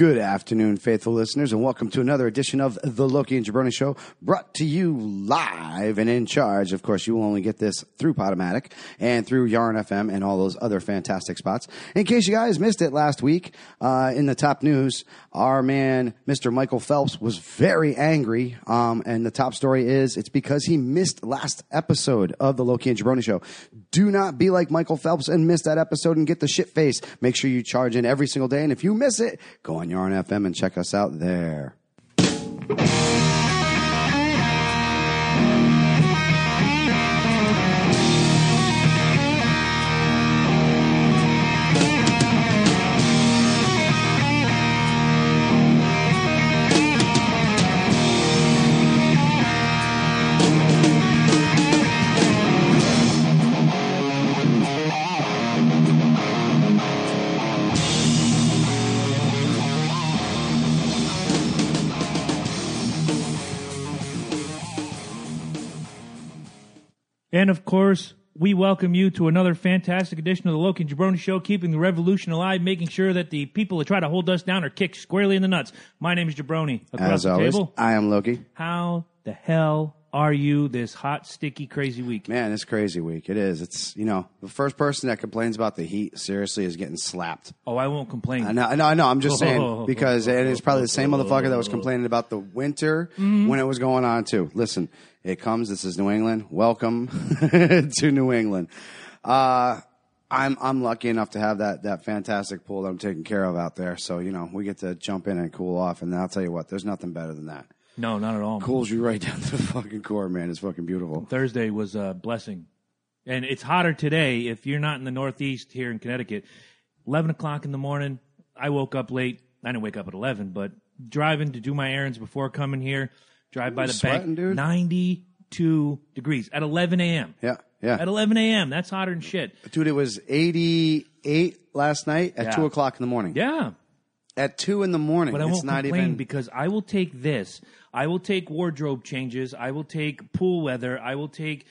Good afternoon, faithful listeners, and welcome to another edition of the Loki and Jabroni Show, brought to you live and in charge. Of course, you will only get this through Podomatic and through Yarn FM and all those other fantastic spots. In case you guys missed it last week, uh, in the top news, our man, Mr. Michael Phelps, was very angry. Um, and the top story is it's because he missed last episode of the Loki and Jabroni Show. Do not be like Michael Phelps and miss that episode and get the shit face. Make sure you charge in every single day. And if you miss it, go on Yarn FM and check us out there. And of course, we welcome you to another fantastic edition of the Loki and Jabroni Show, keeping the revolution alive, making sure that the people that try to hold us down are kicked squarely in the nuts. My name is Jabroni. Across As the always, table, I am Loki. how the hell are you this hot, sticky, crazy week? Man, it's crazy week. It is. It's, you know, the first person that complains about the heat, seriously, is getting slapped. Oh, I won't complain. I know, I know, I know. I'm just saying because and it's probably the same motherfucker that was complaining about the winter mm-hmm. when it was going on too. Listen, it comes. This is New England. Welcome to New England. Uh, I'm I'm lucky enough to have that that fantastic pool that I'm taking care of out there. So you know we get to jump in and cool off. And I'll tell you what, there's nothing better than that. No, not at all. Cools you right down to the fucking core, man. It's fucking beautiful. Thursday was a blessing. And it's hotter today if you're not in the Northeast here in Connecticut. 11 o'clock in the morning, I woke up late. I didn't wake up at 11, but driving to do my errands before coming here, drive by the sweating, bank, dude? 92 degrees at 11 a.m. Yeah, yeah. At 11 a.m. That's hotter than shit. Dude, it was 88 last night at Yeah. 2 o'clock in the morning. Yeah. At 2 in the morning. But I it's won't not complain even. because I will take this. I will take wardrobe changes. I will take pool weather. I will take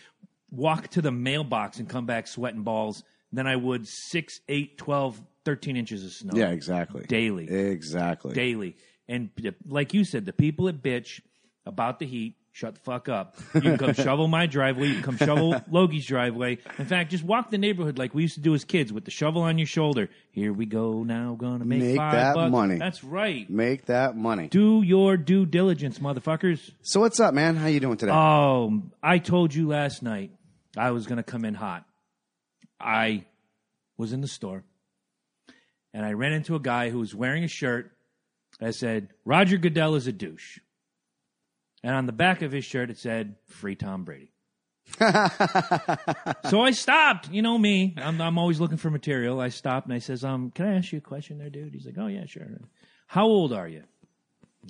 walk to the mailbox and come back sweating balls than I would 6, 8, 12, 13 inches of snow. yeah, exactly. Daily. Exactly. Daily. And p- like you said, the people that bitch about the heat, shut the fuck up. You can come shovel my driveway. You can come shovel Loki's driveway. In fact, just walk the neighborhood like we used to do as kids with the shovel on your shoulder. Here we go now, gonna make, Make five that bucks. money. That's right. Make that money. Do your due diligence, motherfuckers. So what's up, man? How you doing today? Oh, I told you last night I was to come in hot. I was in the store and I ran into a guy who was wearing a shirt that said, Roger Goodell is a douche. And on the back of his shirt, it said, Free Tom Brady. so I stopped. You know me. I'm, I'm always looking for material. I stopped and I says, um, can I ask you a question there, dude? He's like, oh, yeah, sure. How old are you?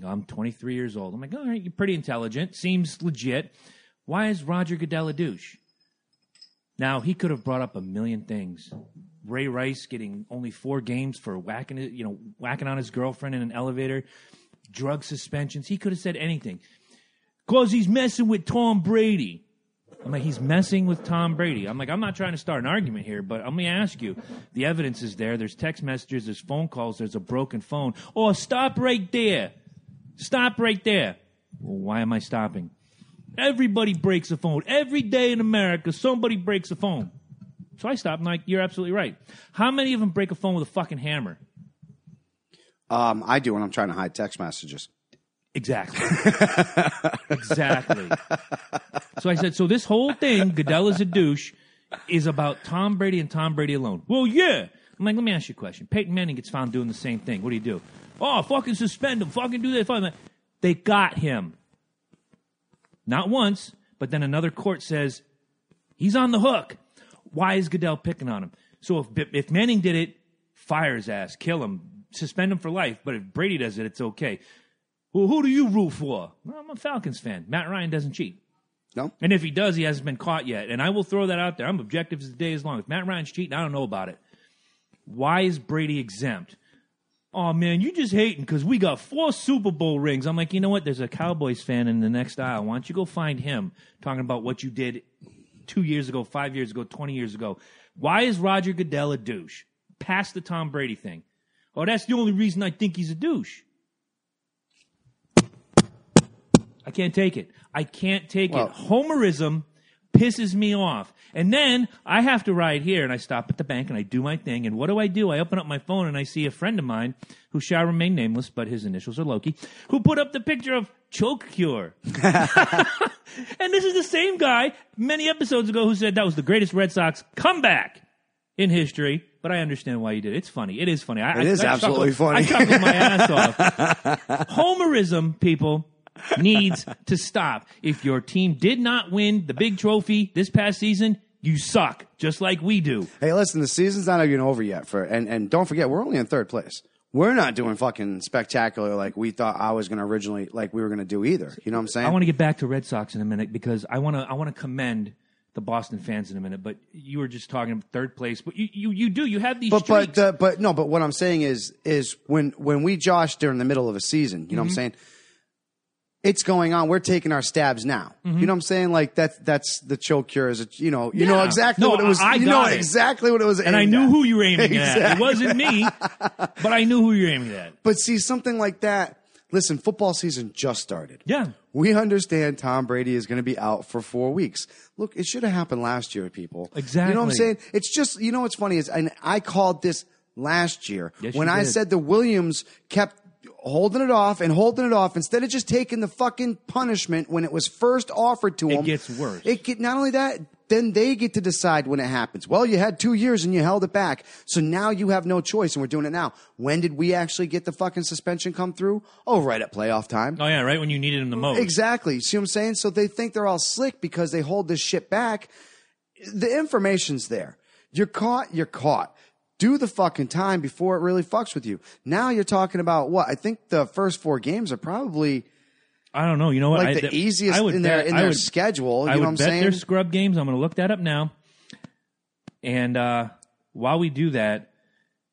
I'm 23 years old. I'm like, all right, you're pretty intelligent. Seems legit. Why is Roger Goodell a douche? Now, he could have brought up a million things. Ray Rice getting only four games for whacking you know, whacking on his girlfriend in an elevator, drug suspensions. He could have said anything. Cause he's messing with Tom Brady. I'm like, he's messing with Tom Brady. I'm like, I'm not trying to start an argument here, but I'm going to ask you. The evidence is there. There's text messages, there's phone calls, there's a broken phone. Oh, stop right there. Stop right there. Well, why am I stopping? Everybody breaks a phone. Every day in America, somebody breaks a phone. So I stopped. I'm like, you're absolutely right. How many of them break a phone with a fucking hammer? um, I do when I'm trying to hide text messages. Exactly. exactly. So I said, so this whole thing, Goodell is a douche, is about Tom Brady and Tom Brady alone. Well, yeah. I'm like, let me ask you a question. Peyton Manning gets found doing the same thing. What do you do? Oh, fucking suspend him. Fucking do that. Fucking. They got him. Not once, but then another court says he's on the hook. Why is Goodell picking on him? So if if Manning did it, fire his ass, kill him, suspend him for life. But if Brady does it, it's okay. Well, who do you root for? Well, I'm a Falcons fan. Matt Ryan doesn't cheat. No? And if he does, he hasn't been caught yet. And I will throw that out there. I'm objective as the day is long. If Matt Ryan's cheating, I don't know about it. Why is Brady exempt? Oh man, you just hating because we got four Super Bowl rings. I'm like, you know what? There's a Cowboys fan in the next aisle. Why don't you go find him talking about what you did two years ago, five years ago, 20 years ago? Why is Roger Goodell a douche? Past the Tom Brady thing. Oh, that's the only reason I think he's a douche. I can't take it. I can't take Well- it. Homerism pisses me off. And then I have to ride here and I stop at the bank and I do my thing. And what do I do? I open up my phone and I see a friend of mine who shall remain nameless, but his initials are Loki, who put up the picture of choke cure. and this is the same guy many episodes ago who said that was the greatest Red Sox comeback in history. But I understand why you did. it. It's funny. It is funny. I, It is I, I absolutely chuckled- funny. I chuckled my ass off. Homerism, people, needs to stop. If your team did not win the big trophy this past season, you suck, just like we do. Hey, listen, the season's not even over yet. For and and don't forget, we're only in third place. We're not doing fucking spectacular like we thought I was going to originally, like we were going to do either. You know what I'm saying? I want to get back to Red Sox in a minute because I want to. I want to commend the Boston fans in a minute. But you were just talking third place. But you, you, you do. You have these. but streaks. but uh, but no, but what I'm saying is is when when we josh during the middle of a season, you know Mm-hmm. what I'm saying? It's going on. We're taking our stabs now. Mm-hmm. You know what I'm saying? Like that's that's the choke cure. Is a, you know you know exactly No, what it was. I- I you know it. exactly what it was. and I knew at. who you were aiming at. It wasn't me, but I knew who you were aiming at. But see something like that. Listen, football season just started. Yeah. We understand Tom Brady is going to be out for four weeks. Look, it should have happened last year, people. Exactly. You know what I'm saying? It's just, you know what's funny is, and I called this last year Yes, when I did. said the Williams kept holding it off and holding it off instead of just taking the fucking punishment when it was first offered to him. It gets worse. It get not only that, then they get to decide when it happens. Well, you had two years and you held it back, so now you have no choice, and we're doing it now. When did we actually get the fucking suspension come through? Oh, right at playoff time. Oh yeah, right when you needed him the most. Exactly. See what I'm saying? So they think they're all slick because they hold this shit back. The information's there. You're caught, you're caught. Do the fucking time before it really fucks with you. Now you're talking about what? I think the first four games are probably I don't know. You know what? like I, the th- easiest in their bet- in their would- schedule. You I know would what I'm bet saying? their scrub games. I'm going to look that up now. And uh, while we do that,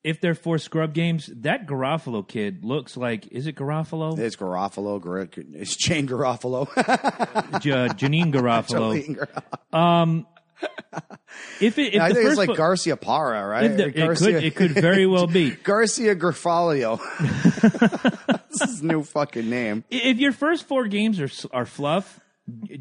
if they're four scrub games, that Garofalo kid looks like is it Garofalo? It's Garofalo. Gar- It's Jane Garofalo. J- Janine Garofalo. Jolene Gar- If it, if I think it's like Garcia Parra, right? the- it could it could very well be. Garcia Grafalio. this his new fucking name. If your first four games are are fluff,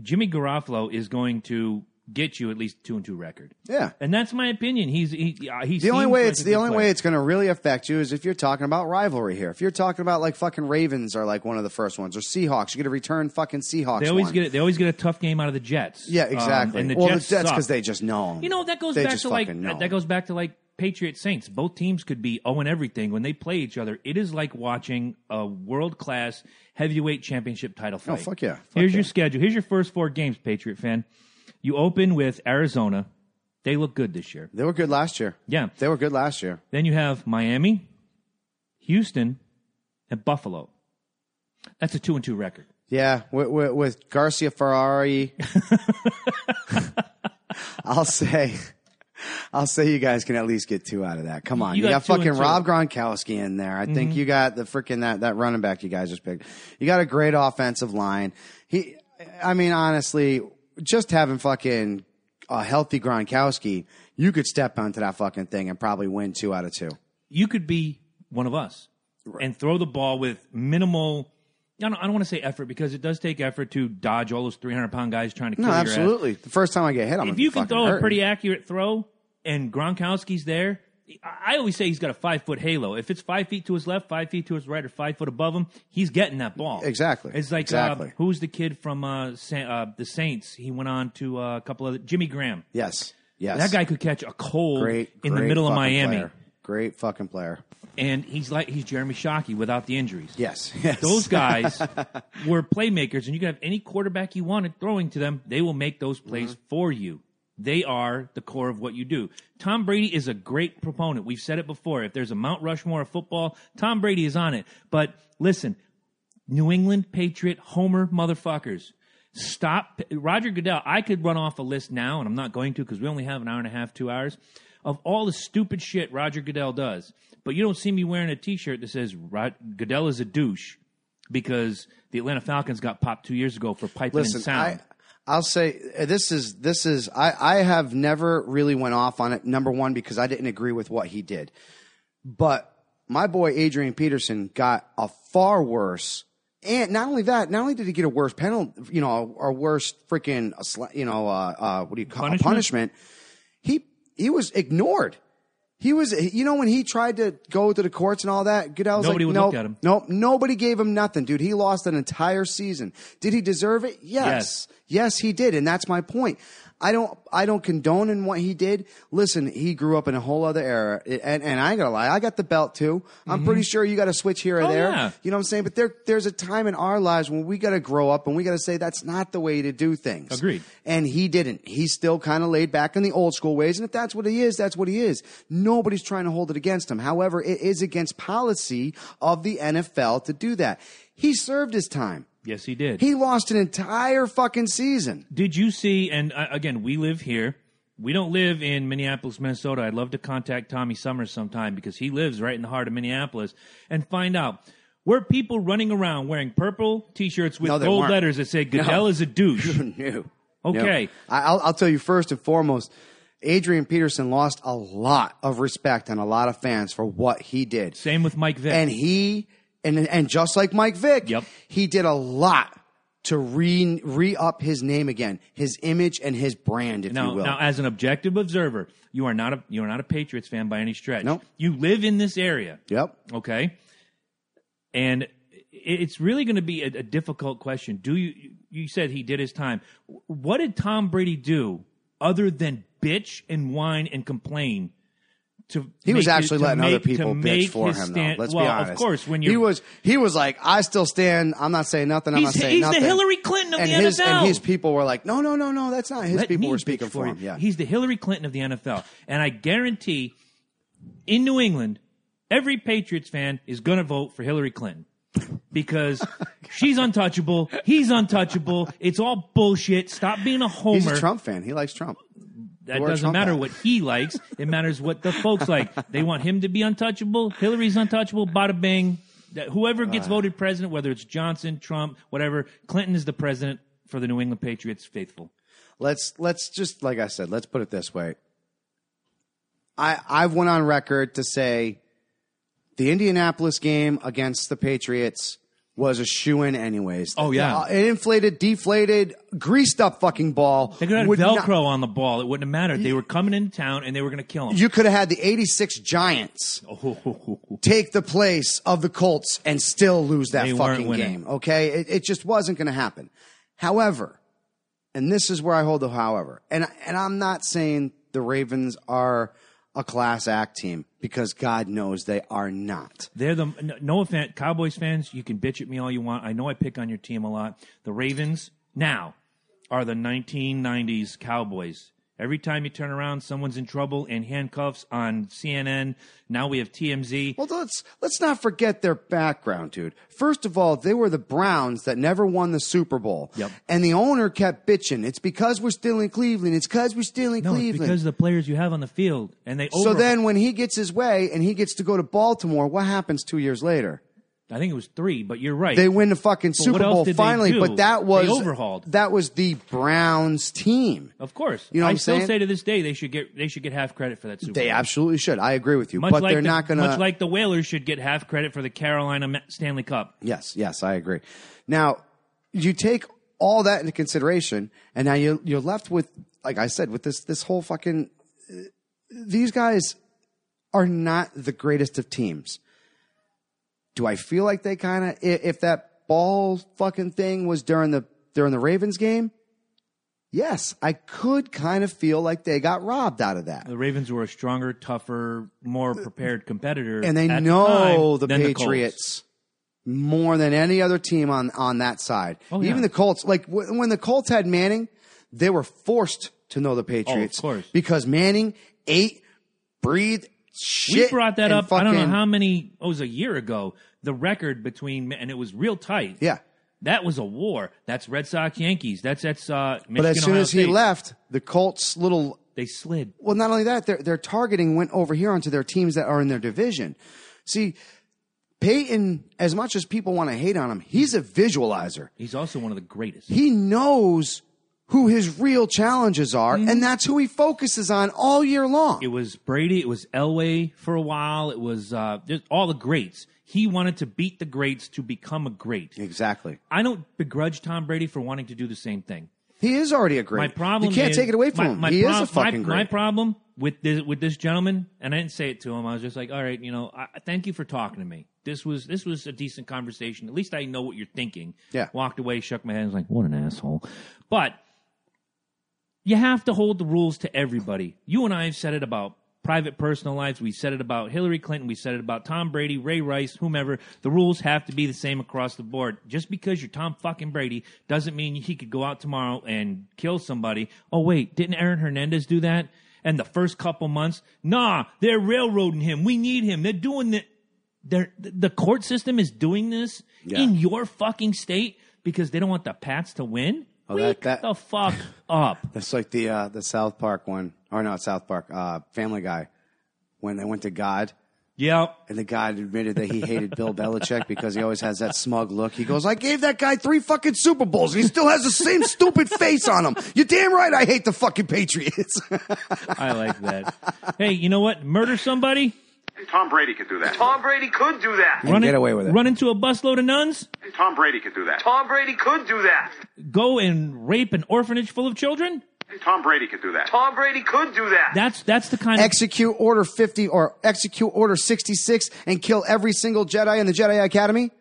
Jimmy Garofalo is going to get you at least two and two record. Yeah. And that's my opinion. He's he, uh, he The only way like it's the only player. way it's going to really affect you is if you're talking about rivalry here. If you're talking about like fucking Ravens are like one of the first ones or Seahawks, you get a return fucking Seahawks. They always one. get it. They always get a tough game out of the Jets. Yeah, Um, exactly. and the well, Jets that's suck. because they just know 'em. You know that goes They back to like know that goes back to like Patriot Saints. Both teams could be zero and everything when they play each other. It is like watching a world class heavyweight championship title fight. Oh, fuck yeah. Fuck Here's yeah. your schedule. Here's your first four games, Patriot fan. You open with Arizona. They look good this year. They were good last year. Yeah. They were good last year. Then you have Miami, Houston, and Buffalo. That's a two and two record. Yeah, with, with, with Garcia Ferrari, I'll say, I'll say you guys can at least get two out of that. Come on, You you, got got, two and fucking two. Mm-hmm. Rob Gronkowski in there. I think you got the freaking that that running back you guys just picked. You got a great offensive line. He, I mean, honestly, just having fucking a healthy Gronkowski, you could step onto that fucking thing and probably win two out of two. you could be one of us and throw the ball with minimal. I don't, I don't want to say effort because it does take effort to dodge all those 300 pound guys trying to kill No, your absolutely. The first time I get hit, I'm ass. gonna If be you can fucking throw a pretty accurate throw and Gronkowski's there, I always say he's got a five foot halo. If it's five feet to his left, five feet to his right, or five foot above him, he's getting that ball. Exactly. It's like Exactly. Uh, who's the kid from uh, Sa- uh, the Saints? He went on to uh, a couple of Jimmy Graham. Yes, yes. That guy could catch a cold great in the middle of Miami, player. Great fucking player. and he's like he's Jeremy Shockey without the injuries. Yes, yes. Those guys were playmakers, and you can have any quarterback you wanted throwing to them. They will make those plays Mm-hmm. for you. They are the core of what you do. Tom Brady is a great proponent. We've said it before. If there's a Mount Rushmore of football, Tom Brady is on it. But listen, New England Patriot Homer motherfuckers. Stop. Roger Goodell, I could run off a list now, and I'm not going to because we only have an hour and a half, two hours, of all the stupid shit Roger Goodell does. But you don't see me wearing a t shirt that says Rod- Goodell is a douche because the Atlanta Falcons got popped two years ago for piping Listen, in sound. I, I'll say uh, this is this is I, I have never really went off on it. Number one because I didn't agree with what he did, but my boy Adrian Peterson got a far worse. And not only that, not only did he get a worse penalty, you know, a, a worse freaking, you know, uh, uh, what do you call Punishment? punishment? He he was ignored. He was, you know, when he tried to go to the courts and all that, Goodell was Nobody like, would nope, look at him. Nope, nobody gave him nothing, dude. He lost an entire season. Did he deserve it? Yes. Yes. Yes, he did, and that's my point. I don't I don't condone in what he did. Listen, he grew up in a whole other era, and and I ain't gonna lie, I got the belt too. I'm pretty sure you got to switch here or Mm-hmm. Oh, there. yeah. You know what I'm saying? But there there's a time in our lives when we got to grow up and we got to say that's not the way to do things. Agreed. And he didn't. He's still kind of laid back in the old school ways, and if that's what he is, that's what he is. Nobody's trying to hold it against him. However, it is against policy of the NFL to do that. He served his time. Yes, he did. He lost an entire fucking season. Did you see? And uh, again, we live here. We don't live in Minneapolis, Minnesota. I'd love to contact Tommy Summers sometime because he lives right in the heart of Minneapolis and find out. Were people running around wearing purple T-shirts with No, gold weren't. letters that say "Goodell is a douche"? No. Okay. No. I'll, I'll tell you first and foremost, Adrian Peterson lost a lot of respect and a lot of fans for what he did. Same with Mike Vick. And he, and, and just like Mike Vick, Yep. he did a lot to re, re up his name again, his image and his brand, if now, you will. now, as an objective observer, you are not a you are not a Patriots fan by any stretch. Nope. You live in this area. yep. Okay. And it's really going to be a, a difficult question. Do you, you said he did his time. What did Tom Brady do other than bitch and whine and complain? To He was it- actually to letting other make- to people bitch for him, stand- though. Let's well, be honest. of course, when you he was, he was like, I still stand. I'm not saying nothing. I'm not saying he's the nothing. Hillary Clinton of and the his, NFL. And his people were like, no, no, no, no, that's not. His Let people were speaking for him. Yeah. He's the Hillary Clinton of the NFL. And I guarantee in New England, every Patriots fan is going to vote for Hillary Clinton because she's untouchable. He's untouchable. It's all bullshit. Stop being a homer. He's a Trump fan. He likes Trump. That doesn't Trump matter at? what he likes. It matters what the folks like. They want him to be untouchable. Hillary's untouchable. Bada bing. That whoever gets voted president, whether it's Johnson, Trump, whatever, Clinton is the president for the New England Patriots faithful. let's let's just like I said, let's put it this way. I I've went on record to say the Indianapolis game against the Patriots was a shoe in anyways. Oh, yeah. Uh, an inflated, deflated, greased up fucking ball. They could have had not- Velcro on the ball. It wouldn't have mattered. They were coming into town and they were going to kill him. you could have had the 86 Giants take the place of the Colts and still lose that They fucking game. Okay, it, it just wasn't going to happen. However, and this is where I hold the however, and and I'm not saying the Ravens are a class act team because God knows they are not. They're the no- offense, Cowboys fans. You can bitch at me all you want. I know I pick on your team a lot. The Ravens now are the 1990s Cowboys. Every time you turn around, someone's in trouble in handcuffs on CNN. Now we have TMZ. Well, let's let's not forget their background, dude. First of all, they were the Browns that never won the Super Bowl, Yep. and the owner kept bitching. It's because we're still in Cleveland. It's because we're still in No, it's Cleveland. because of the players you have on the field, and they. So then, when he gets his way and he gets to go to Baltimore, what happens two years later? I think it was three, but you're right. They win the fucking Super Bowl finally, but that They was overhauled. That was the Browns team. of course, You know what I I'm still saying? say to this day they should get they should get half credit for that Super Bowl. They Bowl. absolutely should. I agree with you, Much but like they're the, not going to. Much like the Whalers should get half credit for the Carolina Stanley Cup. Yes, yes, I agree. Now, you take all that into consideration, and now you you're left with, like I said, with this this whole fucking. Uh, these guys are not the greatest of teams. Do I feel like they kind of if that ball fucking thing was during the during the Ravens game? Yes, I could kind of feel like they got robbed out of that. The Ravens were a stronger, tougher, more uh, prepared competitor, and they know the, than Patriots more than any other team on on that side. Oh, yeah. Even the Colts, like w- when the Colts had Manning, they were forced to know the oh, Patriots, Oh, course. because Manning ate, breathed shit. We brought that up. I don't know how many. Oh, it was a year ago. The record between and it was real tight. Yeah, that was a war. That's Red Sox Yankees. That's that's. Uh, Michigan, but as soon Ohio as he left, the Colts little they slid. Well, not only that, their their targeting went over here onto their teams that are in their division. See, Peyton, as much as people want to hate on him, he's a visualizer. He's also one of the greatest. He knows who his real challenges are, and that's who he focuses on all year long. It was Brady. It was Elway for a while. It was uh, all the greats. He wanted to beat the greats to become a great. exactly. I don't begrudge Tom Brady for wanting to do the same thing. He is already a great. My problem You can't is- take it away from my- him. my he is a fucking my, great. My problem with this with this gentleman, and I didn't say it to him. I was just like, "All right, you know, I, thank you for talking to me. This was this was a decent conversation. At least I know what you're thinking." Yeah. Walked away, shook my head, and was like, "What an asshole!" But you have to hold the rules to everybody. You and I have said it about private personal lives. We said it about Hillary Clinton. We said it about Tom Brady, Ray Rice, whomever. The rules have to be the same across the board. Just because you're Tom fucking Brady doesn't mean he could go out tomorrow and kill somebody. Oh wait, didn't Aaron Hernandez do that? And the first couple months, nah, they're railroading him. We need him. They're doing the, they're, the court system is doing this Yeah. in your fucking state because they don't want the Pats to win. Oh, that- Wake that- the fuck up. That's like the uh, the South Park one, or not South Park, uh, Family Guy, when they went to God. Yep. And the guy admitted that he hated Bill Belichick because he always has that smug look. He goes, I gave that guy three fucking Super Bowls and he still has the same stupid face on him. You're damn right I hate the fucking Patriots. I like that. hey, you know what? Murder somebody, Tom Brady could do that. Tom Brady could do that. run get in- away with it. Run into a busload of nuns, Tom Brady could do that. Tom Brady could do that. go and rape an orphanage full of children. Tom Brady could do that. Tom Brady could do that. That's that's the kind of execute Order 50 or execute Order 66 and kill every single Jedi in the Jedi Academy?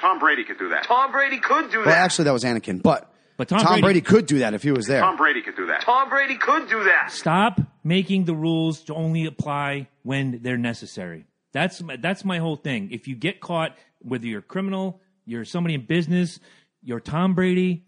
Tom Brady could do that. Tom Brady could do that. Well, actually, that was Anakin, but, But Tom Brady, Brady- could do that if he was there. Tom Brady could do that. Tom Brady could do that. stop making the rules to only apply when they're necessary. That's my, that's my whole thing. If you get caught, whether you're a criminal, you're somebody in business, you're Tom Brady,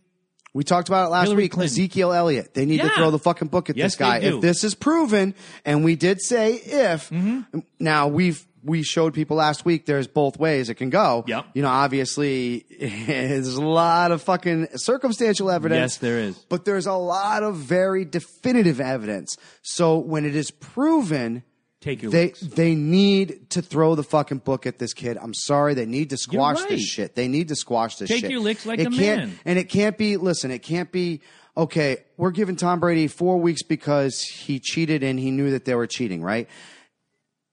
We talked about it last Hillary week. Clinton. Ezekiel Elliott. They need to throw the fucking book at Yes, this guy. If this is proven, and we did say if, Mm-hmm. now we've we showed people last week there's both ways it can go. Yep. You know, obviously there's a lot of fucking circumstantial evidence. Yes, there is. But there's a lot of very definitive evidence. So when it is proven, take your they licks. they need to throw the fucking book at this kid. I'm sorry, they need to squash right. this shit. They need to squash this Take shit. your licks like it a man. And it can't be. Listen, it can't be. Okay, we're giving Tom Brady four weeks because he cheated and he knew that they were cheating, right?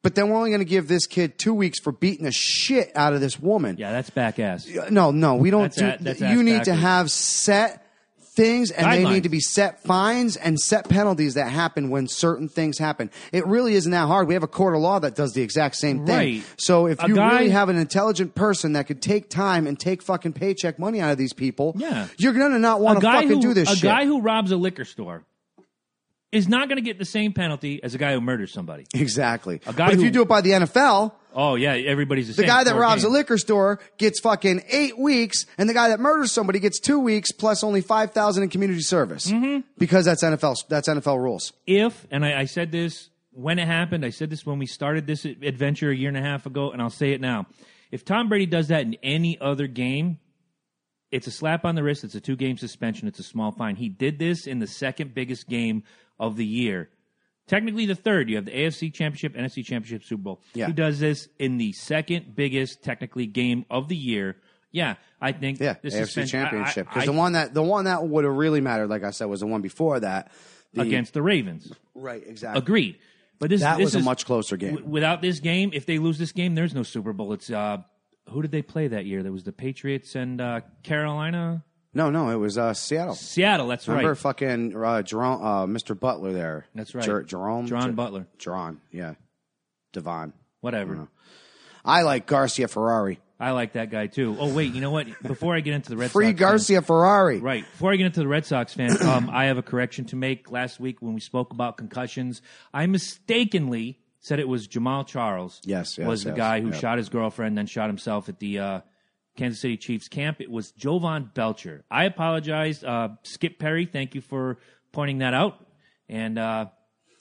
But then we're only going to give this kid two weeks for beating the shit out of this woman. Yeah, that's back ass. No, no, we don't That's do. you need to have set things, and they Guidelines. need to be set fines and set penalties that happen when certain things happen. It really isn't that hard. We have a court of law that does the exact same thing. Right. So if A you guy- really have an intelligent person that could take time and take fucking paycheck money out of these people, Yeah. you're gonna not want to fucking who do this a shit. guy who robs a liquor store is not going to get the same penalty as a guy who murders somebody. exactly. A guy but if who- you do it by the NFL, Oh yeah, everybody's the, the same. guy that robs a liquor store gets fucking eight weeks, and the guy that murders somebody gets two weeks plus only five thousand in community service Mm-hmm. because that's NFL. That's NFL rules. if and I, I said this when it happened. I said this when we started this adventure a year and a half ago, and I'll say it now. If Tom Brady does that in any other game, it's a slap on the wrist. It's a two game suspension. It's a small fine. He did this in the second biggest game of the year. Technically, the third. You have the AFC Championship, NFC Championship, Super Bowl. Yeah. He does this in the second biggest, technically, game of the year. Yeah, I think. Yeah, the AFC I- Championship. Because the one that the one that would have really mattered, like I said, was the one before that. The- against the Ravens. right, exactly. Agreed. But this That this was a much closer game. w- without this game, if they lose this game, there's no Super Bowl. It's uh, who did they play that year? There was the Patriots and uh, Carolina, No, no, it was uh, Seattle. Seattle. That's right. Remember right. fucking uh, Jerome, uh, Mr. Butler there. That's right. Jer- Jerome. Jerome Jer- Butler. Jerron, yeah. Devon. Whatever. I like Garcia Ferrari. I like that guy too. Oh wait, you know what? Before I get into the Red Free Sox, fans- Garcia Ferrari. Right. Before I get into the Red Sox fan, um, I have a correction to make. Last week when we spoke about concussions, I mistakenly said it was Jamaal Charles. Yes, yes, was the yes, guy who yep. shot his girlfriend, then shot himself at the uh, Kansas City Chiefs camp. It was Jovan Belcher. I apologize, uh, Skip Perry. Thank you for pointing that out. And uh,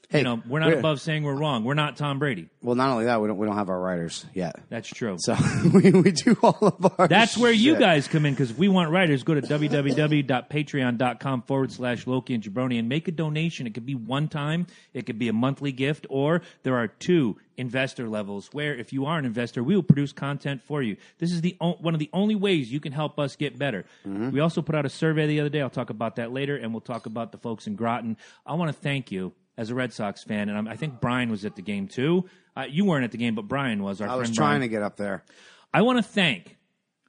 Hey, you know, we're not we're- above saying we're wrong. We're not Tom Brady. Well, not only that, we don't we don't have our writers yet. That's true. So we, we do all of our. That's where you guys come in because we want writers. Go to www.patreon.com forward slash Loki and Jabroni and make a donation. It could be one time, it could be a monthly gift, or there are two investor levels where if you are an investor, we will produce content for you. This is the o- one of the only ways you can help us get better. Mm-hmm. We also put out a survey the other day. I'll talk about that later, and we'll talk about the folks in Groton. I want to thank you as a Red Sox fan, and I'm, I think Brian was at the game too. Uh, you weren't at the game, but Brian was. Our I was trying Brian. to get up there. I want to thank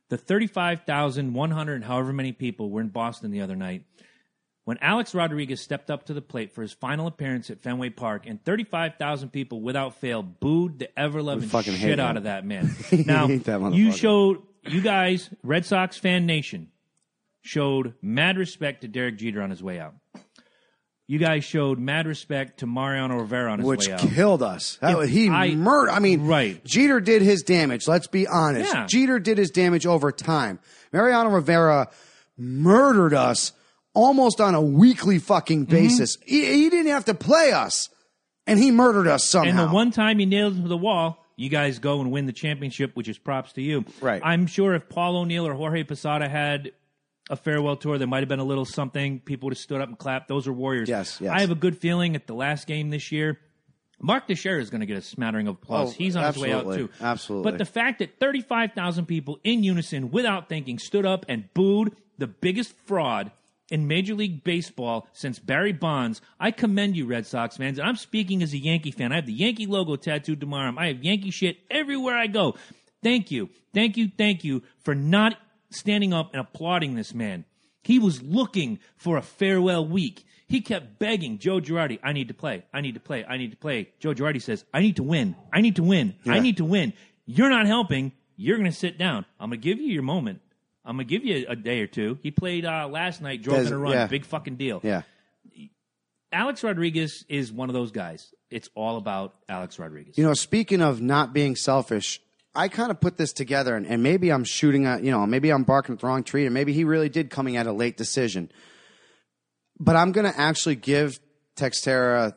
the 35,100, however many people were in Boston the other night. When Alex Rodriguez stepped up to the plate for his final appearance at Fenway Park, and 35,000 people without fail booed the ever loving shit out of that man. Now, that you showed, you guys, Red Sox fan nation, showed mad respect to Derek Jeter on his way out. You guys showed mad respect to Mariano Rivera on his which way out. killed us. That Yeah, he I- murdered. I mean, Right. Jeter did his damage. Let's be honest. Yeah. Jeter did his damage over time. Mariano Rivera murdered us almost on a weekly fucking Mm-hmm. basis. He, he didn't have to play us, and he murdered us somehow. And the one time he nailed him to the wall, you guys go and win the championship, which is props to you. Right. I'm sure if Paul O'Neill or Jorge Posada had a farewell tour, there might have been a little something. People would have stood up and clapped. Those are Warriors. Yes, yes. I have a good feeling at the last game this year. Mark Teixeira is going to get a smattering of applause. Oh, He's on his way out too. absolutely. But the fact that 35,000 people in unison, without thinking, stood up and booed the biggest fraud in Major League Baseball since Barry Bonds, I commend you, Red Sox fans. And I'm speaking as a Yankee fan. I have the Yankee logo tattooed to my arm. I have Yankee shit everywhere I go. Thank you, thank you, thank you for not standing up and applauding this man. He was looking for a farewell week. He kept begging Joe Girardi, I need to play. I need to play. I need to play. Joe Girardi says, I need to win. I need to win. I need to win. You're not helping. You're going to sit down. I'm going to give you your moment. I'm going to give you a day or two. He played uh, last night, drove Does- in a run. yeah. Big fucking deal. yeah. Alex Rodriguez is one of those guys. It's all about Alex Rodriguez. You know, speaking of not being selfish, I kind of put this together, and, and maybe I'm shooting at, you know, maybe I'm barking at the wrong tree, and maybe he really did coming at a late decision. But I'm going to actually give Teixeira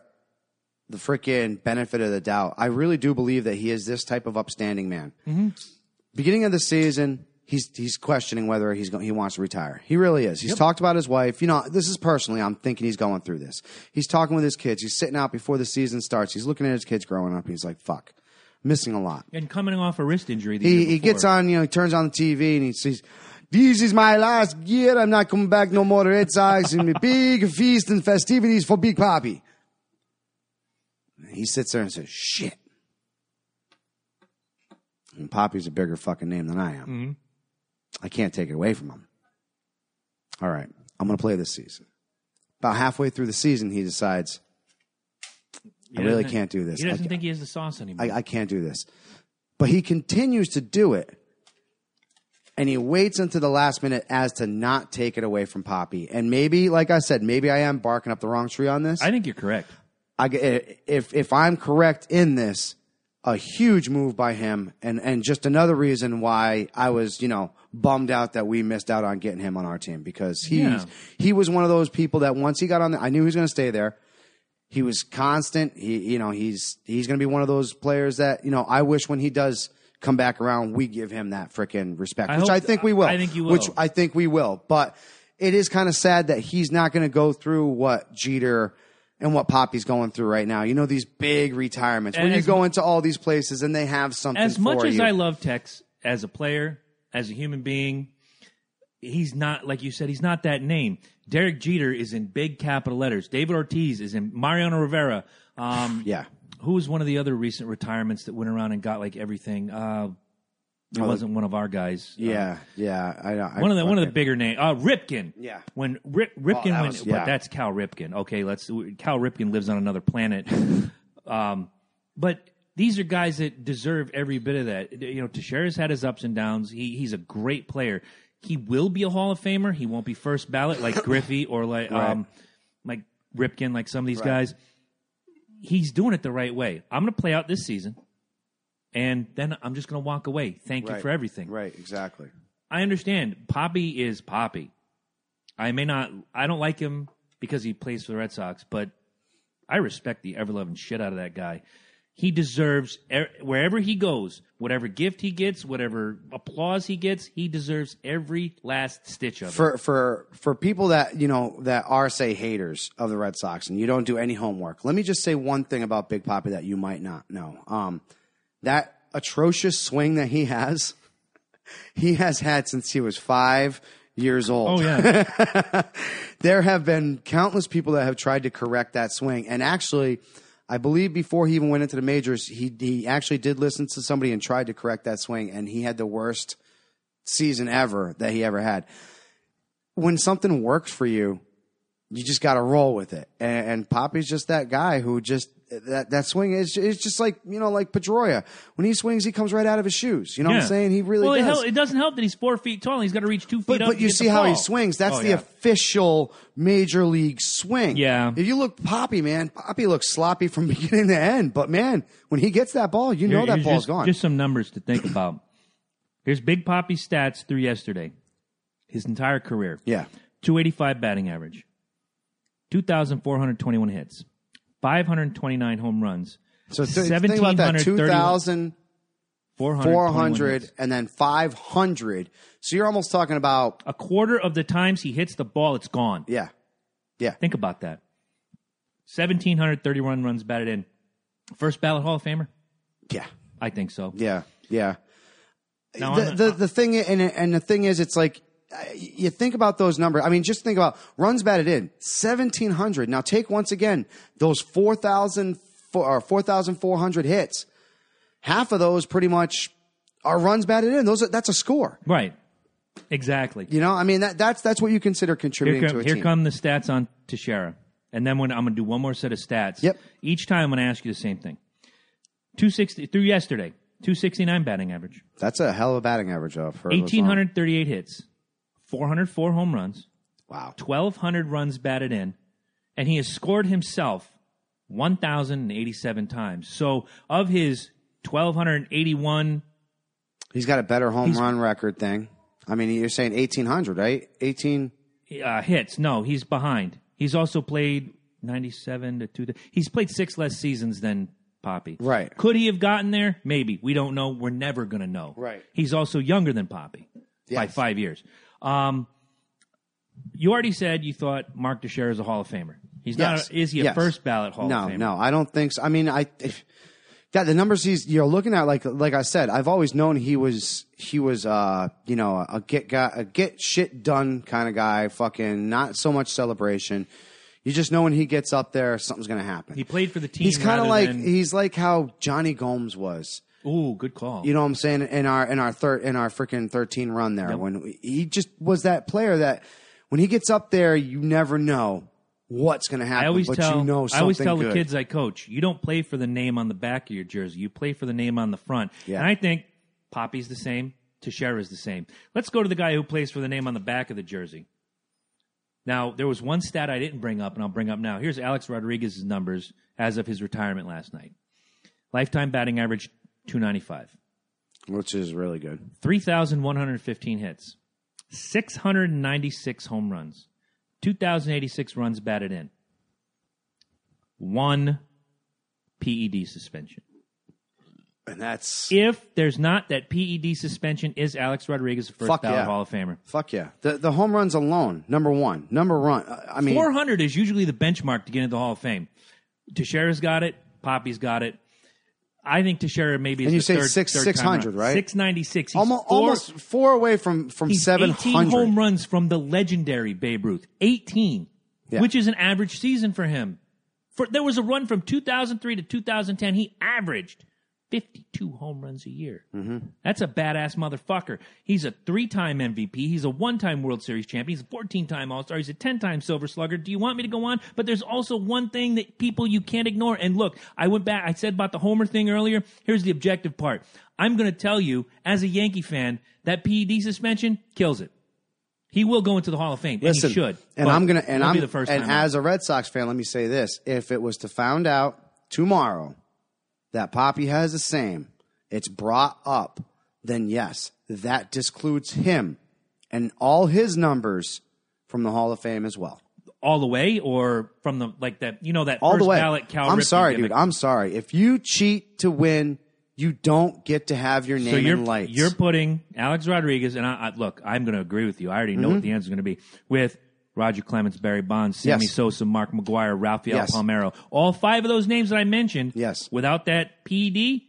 the freaking benefit of the doubt. I really do believe that he is this type of upstanding man. Mm-hmm. Beginning of the season, he's he's questioning whether he's go, he wants to retire. He really is. He's talked about his wife. You know, this is personally. I'm thinking he's going through this. He's talking with his kids. He's sitting out before the season starts. He's looking at his kids growing up. He's like, "Fuck, missing a lot." and coming off a wrist injury. The He he gets on. You know, he turns on the TV and he says. This is my last year. I'm not coming back no more to Red Sox. And a big feast and festivities for Big Papi. He sits there and says, "Shit." And Papi's a bigger fucking name than I am. Mm-hmm. I can't take it away from him. All right, I'm going to play this season. About halfway through the season, he decides, I really can't do this. He doesn't I- think he has the sauce anymore. I, I can't do this. But he continues to do it. And he waits until the last minute as to not take it away from Papi. And maybe, like I said, maybe I am barking up the wrong tree on this. I think you're correct. I, eh, if if I'm correct in this, a huge move by him, and and just another reason why I was you know bummed out that we missed out on getting him on our team because he's Yeah. he was one of those people that once he got on, the, I knew he was going to stay there. He was constant. He you know he's he's going to be one of those players that you know I wish when he does come back around we give him that freaking respect, I which hope- I think we will. I think you will. Which I think we will, but. It is kind of sad that he's not going to go through what Jeter and what Papi's going through right now. You know these big retirements when you go into all these places and they have something. as much as you. I love Tex as a player, as a human being, he's not like you said. He's not that name. Derek Jeter is in big capital letters. David Ortiz is in Mariano Rivera. Um, yeah, Who was one of the other recent retirements that went around and got like everything? Uh, it wasn't one of our guys. Uh, yeah, yeah. I, I one of the one of the bigger names, uh, Ripken. Yeah. when Rip, Ripken that went, was- yeah. but that's Cal Ripken. Okay, let's. Cal Ripken lives on another planet. um, but these are guys that deserve every bit of that. You know, Teixeira's had his ups and downs. He he's a great player. He will be a Hall of Famer. He won't be first ballot like Griffey or like um, like Ripken, like some of these guys. He's doing it the right way. I'm going to play out this season, and then I'm just going to walk away. Thank you for everything. Right, exactly. I understand. Papi is Papi. I may not. I don't like him because he plays for the Red Sox, but I respect the ever loving shit out of that guy. He deserves er- wherever he goes, whatever gift he gets, whatever applause he gets, he deserves every last stitch of it. for for for people that you know that are say haters of the Red Sox and you don't do any homework. Let me just say one thing about Big Papi that you might not know. Um, that atrocious swing that he has, he has had since he was five years old. Oh yeah, there have been countless people that have tried to correct that swing. And actually, I believe before he even went into the majors, he he actually did listen to somebody and tried to correct that swing, and he had the worst season ever that he ever had. When something works for you, you just got to roll with it. And, and Papi's just that guy who just that that swing is is just like you know like Pedroia. When he swings, he comes right out of his shoes. You know what I'm saying? He really well, It, does. hel- it doesn't help that he's four feet tall. He's got to reach two feet But, up. but you see how he swings. That's Oh, the yeah. official major league swing. Yeah. If you look Papi, man, Papi looks sloppy from beginning to end. But man, when he gets that ball, you know that ball's just, gone. Just some numbers to think about. Here's Big Papi's stats through yesterday. His entire career. yeah. 285 batting average, 2,421 hits, 529 home runs. So th- think about that: 1731 2,000, 421 400, and then 500. So you're almost talking about, A quarter of the times he hits the ball, it's gone. yeah. Yeah. Think about that. 1,731 runs batted in. First ballot Hall of Famer? Yeah. I think so. Yeah. Yeah. Now, the, the the thing and and the thing is, it's like you think about those numbers. I mean, just think about runs batted in seventeen hundred. Now take once again those four thousand or four thousand four hundred hits. Half of those pretty much are runs batted in. Those are, that's a score. Right. Exactly. You know, I mean that that's that's what you consider Here, contributing come, to a here team. come the stats on Teixeira. And then when I'm going to do one more set of stats. Yep. Each time I'm going to ask you the same thing. 260 through yesterday, 269 batting average, that's a hell of a batting average though. 1,838 hits, 404 home runs, Wow. 1,200 runs batted in, and he has scored himself 1,087 times. So of his 1,281, He's got a better home run record thing. I mean, you're saying eighteen hundred, right? Eighteen. uh, hits, no, he's behind. He's also played 97 to 2. He's played six less seasons than Papi. Right. Could he have gotten there? Maybe. We don't know. We're never going to know. Right. He's also younger than Papi by five years. Um, you already said you thought Mark Teixeira is a Hall of Famer. He's Yes. not. A, is he a Yes. first ballot Hall no, of Famer? no, I don't think so. I mean, I, if, yeah, the numbers he's you're looking at, like like I said, I've always known he was he was uh you know a get guy, a get shit done kind of guy. Fucking not so much celebration. You just know when he gets up there, something's gonna happen. He played for the team. he's kind of like than- he's like how Jonny Gomes was. Ooh, good call. You know what I'm saying? In our in our third in our freaking 13 run there, when we, he just was that player that when he gets up there, you never know what's going to happen. I always but tell you know I always tell good. the kids I coach, you don't play for the name on the back of your jersey. You play for the name on the front. Yeah. And I think Papi's the same, Teixeira's the same. Let's go to the guy who plays for the name on the back of the jersey. Now, there was one stat I didn't bring up, and I'll bring up now. Here's Alex Rodriguez's numbers as of his retirement last night. Lifetime batting average 295, which is really good. 3,115 hits, 696 home runs, 2,086 runs batted in, one PED suspension. And that's If there's not that PED suspension, is Alex Rodriguez a first Fuck ballot yeah. Hall of Famer? fuck yeah. The the home runs alone, number one, number one. I mean, 400 is usually the benchmark to get into the Hall of Fame. Teixeira's got it. Papi's got it. I think Teixeira maybe is And you the say third, six- third 600, right? 696. Almost four- almost four away from from seven 18 hundred. home runs from the legendary Babe Ruth. 18, Yeah. which is an average season for him. For there was a run from 2003 to 2010. He averaged 52 home runs a year. Mm-hmm. That's a badass motherfucker. He's a three-time MVP. He's a one-time World Series champion. He's a 14-time All-Star. He's a 10-time Silver Slugger. Do you want me to go on? But there's also one thing that people you can't ignore. And look, I went back. I said about the Homer thing earlier. Here's the objective part. I'm going to tell you, as a Yankee fan, that PED suspension kills it. He will go into the Hall of Fame, and he should. And I'm gonna and I'm be the first and time as a Red Sox fan, let me say this: if it was to found out tomorrow that Papi has the same, it's brought up, then yes, that discludes him and all his numbers from the Hall of Fame as well. all the way, or from the like that you know that all first the way. ballot Cal I'm Ripken sorry, gimmick. dude. I'm sorry. If you cheat to win, you don't get to have your name so you're in lights. you're putting Alex Rodriguez and I, I look. I'm going to agree with you. I already know Mm-hmm. what the answer is going to be with. Roger Clemens, Barry Bonds, Sammy Yes. Sosa, Mark McGwire, Rafael Yes. Palmeiro. All five of those names that I mentioned. Yes. Without that PD,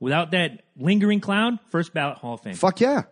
without that lingering cloud, first ballot Hall of Fame. Fuck yeah.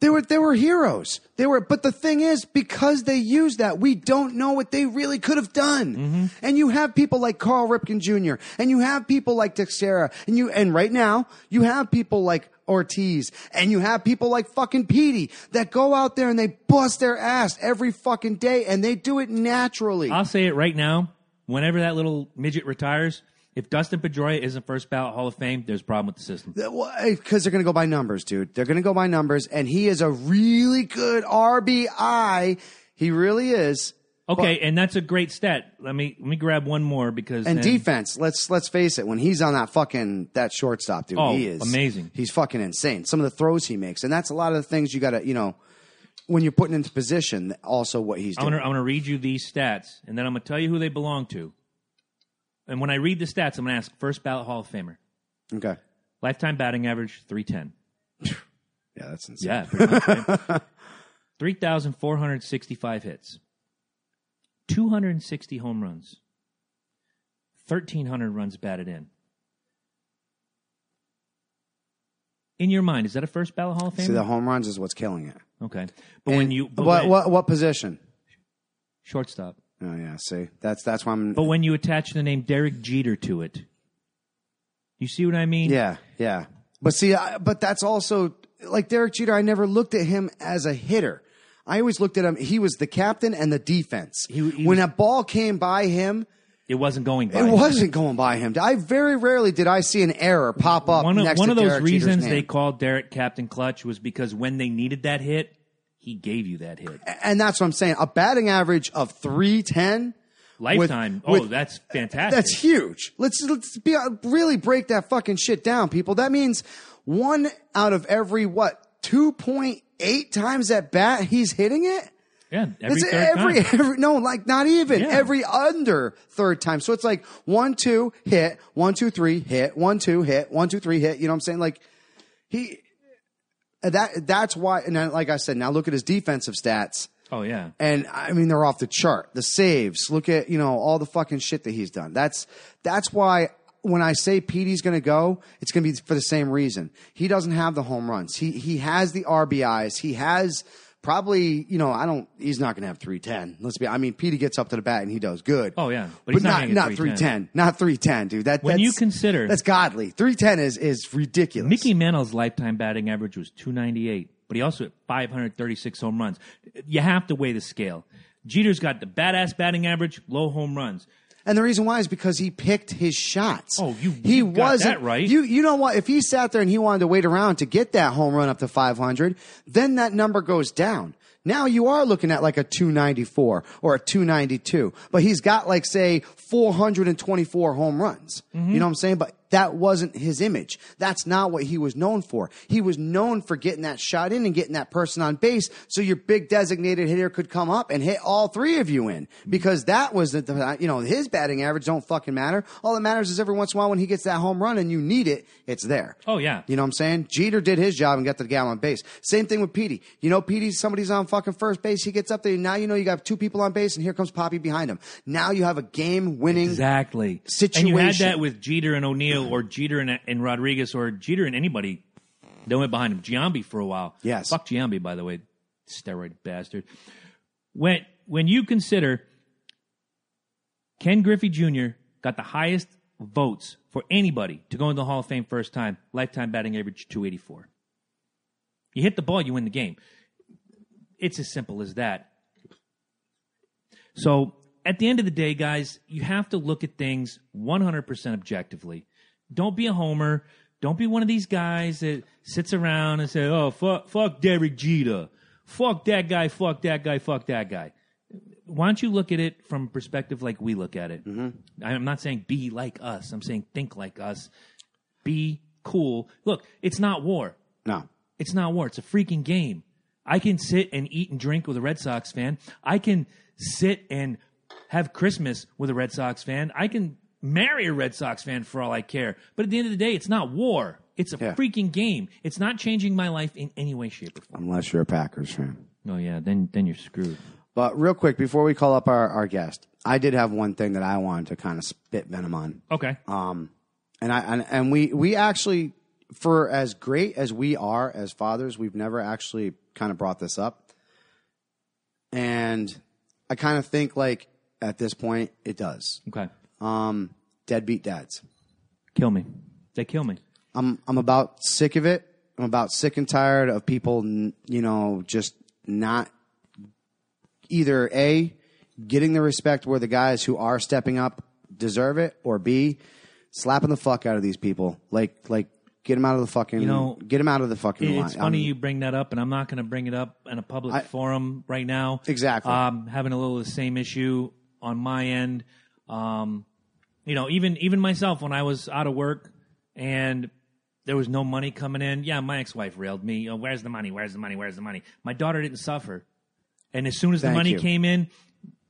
They were they were heroes. They were but the thing is because they used that, we don't know what they really could have done. Mm-hmm. And you have people like Carl Ripken Jr. and you have people like Teixeira and you and right now you have people like Ortiz and you have people like fucking Petey that go out there and they bust their ass every fucking day and they do it naturally. I'll say it right now. Whenever that little midget retires, if Dustin Pedroia isn't first ballot Hall of Fame, there's a problem with the system. Because they're going to go by numbers, dude. They're going to go by numbers, and he is a really good RBI. He really is. Okay, and that's a great stat. Let me let me grab one more because And then- defense, let's let's face it, when he's on that fucking that shortstop, dude, Oh, he is amazing. He's fucking insane. Some of the throws he makes, and that's a lot of the things you got to, you know, when you're putting into position. Also, what he's I'm doing. I'm gonna read you these stats, and then I'm gonna tell you who they belong to. And when I read the stats, I'm gonna ask first ballot Hall of Famer, Okay, lifetime batting average three ten. yeah, that's insane. Yeah, right? three thousand four hundred sixty five hits, two hundred and sixty home runs, thirteen hundred runs batted in. In your mind, is that a first ballot Hall of Fame? See, the home runs is what's killing it. okay, but when you but what when- what what position? shortstop. Oh yeah, see, that's that's why I'm. But when you attach the name Derek Jeter to it, you see what I mean? Yeah, yeah. But see, I, but that's also like Derek Jeter. I never looked at him as a hitter. I always looked at him. He was the captain and the defense. He- he when was- a ball came by him, It wasn't going by. it wasn't going by him. I very rarely did I see an error pop up One of, one of those Derek reasons they called Derek Captain Clutch was because when they needed that hit, he gave you that hit. and that's what I'm saying. A batting average of three ten. Lifetime. Oh, with- oh, that's fantastic. That's huge. Let's let's be uh, really break that fucking shit down, people. That means one out of every what two point eight times at bat he's hitting it. yeah, every It's third every, time. every no, like not even Yeah. every under third time. So it's like one, two, hit, one, two, three, hit, one, two, hit, one, two, three, hit. You know what I'm saying? Like he that that's why. And then, like I said, now look at his defensive stats. Oh yeah. And I mean, they're off the chart. The saves, look at, you know, all the fucking shit that he's done. That's, that's why when I say Petey's going to go, it's going to be for the same reason. He doesn't have the home runs. He, he has the RBIs. He has probably, you know, I don't, he's not going to have 310. Let's be, I mean, Petey gets up to the bat and he does good. Oh, yeah. But, But he's not not, gonna get not 310. 310. Not 310, dude. That, When that's, you consider- that's godly. 310 is, is ridiculous. Mickey Mantle's lifetime batting average was 298, but he also hit 536 home runs. You have to weigh the scale. Jeter's got the badass batting average, low home runs. And the reason why is because he picked his shots. Oh, you- he you got wasn't that right. You you know what? If he sat there and he wanted to wait around to get that home run up to 500, then that number goes down. Now you are looking at like a 294 or a 292, but he's got like say 424 home runs. Mm-hmm. You know what I'm saying? But that wasn't his image. That's not what he was known for. He was known for getting that shot in and getting that person on base so your big designated hitter could come up and hit all three of you in because that was the, you know, his batting average don't fucking matter. All that matters is every once in a while when he gets that home run and you need it, it's there. Oh, yeah. You know what I'm saying? Jeter did his job and got the gal on base. Same thing with Petey. You know, Petey, somebody's on fucking first base. He gets up there. Now you know you got two people on base and here comes Papi behind him. Now you have a game winning. Exactly. situation. And you had that with Jeter and O'Neill or Jeter and, and Rodriguez or Jeter and anybody that went behind him. Giambi for a while. Yes. Fuck Giambi, by the way. Steroid bastard. When, when you consider Ken Griffey Jr. got the highest votes for anybody to go into the Hall of Fame first time, lifetime batting average 284. You hit the ball, you win the game. It's as simple as that. So at the end of the day, guys, you have to look at things 100% objectively. Don't be a homer. Don't be one of these guys that sits around and say, "Oh, fuck, fuck Derek Jeter, fuck that guy, fuck that guy, fuck that guy." Why don't you look at it from a perspective like we look at it? Mm-hmm. I'm not saying be like us. I'm saying think like us. Be cool. Look, it's not war. No. It's not war. It's a freaking game. I can sit and eat and drink with a Red Sox fan. I can sit and have Christmas with a Red Sox fan. I can marry a Red Sox fan for all I care. But at the end of the day, it's not war. It's a Yeah. freaking game. It's not changing my life in any way, shape, or form. Unless you're a Packers fan. Oh yeah, then then you're screwed. But real quick, before we call up our, our guest, I did have one thing that I wanted to kind of spit venom on. Okay. Um, and I and, and we we actually, for as great as we are as fathers, we've never actually kind of brought this up. And I kind of think like at this point it does. okay. Um, deadbeat dads. Kill me. They kill me. I'm I'm about sick of it. I'm about sick and tired of people, you know, just not either a getting the respect where the guys who are stepping up deserve it, or b slapping the fuck out of these people. Like like get them out of the fucking You know, get them out of the fucking line. It's funny I'm- you bring that up, and I'm not going to bring it up in a public I- forum right now. Exactly. Um, having a little of the same issue on my end. Um, you know, even even myself when I was out of work and there was no money coming in. Yeah, my ex-wife railed me. Oh, where's the money? Where's the money? Where's the money? My daughter didn't suffer, and as soon as the money you. came in,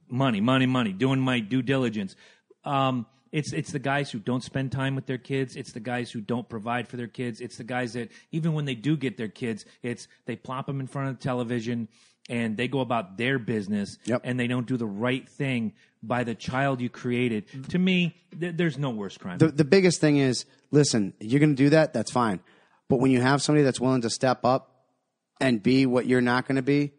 money, money, money. Doing my due diligence. Um, it's it's the guys who don't spend time with their kids. It's the guys who don't provide for their kids. It's the guys that even when they do get their kids, it's they plop them in front of the television and they go about their business Yep. and they don't do the right thing by the child you created. To me, th- there's no worse crime. the the biggest thing is listen, you're going to do that, that's fine. But when you have somebody that's willing to step up and be what you're not going to be,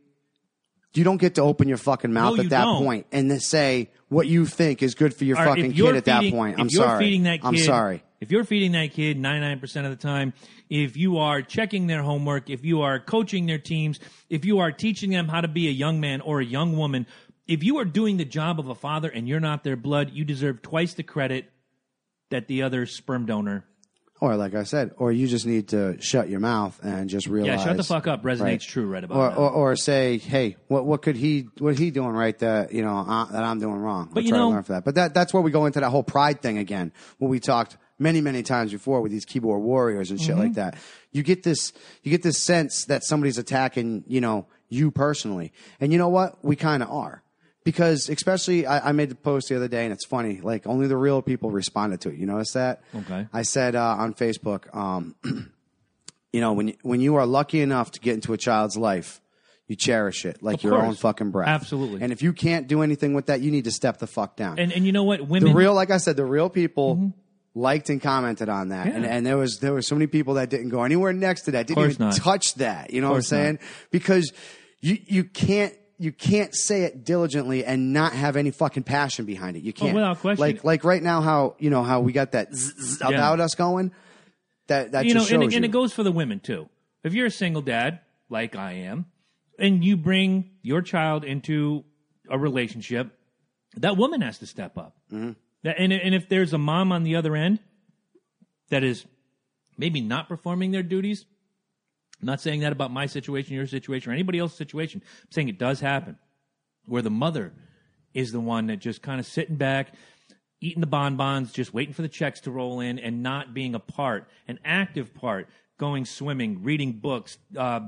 you don't get to open your fucking mouth No, at that point and then say what you think is good for your All fucking kid at that point. I'm if you're sorry. feeding that kid, I'm sorry. If you're feeding that kid 99% of the time, if you are checking their homework, if you are coaching their teams, if you are teaching them how to be a young man or a young woman, if you are doing the job of a father and you're not their blood, you deserve twice the credit that the other sperm donor. Or like I said, or you just need to shut your mouth and just realize. Yeah, shut the fuck up. Resonates Right. true right about Or, or, or say, hey, what what could he what he doing right that you know uh, that I'm doing wrong? But I'll you try know- to learn for that. But that that's where we go into that whole pride thing again. When we talked many many times before with these keyboard warriors and shit Mm-hmm. like that, you get this you get this sense that somebody's attacking you know you personally, and you know what? We kind of are. Because especially, I, I made the post the other day, and it's funny. Like only the real people responded to it. You notice that? Okay. I said uh, on Facebook, um, you know, when you, when you are lucky enough to get into a child's life, you cherish it like Of your course. own fucking breath. Absolutely. And if you can't do anything with that, you need to step the fuck down. and, and you know what? the Women. real, like I said, the real people liked and commented on that, and. Yeah. and there was there were so many people that didn't go anywhere next to that, didn't even not. touch that. You know what I'm Course not. saying? Because you you can't. You can't say it diligently and not have any fucking passion behind it. You can't. Oh, without question. Like like right now, how you know how we got that zzz, zzz Yeah. about us going. That that you know, just and, it- and you. it goes for the women too. If you're a single dad, like I am, and you bring your child into a relationship, that woman has to step up. Mm-hmm. That, and, and if there's a mom on the other end that is maybe not performing their duties, I'm not saying that about my situation, your situation, or anybody else's situation. I'm saying it does happen where the mother is the one that just kind of sitting back, eating the bonbons, just waiting for the checks to roll in, and not being a part, an active part, going swimming, reading books, uh,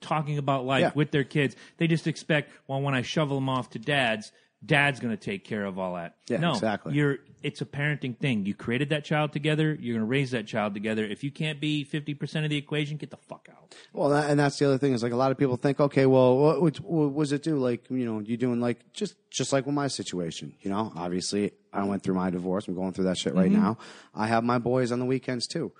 talking about life Yeah. with their kids. They just expect, well, when I shovel them off to dad's, dad's going to take care of all that. Yeah, no, exactly. You're it's a parenting thing. You created that child together. You're going to raise that child together. If you can't be fifty percent of the equation, get the fuck out. Well, that, and that's the other thing is like a lot of people think, okay, well, what, what, what was it do? Like, you know, you doing like just just like with my situation, you know. Obviously, I went through my divorce. I'm going through that shit right now. I have my boys on the weekends too.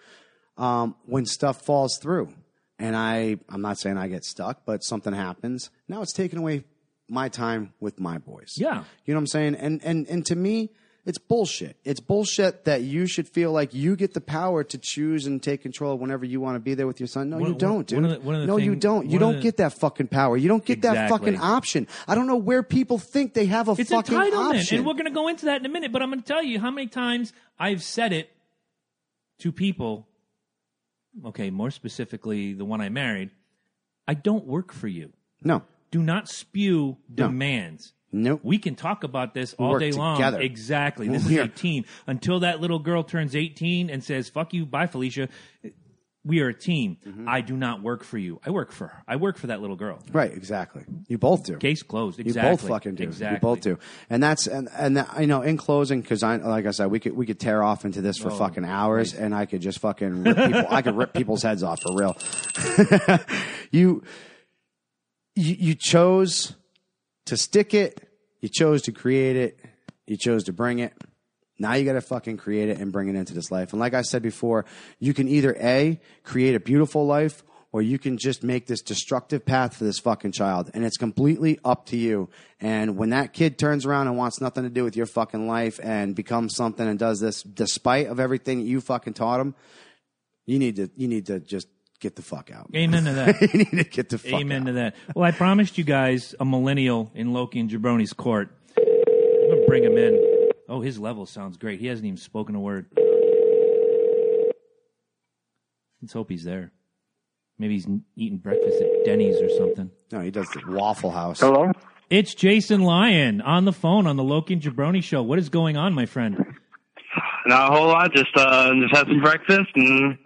Um, when stuff falls through, and I, I'm not saying I get stuck, but something happens. Now it's taken away my time with my boys. Yeah. You know what I'm saying? And and and to me, it's bullshit. It's bullshit that you should feel like you get the power to choose and take control whenever you want to be there with your son. No, One- you don't, dude. one of the- one no, you don't. You don't the- get that fucking power. You don't get that fucking option. I don't know where people think they have a It's fucking entitlement, option. and we're going to go into that in a minute. But I'm going to tell you how many times I've said it to people. Okay, more specifically, the one I married. I don't work for you. no, Do not spew demands. nope. We can talk about this all work day long. together. Exactly. This We is are- a team. Until that little girl turns 18 and says, fuck you, bye, Felicia. we are a team. Mm-hmm. I do not work for you. I work for her. I work for that little girl. Right, exactly. You both do. Case closed. You both fucking do. Exactly. You both do. And that's and and that, you know, in closing, because I like I said, we could we could tear off into this for Oh, fucking hours, and I could just fucking rip people. I could rip people's heads off for real. you, you you chose to stick it. You chose to create it. You chose to bring it. Now you got to fucking create it and bring it into this life. And like I said before, you can either A, create a beautiful life, or you can just make this destructive path for this fucking child. And it's completely up to you. And when that kid turns around and wants nothing to do with your fucking life and becomes something and does this despite of everything you fucking taught him, you need to, you need to just get the fuck out. Amen to that. you need to get the fuck Amen out. to that. Well, I promised you guys a millennial in Loki and Jabroni's court. I'm gonna bring him in. Oh, his level sounds great. He hasn't even spoken a word. Let's hope he's there. Maybe he's eating breakfast at Denny's or something. No, he does the Waffle House. Hello? It's Jason Lyon on the phone on the Loki and Jabroni show. What is going on, my friend? Not a whole lot. Just uh, just had some breakfast and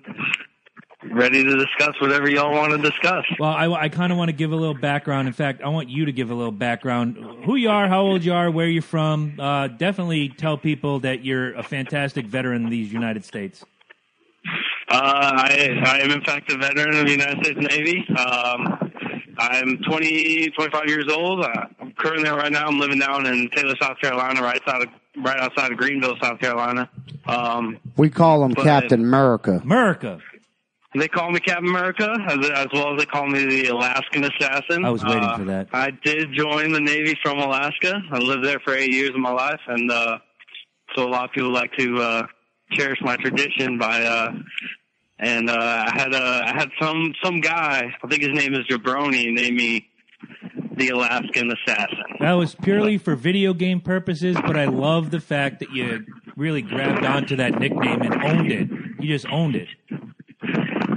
ready to discuss whatever y'all want to discuss. Well, I, I kind of want to give a little background. In fact, I want you to give a little background. Who you are, how old you are, where you're from. Uh, definitely tell people that you're a fantastic veteran of these United States. Uh, I I am in fact a veteran of the United States Navy. Um, I'm 20, 25 years old. Uh, I'm currently right now I'm living down in Taylor, South Carolina, right outside of right outside of Greenville, South Carolina. Um, We call him Captain America. America. They call me Captain America, as, as well as they call me the Alaskan Assassin. I was waiting Uh, for that. I did join the Navy from Alaska. I lived there for eight years of my life, and uh, so a lot of people like to uh, cherish my tradition by. Uh, and uh, I had uh, I had some some guy, I think his name is Jabroni, named me the Alaskan Assassin. That was purely for video game purposes, but I love the fact that you really grabbed onto that nickname and owned it. You just owned it.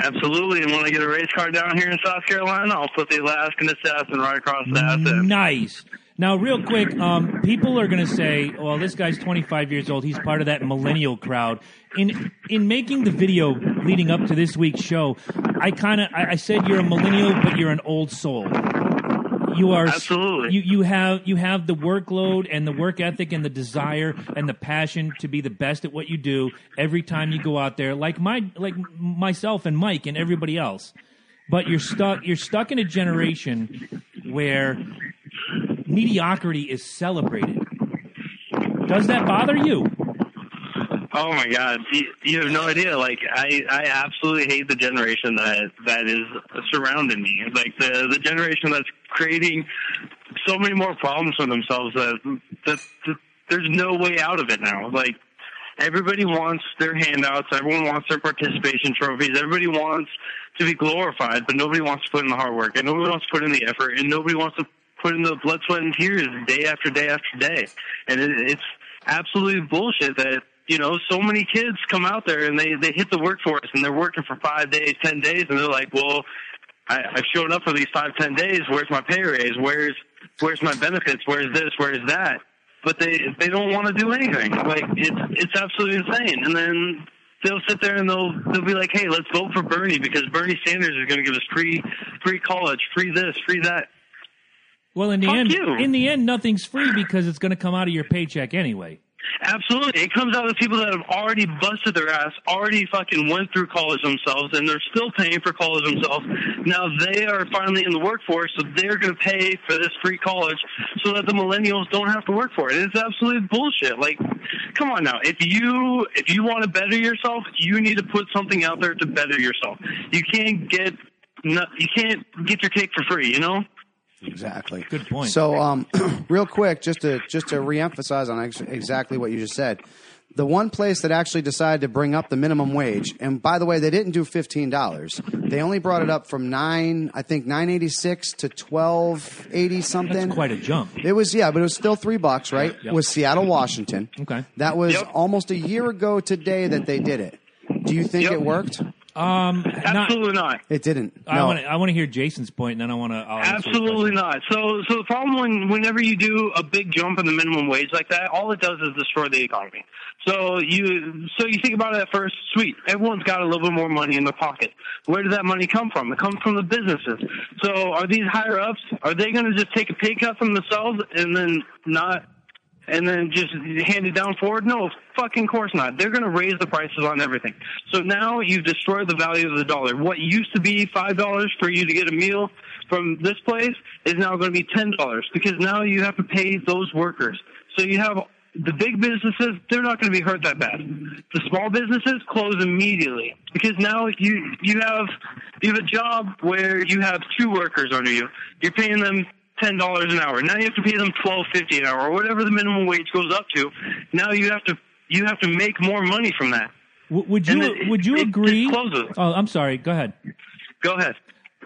Absolutely, and when I get a race car down here in South Carolina, I'll put the Alaskan Assassin right across the And Nice. Now, real quick, um, people are going to say, "Well, this guy's 25 years old. He's part of that millennial crowd." In in making the video leading up to this week's show, I kind of I, I said you're a millennial, but you're an old soul. You are Absolutely. You you have you have the workload and the work ethic and the desire and the passion to be the best at what you do every time you go out there. Like my like myself and Mike and everybody else. But you're stuck you're stuck in a generation where mediocrity is celebrated. Does that bother you? Oh my God, you, you have no idea. Like I, I absolutely hate the generation that that is surrounding me. Like the the generation that's creating so many more problems for themselves that that, that there's no way out of it now. Like everybody wants their handouts, everyone wants their participation trophies, everybody wants to be glorified, but nobody wants to put in the hard work, and nobody wants to put in the effort, and nobody wants to put in the blood, sweat, and tears day after day after day. And it, it's absolutely bullshit that you know so many kids come out there and they they hit the workforce and they're working for five days, ten days, and they're like, well. I, I've shown up for these five, ten days. Where's my pay raise? Where's where's my benefits? Where's this? Where's that? But they they don't want to do anything. Like it's it's absolutely insane. And then they'll sit there and they'll they'll be like, hey, let's vote for Bernie because Bernie Sanders is going to give us free free college, free this, free that. Well, in the Fuck end, you. in the end, nothing's free because it's going to come out of your paycheck anyway. Absolutely. It comes out of people that have already busted their ass, already fucking went through college themselves, and they're still paying for college themselves. Now they are finally in the workforce, so they're going to pay for this free college so that the millennials don't have to work for it. It's absolute bullshit. Like, come on now. If you, if you want to better yourself, you need to put something out there to better yourself. You can't get, you can't get your cake for free, you know? Exactly. Good point. So, um, real quick, just to just to reemphasize on ex- exactly what you just said, the one place that actually decided to bring up the minimum wage, and by the way, they didn't do fifteen dollars. They only brought it up from nine, I think nine eighty six to twelve eighty something. That's quite a jump. It was yeah, but it was still three bucks, right? Yep. Was Seattle, Washington. Okay. That was Yep. almost a year ago today that they did it. Do you think Yep. it worked? Um, not, Absolutely not. It didn't. I No. want to. I want to hear Jason's point, and then I want to. Absolutely not. So, so the problem when whenever you do a big jump in the minimum wage like that, all it does is destroy the economy. So you, so you think about it at first, sweet. Everyone's got a little bit more money in their pocket. Where does that money come from? It comes from the businesses. So are these higher ups? Are they going to just take a pay cut from themselves and then not? And then just hand it down forward? No, fucking course not. They're going to raise the prices on everything. So now you've destroyed the value of the dollar. What used to be five dollars for you to get a meal from this place is now going to be ten dollars because now you have to pay those workers. So you have the big businesses; they're not going to be hurt that bad. The small businesses close immediately because now you you have you have a job where you have two workers under you. You're paying them ten dollars an hour. Now you have to pay them twelve fifty an hour or whatever the minimum wage goes up to. Now you have to you have to make more money from that. W- would you it- would you it- it agree? closes. Oh, I'm sorry. Go ahead. Go ahead.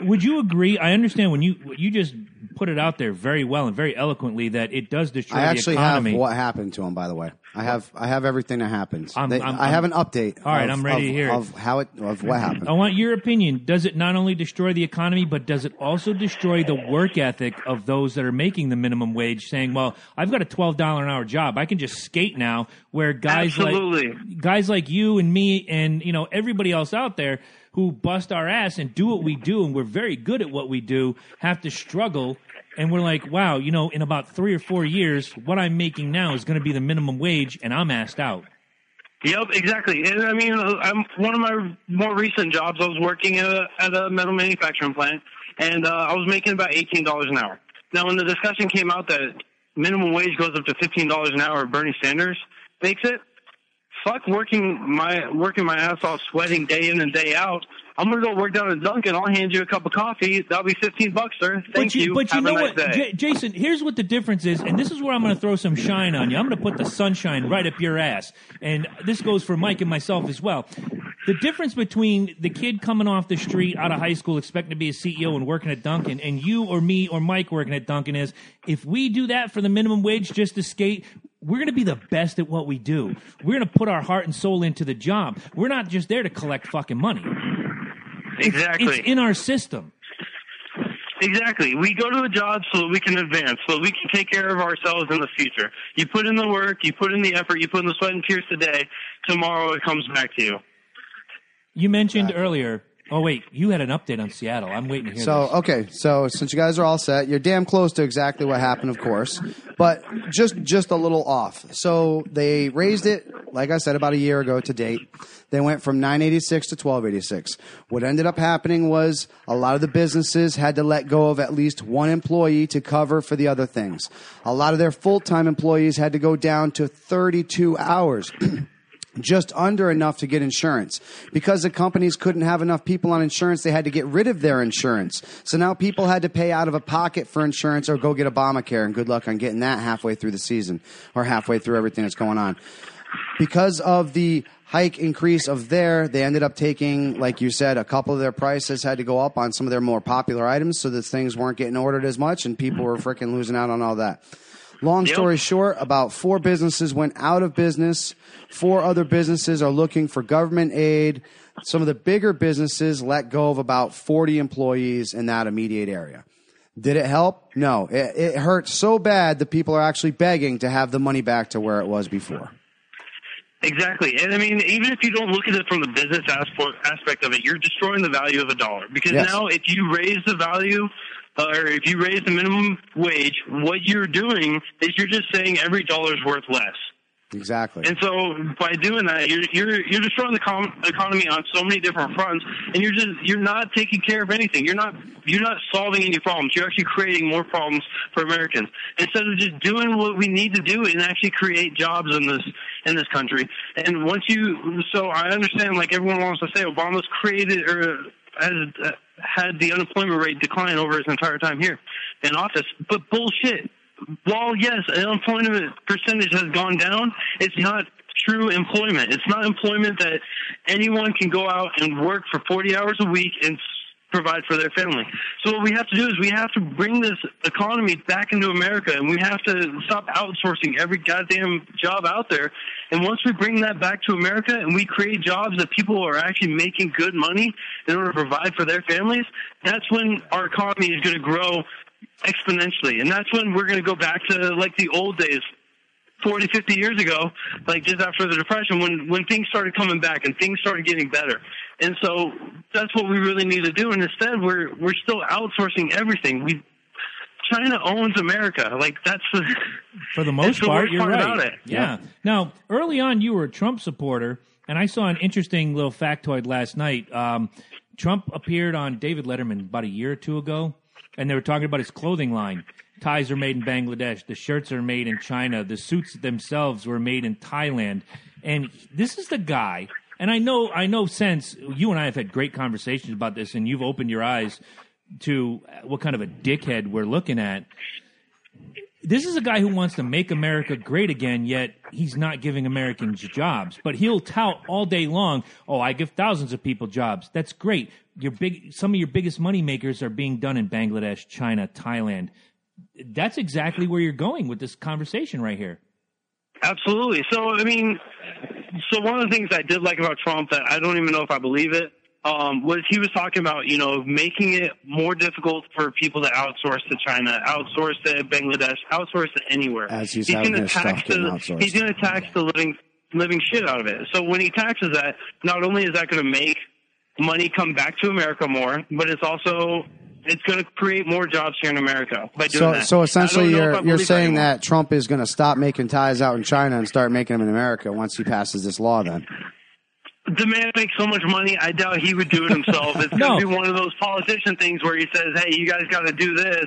Would you agree? I understand when you you just put it out there very well and very eloquently that it does destroy I actually the economy. have what happened to him. By the way, I have I have everything that happens. I'm- They- I'm- I have an update. All right, of- I'm ready of- to hear of how it of what happened. I want your opinion. Does it not only destroy the economy, but does it also destroy the work ethic of those that are making the minimum wage, saying, "Well, I've got a twelve dollar an hour job. I can just skate now." Where guys Absolutely. like guys like you and me and you know everybody else out there who bust our ass and do what we do, and we're very good at what we do, have to struggle. And we're like, wow, you know, in about three or four years, what I'm making now is going to be the minimum wage, and I'm asked out. Yep, exactly. And I mean, I'm one of my more recent jobs. I was working at a, at a metal manufacturing plant, and uh, I was making about eighteen dollars an hour. Now, when the discussion came out that minimum wage goes up to fifteen dollars an hour, Bernie Sanders makes it. Fuck working my working my ass off, sweating day in and day out. I'm gonna go work down at Dunkin'. I'll hand you a cup of coffee. That'll be fifteen bucks, sir. Thank but you, But you know nice what. J- Jason? Here's what the difference is, and this is where I'm going to throw some shine on you. I'm going to put the sunshine right up your ass, and this goes for Mike and myself as well. The difference between the kid coming off the street out of high school expecting to be a CEO and working at Dunkin', and you or me or Mike working at Dunkin' is if we do that for the minimum wage just to skate. We're going to be the best at what we do. We're going to put our heart and soul into the job. We're not just there to collect fucking money. Exactly. It's in our system. Exactly. We go to a job so that we can advance, so that we can take care of ourselves in the future. You put in the work, you put in the effort, you put in the sweat and tears today. Tomorrow it comes back to you. You mentioned earlier. Oh wait, you had an update on Seattle. I'm waiting to hear So this. okay, so since you guys are all set, you're damn close to exactly what happened, of course, but just just a little off. So they raised it, like I said, about a year ago to date. They went from 986 to 1286. What ended up happening was a lot of the businesses had to let go of at least one employee to cover for the other things. A lot of their full time employees had to go down to 32 hours. just under enough to get insurance. Because the companies couldn't have enough people on insurance, they had to get rid of their insurance. So now people had to pay out of a pocket for insurance or go get Obamacare, and good luck on getting that halfway through the season or halfway through everything that's going on. Because of the hike increase of there, they ended up taking, like you said, a couple of their prices had to go up on some of their more popular items so that things weren't getting ordered as much and people were freaking losing out on all that. Long Yep. story short, about four businesses went out of business. Four other businesses are looking for government aid. Some of the bigger businesses let go of about 40 employees in that immediate area. Did it help? No. It, it hurt so bad that people are actually begging to have the money back to where it was before. Exactly. And I mean, even if you don't look at it from the business aspect of it, you're destroying the value of a dollar. Because Yes. now if you raise the value, uh, or if you raise the minimum wage, what you're doing is you're just saying every dollar is worth less. Exactly. And so by doing that, you're you're you're destroying the com- economy on so many different fronts, and you're just you're not taking care of anything. You're not you're not solving any problems. You're actually creating more problems for Americans instead of just doing what we need to do and actually create jobs in this in this country. And once you, so I understand, like everyone wants to say, Obama's created or has uh, had the unemployment rate decline over his entire time here in office, but bullshit while yes, unemployment percentage has gone down, it's not true employment. It's not employment that anyone can go out and work for 40 hours a week and provide for their family. So what we have to do is we have to bring this economy back into America and we have to stop outsourcing every goddamn job out there And once we bring that back to America and we create jobs that people are actually making good money in order to provide for their families, that's when our economy is going to grow exponentially. And that's when we're going to go back to like the old days 40, 50 years ago, like just after the depression, when when things started coming back and things started getting better. And so that's what we really need to do. And instead, we're we're still outsourcing everything. We China owns America. Like that's the For the most That's the part, you're part right. about it. Yeah. Now, early on, you were a Trump supporter, and I saw an interesting little factoid last night. Um, Trump appeared on David Letterman about a year or two ago, and they were talking about his clothing line. Ties are made in Bangladesh. The shirts are made in China. The suits themselves were made in Thailand. And this is the guy. And I know, I know. Since you and I have had great conversations about this, and you've opened your eyes to what kind of a dickhead we're looking at this is a guy who wants to make America great again, yet he's not giving Americans jobs. But he'll tout all day long, "Oh, I give thousands of people jobs. That's great. Your big, some of your biggest money makers are being done in Bangladesh, China, Thailand." That's exactly where you're going with this conversation right here. Absolutely. So, I mean, so one of the things I did like about Trump that I don't even know if I believe it um, was he was talking about, you know, making it more difficult for people to outsource to China, outsource to Bangladesh, outsource to anywhere. As he's having gonna his tax the. He's going to tax the living living shit out of it. So when he taxes that, not only is that going to make money come back to America more, but it's also it's going to create more jobs here in America by doing So, that. so essentially, don't know if you're you're saying that Trump is going to stop making ties out in China and start making them in America once he passes this law. Then the man makes so much money. I doubt he would do it himself. It's No. going to be one of those politician things where he says, "Hey, you guys got to do this.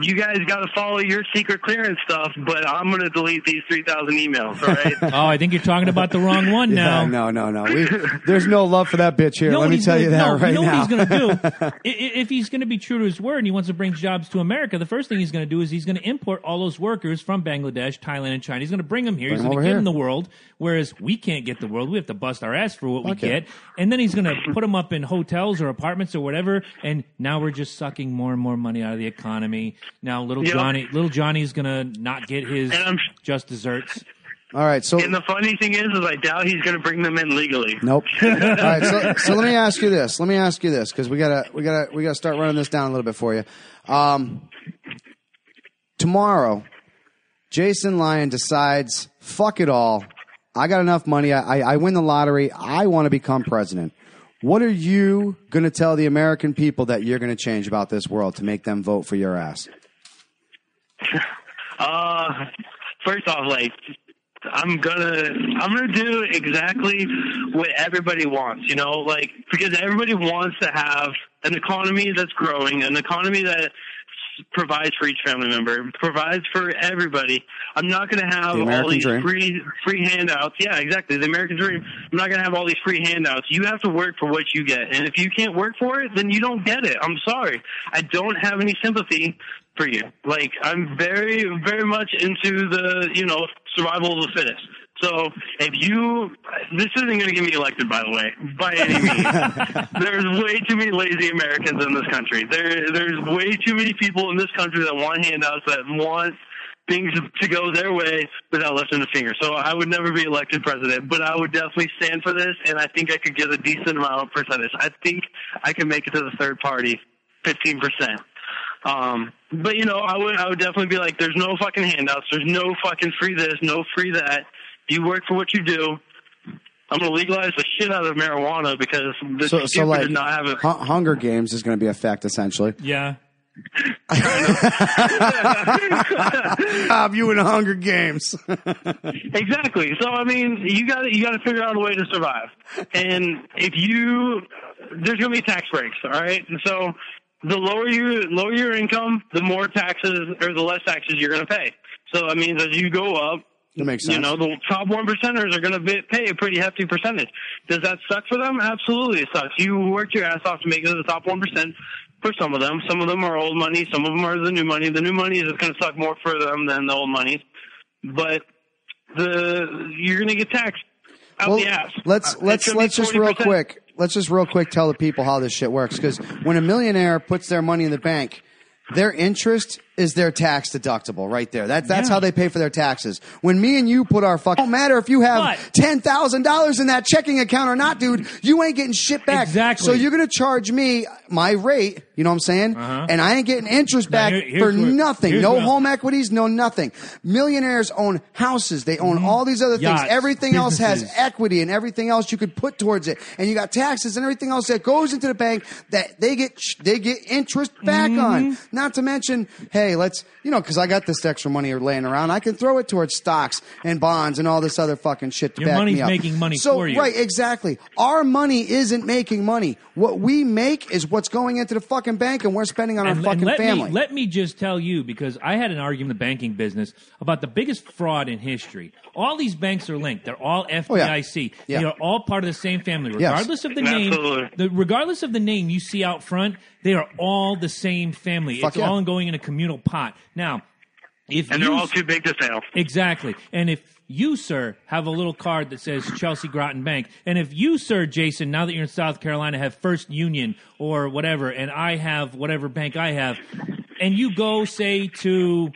You guys got to follow your secret clearance stuff, but I'm going to delete these three thousand emails." All right. Oh, I think you're talking about the wrong one now. Yeah, no, no, no. We, there's no love for that bitch here. know Let me tell gonna- you that no, right you know now. what he's going to do? I- i- if he's going to be true to his word and he wants to bring jobs to America, the first thing he's going to do is he's going to import all those workers from Bangladesh, Thailand, and China. He's going to bring them here. he's going to over give them the world, whereas we can't get the world. We have to bust our ass for what we it. get. And then he's going to put them up in hotels or apartments or whatever. And now we're just sucking more and more money out of the economy. Now little Yep. Johnny, little Johnny's going to not get his And I'm- just desserts. All right, so and the funny thing is, is I doubt he's going to bring them in legally. Nope. All right, so, so let me ask you this. Let me ask you this because we gotta we gotta we gotta start running this down a little bit for you. Um, tomorrow, Jason Lyon decides, fuck it all. I got enough money. I, I, I win the lottery. I want to become president. What are you going to tell the American people that you're going to change about this world to make them vote for your ass? Uh, first off, like I'm gonna I'm gonna do exactly what everybody wants, you know, like because everybody wants to have an economy that's growing, an economy that provides for each family member, provides for everybody. I'm not going to have all these dream. free free handouts. Yeah, exactly. The American dream. I'm not going to have all these free handouts. You have to work for what you get. And if you can't work for it, then you don't get it. I'm sorry. I don't have any sympathy for you. Like I'm very very much into the, you know, survival of the fittest. So if you, this isn't going to get me elected, by the way, by any means. there's way too many lazy Americans in this country. There, there's way too many people in this country that want handouts, that want things to go their way without lifting a finger. So I would never be elected president, but I would definitely stand for this, and I think I could get a decent amount of percentage. I think I can make it to the third party, fifteen percent. Um, but you know, I would I would definitely be like, there's no fucking handouts, there's no fucking free this, no free that. You work for what you do. I'm gonna legalize the shit out of marijuana because the So, stupid so like, did not have it. Hu- Hunger Games is going to be a fact essentially. Yeah. Have you in Hunger Games? Exactly. So I mean, you got to you got to figure out a way to survive. And if you, there's going to be tax breaks. All right. And so the lower you lower your income, the more taxes or the less taxes you're going to pay. So that means as you go up, That makes sense. you know, the top one percenters are going to pay a pretty hefty percentage. Does that suck for them? Absolutely, it sucks. You worked your ass off to make it to the top one percent. For some of them, some of them are old money, some of them are the new money. The new money is going to suck more for them than the old money. but the you're going to get taxed out Well, the ass. let's let's it's gonna be let's just real 40%. quick. Let's just real quick tell the people how this shit works because when a millionaire puts their money in the bank, their interest is their tax deductible right there. That, that's Yeah. how they pay for their taxes. When me and you put our fuck, don't matter if you have ten thousand dollars in that checking account or not, dude. You ain't getting shit back. Exactly. So you're gonna charge me my rate. You know what I'm saying? Uh-huh. And I ain't getting interest back here- for nothing. No home equities, no nothing. Millionaires own houses. They own all these other things. Mm-hmm. Yachts, Everything else has equity and everything else you could put towards it. And you got taxes and everything else that goes into the bank that they get they get interest back Mm-hmm. on. Not to mention, hey, let's you know because I got this extra money laying around, I can throw it towards stocks and bonds and all this other fucking shit to Your back money's me up. making money so, for you. Right, exactly. Our money isn't making money. What we make is what's going into the fucking bank, and we're spending on And, our and fucking let family. Me, let me just tell you, because I had an argument in the banking business about the biggest fraud in history. All these banks are linked. They're all oh, FDIC. Yeah. They are all part of the same family, Yes. regardless of the Absolutely. name. The, regardless of the name you see out front, they are all the same family. Fuck it's yeah. all going in a communal pot. Now, if And they're all too big to fail. Exactly. And if you, sir, have a little card that says Chelsea Groton Bank, and if you, sir, Jason, now that you're in South Carolina, have First Union or whatever, and I have whatever bank I have, and you go, say, to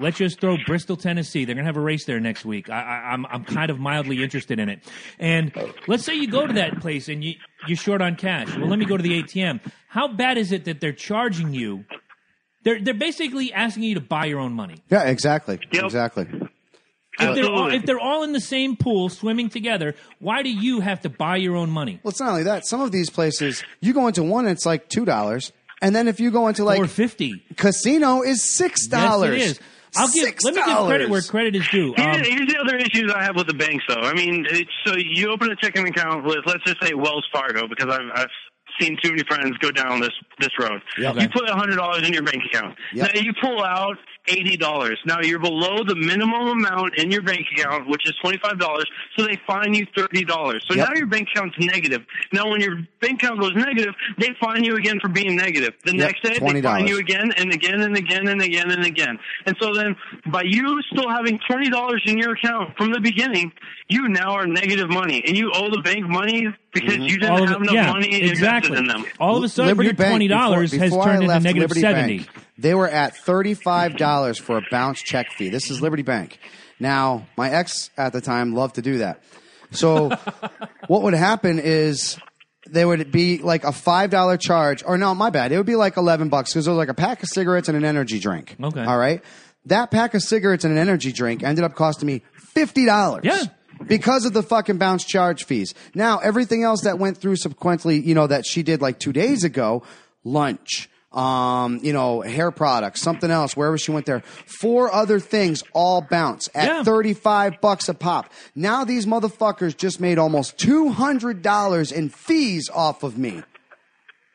let's just throw Bristol, Tennessee. They're going to have a race there next week. I, I, I'm I'm kind of mildly interested in it. And let's say you go to that place and you you're short on cash. Well, let me go to the ATM. How bad is it that they're charging you? They're they're basically asking you to buy your own money. yeah, exactly, Yep. exactly. If they're, all, if they're all in the same pool swimming together, why do you have to buy your own money? Well, it's not only that. Some of these places, you go into one, it's like two dollars, and then if you go into like or fifty? casino, is six dollars. Yes, it is. I'll give. $6. Let me give credit where credit is due. Here's, Um, here's the other issues I have with the banks, though. I mean, it's, so you open a checking account with, let's just say, Wells Fargo, because I've, I've seen too many friends go down this this road. Yep. You put a hundred dollars in your bank account. Yep. Now you pull out eighty dollars. Now you're below the minimum amount in your bank account, which is twenty five dollars. So they fine you thirty dollars. So Yep. now your bank account's negative. Now when your bank account goes negative, they fine you again for being negative. The Yep, next day they $20. fine you again and again and again and again and again. And so then by you still having twenty dollars in your account from the beginning, you now are negative money and you owe the bank money because mm-hmm. you didn't all have enough yeah, money exactly. invested in them. All of a sudden, Liberty your Bank, twenty dollars before- has before I turned into negative Liberty seventy. Bank, they were at thirty-five dollars for a bounce check fee. This is Liberty Bank. Now, my ex at the time loved to do that. So, what would happen is there would be like a five dollar charge, or no, my bad. It would be like eleven bucks because it was like a pack of cigarettes and an energy drink. Okay. all right. That pack of cigarettes and an energy drink ended up costing me fifty dollars. Yeah. Because of the fucking bounce charge fees. Now, everything else that went through subsequently, you know, that she did like two days ago, lunch, um, you know, hair products, something else, wherever she went there, four other things all bounce at Yeah. 35 bucks a pop. Now these motherfuckers just made almost $200 in fees off of me.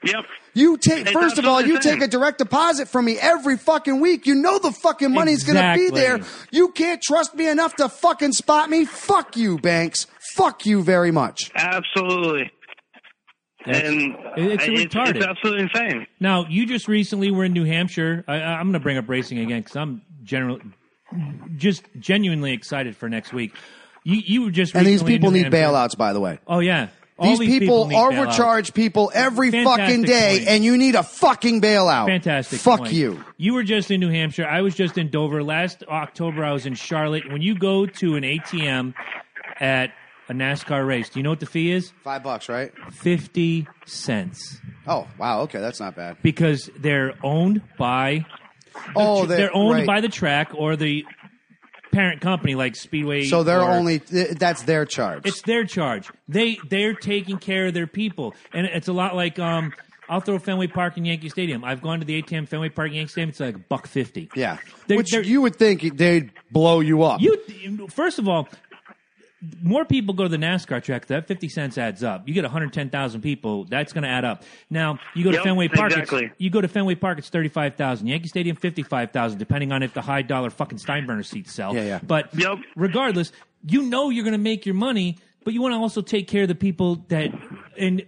Yep. You take, first of all, you take a direct deposit from me every fucking week. You know the fucking money's gonna be there. You can't trust me enough to fucking spot me. Fuck you, banks. Fuck you very much. Absolutely. That's- and it's it's, retarded. it's absolutely insane. Now, you just recently were in New Hampshire. I, I- I'm going to bring up racing again because I'm generally just genuinely excited for next week. You, you were just And these people need Hampshire. bailouts, by the way. Oh yeah, All These, people, need bailouts. overcharge people every Fantastic fucking day, point. and you need a fucking bailout. Fantastic. Fuck point. you. You were just in New Hampshire. I was just in Dover. Last October, I was in Charlotte. When you go to an ATM at a NASCAR race, do you know what the fee is? Five bucks, right? 50 cents. Oh, wow. Okay, that's not bad. Because they're owned by Oh, they're, owned right. by the track or the parent company like Speedway. So they're or- only th- that's their charge. It's their charge. They they're taking care of their people, and it's a lot like um. I'll throw Fenway Park and Yankee Stadium. I've gone to the ATM Fenway Park and Yankee Stadium. It's like a buck fifty. yeah, They're- which they're- you would think they'd blow you up. You first of all, more people go to the NASCAR track. That fifty cents adds up. You get one hundred ten thousand people. That's going to add up. Now you go to Yep, Fenway Park. exactly. It's, you go to Fenway Park. It's thirty five thousand. Yankee Stadium fifty five thousand, depending on if the high dollar fucking Steinbrenner seats sell. Yeah, yeah. But Yep. regardless, you know you're going to make your money. But you want to also take care of the people that, and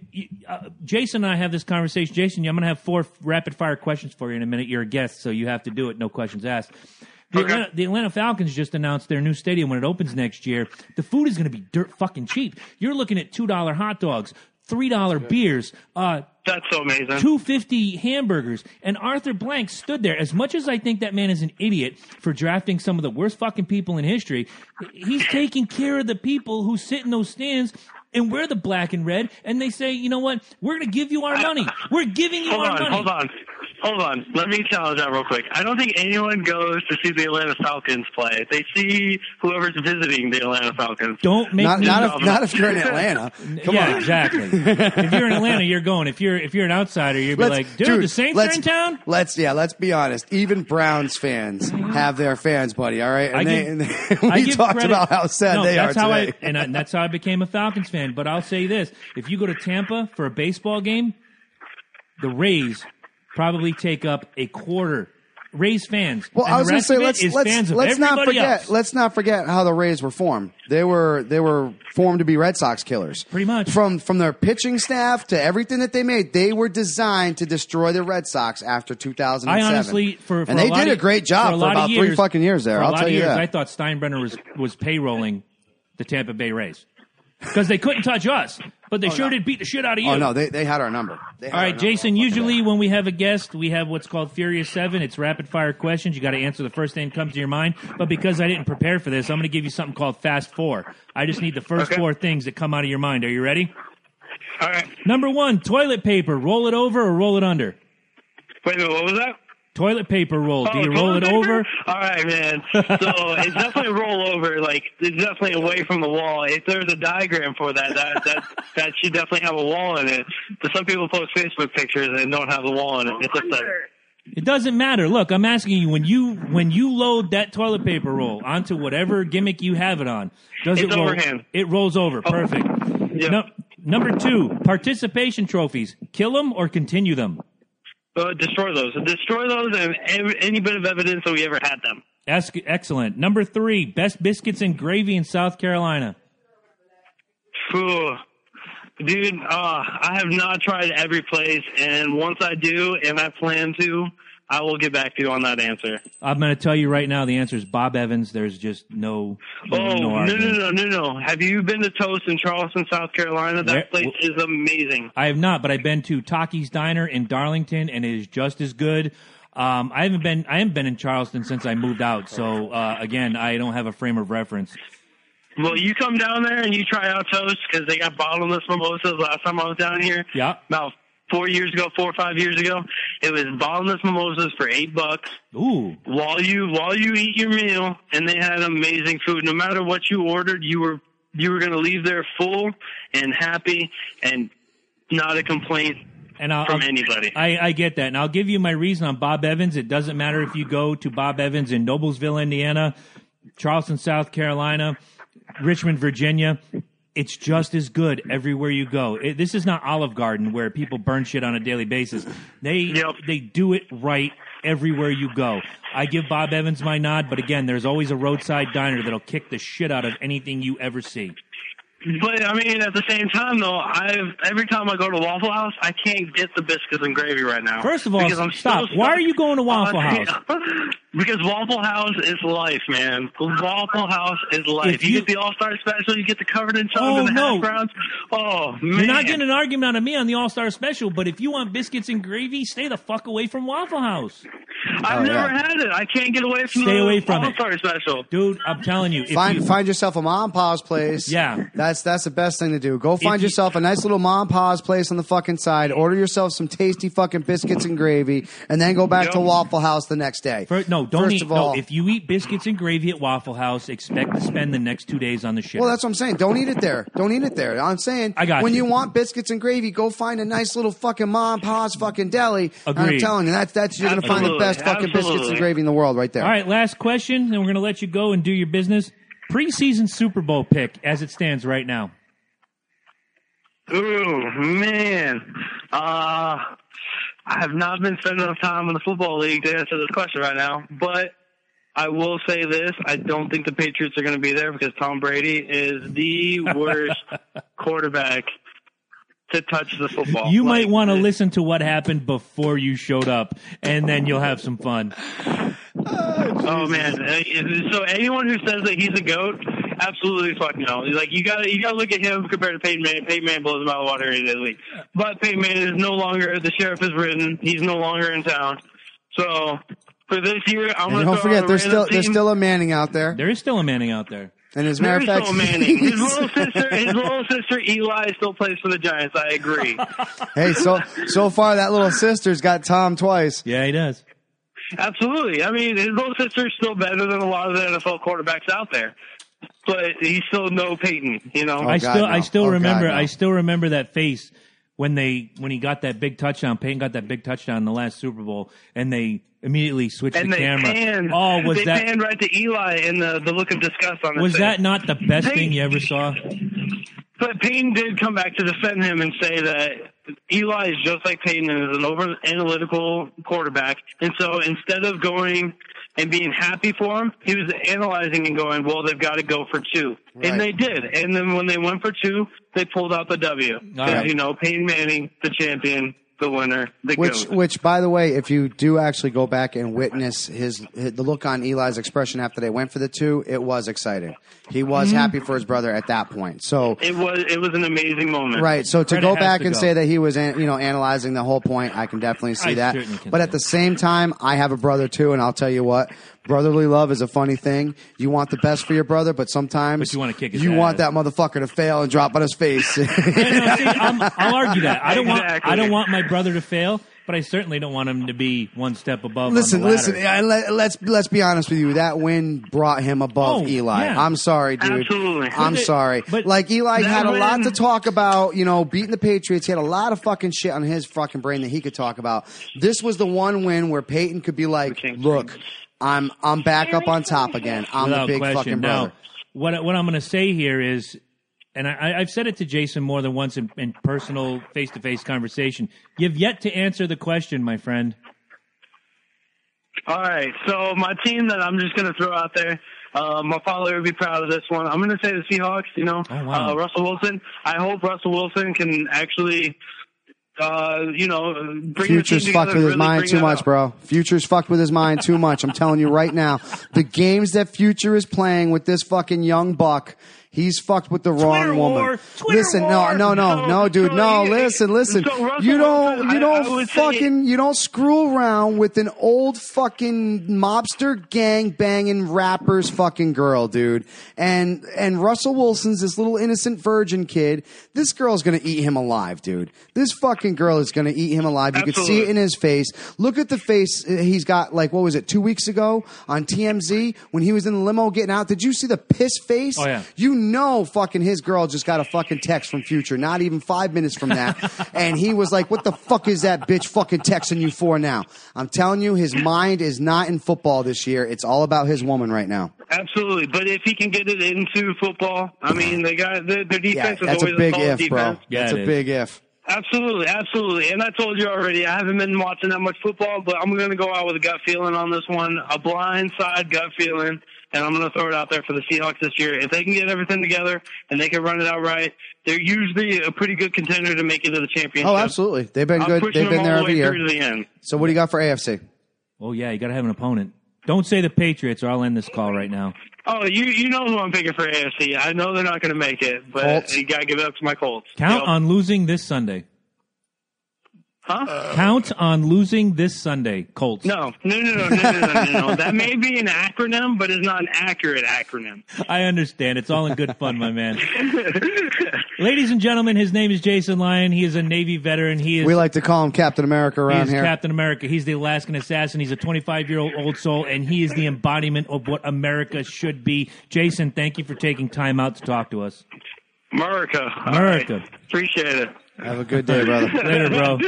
uh, Jason and I have this conversation. Jason, I'm going to have four rapid fire questions for you in a minute. You're a guest, so you have to do it. No questions asked. The, Okay. Atlanta, the Atlanta Falcons just announced their new stadium when it opens next year. The food is going to be dirt fucking cheap. You're looking at two dollar hot dogs, three dollar beers, uh, That's so amazing. 250 hamburgers. And Arthur Blank stood there. As much as I think that man is an idiot for drafting some of the worst fucking people in history, he's taking care of the people who sit in those stands and wear the black and red. And they say, you know what? We're going to give you our money. We're giving you Hold our on, money. hold on. Hold on. Let me challenge that real quick. I don't think anyone goes to see the Atlanta Falcons play. They see whoever's visiting the Atlanta Falcons. Don't make Not, me. not, if, not if you're in Atlanta. Come yeah, on. exactly. if you're in Atlanta, you're going. If you're if you're an outsider, you'd be Let's- like, dude, the Saints are in town. Let's yeah, let's be honest. Even Browns fans have their fans, buddy. All right, and I they, give- and they- we give talked credit- about how sad no, they that's are how today. I, and I, that's how I became a Falcons fan. But I'll say this: if you go to Tampa for a baseball game, the Rays probably take up a quarter. Rays fans. well, And I was going to say let's let's let's not forget else. let's not forget how the Rays were formed. They were they were formed to be Red Sox killers. Pretty much. From from their pitching staff to everything that they made, they were designed to destroy the Red Sox after 2007. I honestly, for, for and they a did of, a great job for, for, about years, three fucking years there. I'll lot tell of you years, that. I thought Steinbrenner was was payrolling the Tampa Bay Rays because they couldn't touch us, but they oh, sure did beat the shit out of oh, you. oh no, they they had our number. They had All our number. Jason. Usually, when we have a guest, we have what's called Furious Seven. It's rapid fire questions. You got to answer the first thing that comes to your mind. But because I didn't prepare for this, I'm going to give you something called Fast Four. I just need the first Okay. four things that come out of your mind. Are you ready? All right. Number one, toilet paper. Roll it over or roll it under. Wait a minute. What was that? Toilet paper roll. Do Oh, you roll it paper? over? All right, man. So it's definitely roll over. Like it's definitely away from the wall. If there's a diagram for that, that that that should definitely have a wall in it. But some people post Facebook pictures and don't have the wall in it. It's just that. It doesn't matter. Look, I'm asking you when you when you load that toilet paper roll onto whatever gimmick you have it on, does It's it roll? overhand. It rolls over. Oh. Perfect. Yeah. No, number two, participation trophies. Kill them or continue them. Uh, destroy those. Destroy those and every, any bit of evidence that we ever had them. Excellent. Number three, best biscuits and gravy in South Carolina. Phew. Dude, uh, I have not tried every place, and once I do, and I plan to, I will get back to you on that answer. I'm going to tell you right now, the answer is Bob Evans. There's just no, Oh, no no, no, no, no, no. Have you been to Toast in Charleston, South Carolina? That Where- place is amazing. I have not, but I've been to Taki's Diner in Darlington, and it is just as good. Um, I haven't been, I haven't been in Charleston since I moved out. So uh, again, I don't have a frame of reference. Well, you come down there and you try out Toast because they got bottomless mimosas last time I was down here. Yeah. About four years ago, four or five years ago. It was bottomless mimosas for eight bucks. Ooh, while you while you eat your meal and they had amazing food no matter what you ordered you were you were going to leave there full and happy and not a complaint and I'll, from I'll- anybody I, I get that, and I'll give you my reason on Bob Evans. It doesn't matter if you go to Bob Evans in Noblesville, Indiana, Charleston, South Carolina, Richmond, Virginia. It's just as good everywhere you go. It, this is not Olive Garden where people burn shit on a daily basis. They Yep. they do it right everywhere you go. I give Bob Evans my nod, but again, there's always a roadside diner that'll kick the shit out of anything you ever see. but i mean at the same time though i've every time i go to waffle house i can't get the biscuits and gravy right now First of all, because I'm stop. Why are you going to Waffle House? because waffle house is life man waffle house is life you, you- get the all-star special you get the covered in chunk Oh, and the no. hash browns oh man You're not getting an argument out of me on the All Star Special, but if you want biscuits and gravy, stay the fuck away from Waffle House, I've Oh, never yeah. had it. I can't get away from Stay the away from it. All-Star special. dude. I'm telling you, Find you, find yourself a mom and pa's place. Yeah. that's that's the best thing to do. Go find you- yourself a nice little mom and pa's place on the fucking side. Order yourself some tasty fucking biscuits and gravy, and then go back Yep. to Waffle House the next day. fir- no, don't First eat. of all, no, if you eat biscuits and gravy at Waffle House, expect to spend the next two days on the shit. well, that's what I'm saying. Don't eat it there. Don't eat it there. I'm saying I got when you. you. want biscuits and gravy, go find a nice little fucking mom pa's fucking deli. And I'm telling you, that's that's you're gonna find the best fucking biscuits and gravy in the world right there. All right, last question, and we're gonna let you go and do your business. Preseason Super Bowl pick as it stands right now. Oh man. Uh, I have not been spending enough time in the football league to answer this question right now, but I will say this. I don't think the Patriots are going to be there because Tom Brady is the worst quarterback to touch the football. You might want to listen to what happened before you showed up, and then you'll have some fun. Oh man! Uh, So anyone who says that he's a goat Absolutely, fuck no. Like you got to you got to look at him compared to Peyton Manning. Peyton Manning blows him out of the water any day of the week. But Peyton Manning is no longer the sheriff is written. He's no longer in town. So for this year, I'm And gonna don't forget, there's still random there's still a Manning out there. There is still a Manning out there. And as a matter of is fact, no Manning. His little sister, his little sister Eli still plays for the Giants. I agree. hey, so so far that little sister's got Tom twice. Yeah, he does. Absolutely. I mean, his little sister's still better than a lot of the NFL quarterbacks out there. But he's still no Peyton, you know. Oh, I God, still, no. I still Oh, God, remember, no. I still remember that face when they when he got that big touchdown. Peyton got that big touchdown in the last Super Bowl, and they immediately switched and the they camera. panned. oh, was they that panned right to Eli and the the look of disgust on his was face. that not the best They- thing you ever saw? But Peyton did come back to defend him and say that Eli is just like Peyton and is an over analytical quarterback. And so instead of going and being happy for him, he was analyzing and going, well, they've got to go for two. Right. And they did. And then when they went for two, they pulled out the W. Right. you know, Peyton Manning, the champion, the winner, the Which, goat. which, by the way, if you do actually go back and witness his, his the look on Eli's expression after they went for the two, it was exciting. He was mm-hmm. happy for his brother at that point. So, It was it was an amazing moment. right. So to Credit go back to and go. say that he was, an- you know, analyzing the whole point, I can definitely see I that. But at the same time, I have a brother too, and I'll tell you what. Brotherly love is a funny thing. You want the best for your brother, but sometimes But you wanna kick his you want that motherfucker to fail and drop on his face. Yeah, no, see, I'm, I'll argue that. I don't want. Exactly. I don't want my brother to fail, but I certainly don't want him to be one step above. Listen, on the listen. ladder. I, let, let's let's be honest with you. That win brought him above Oh, Eli. yeah. I'm sorry, dude. Absolutely. I'm But it- sorry. but like Eli had a lot to talk about. You know, beating the Patriots. He had a lot of fucking shit on his fucking brain that he could talk about. This was the one win where Peyton could be like, King. "Look, I'm I'm back up on top again. I'm without the big question. fucking now, what what I'm going to say here is, and I, I've said it to Jason more than once in, in personal face to face conversation. You've yet to answer the question, my friend. All right, so my team that I'm just going to throw out there, uh, my father would be proud of this one. I'm going to say the Seahawks. You know, Oh, wow. uh, Russell Wilson. I hope Russell Wilson can actually, uh, you know, bring Future's fucked with his really mind too much, out. bro. Future's fucked with his mind too much. I'm telling you right now. The games that Future is playing with this fucking young buck, he's fucked with the wrong Twitter woman. Twitter listen, war! no, no, no, no, dude, no. listen, listen. so you don't, Wilson, you don't I would say- fucking, you don't screw around with an old fucking mobster gang banging rappers fucking girl, dude. And and Russell Wilson's this little innocent virgin kid. This girl's gonna eat him alive, dude. This fucking girl is gonna eat him alive. You could see it in his face. Look at the face uh, he's got. Like what was it? Two weeks ago on TMZ when he was in the limo getting out. Did you see the piss face? Oh, yeah. You know, fucking his girl just got a fucking text from Future. Not even five minutes from that, and he was like, "What the fuck is that bitch fucking texting you for now?" I'm telling you, his mind is not in football this year. It's all about his woman right now. Absolutely, but if he can get it into football, I mean, they got their, their Yeah, defense is that's a big solid if, bro. Yeah, That's it a is. big if. Absolutely, absolutely. And I told you already, I haven't been watching that much football, but I'm going to go out with a gut feeling on this one, a blind side gut feeling, and I'm going to throw it out there for the Seahawks this year. If they can get everything together and they can run it out right, they're usually a pretty good contender to make it to the championship. Oh, absolutely. They've been I'm good. They've been there every year. to the end. So what do you got for AFC? Oh yeah, you got to have an opponent. Don't say the Patriots, or I'll end this call right now. Oh, you you know who I'm picking for AFC. I know they're not going to make it, but Colts. you got to give it up to my Colts. Count Yep. on losing this Sunday. Huh? Count on losing this Sunday, Colts. No, no, no, no, no, no, no, no, no. That may be an acronym, but it's not an accurate acronym. I understand. It's all in good fun, my man. Ladies and gentlemen, his name is Jason Lyon. He is a Navy veteran. He is We like to call him Captain America he around is here. Captain America. He's the Alaskan assassin. He's a 25 year old old soul, and he is the embodiment of what America should be. Jason, thank you for taking time out to talk to us. America. America. right. Appreciate it. Have a good day, brother. Later, bro.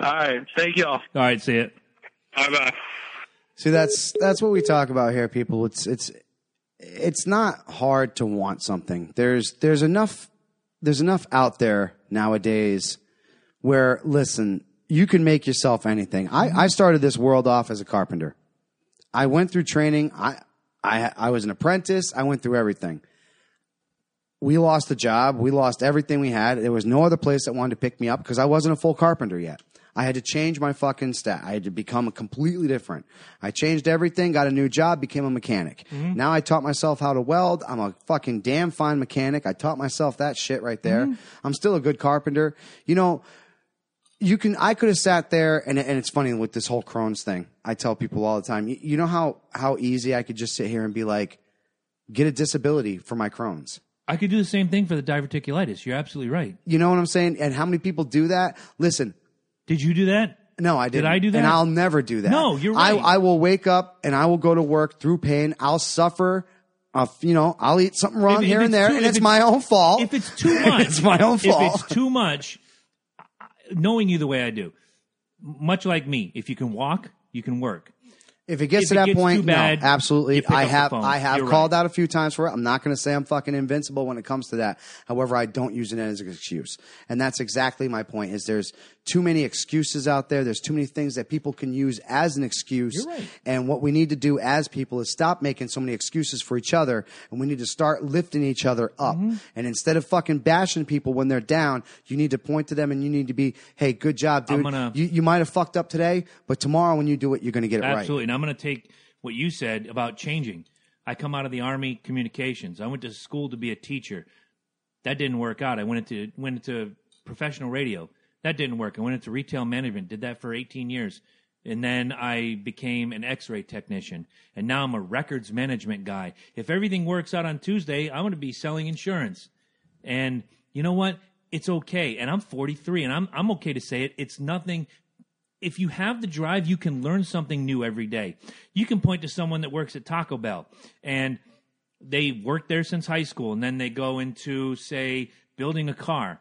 All right. Thank y'all. All right, see it. Bye bye. See, that's that's what we talk about here, people. It's it's it's not hard to want something. There's there's enough there's enough out there nowadays where listen, you can make yourself anything. I, I started this world off as a carpenter. I went through training. I I I was an apprentice. I went through everything. We lost the job. We lost everything we had. There was no other place that wanted to pick me up because I wasn't a full carpenter yet. I had to change my fucking stat. I had to become completely different. I changed everything, got a new job, became a mechanic. Mm-hmm. Now I taught myself how to weld. I'm a fucking damn fine mechanic. I taught myself that shit right there. Mm-hmm. I'm still a good carpenter. You know, you can I could have sat there and and it's funny with this whole Crohn's thing. I tell people all the time, you, you know how how easy I could just sit here and be like, get a disability for my Crohn's. I could do the same thing for the diverticulitis. You're absolutely right. You know what I'm saying? And how many people do that? Listen, Did you do that? no, I didn't. Did I do that? And I'll never do that. No, you're I, right. I will wake up and I will go to work through pain. I'll suffer. Uh, you know, I'll eat something wrong If- if here and there, too- and if it's, it's- my own fault. If it's too much, it's my own fault. If it's too much, knowing you the way I do, much like me, if you can walk, you can work. If it gets If to it that gets point, bad, no, absolutely. I have. I have You're called right. out a few times for it. I'm not going to say I'm fucking invincible when it comes to that. However, I don't use it as an excuse, and that's exactly my point. Is there's too many excuses out there. There's too many things that people can use as an excuse. Right. And what we need to do as people is stop making so many excuses for each other, and we need to start lifting each other up. Mm-hmm. And instead of fucking bashing people when they're down, you need to point to them and you need to be, hey, good job, dude. Gonna- you you might have fucked up today, but tomorrow when you do it, you're going to get it right. Absolutely. I'm going to take what you said about changing. I come out of the Army communications. I went to school to be a teacher. That didn't work out. I went into went into professional radio. That didn't work. I went into retail management. Did that for 18 years. And then I became an x-ray technician. And now I'm a records management guy. If everything works out on Tuesday, I'm going to be selling insurance. And you know what? It's okay. And I'm 43 and I'm I'm okay to say it. It's nothing if you have the drive, you can learn something new every day. You can point to someone that works at Taco Bell and they worked there since high school and then they go into, say, building a car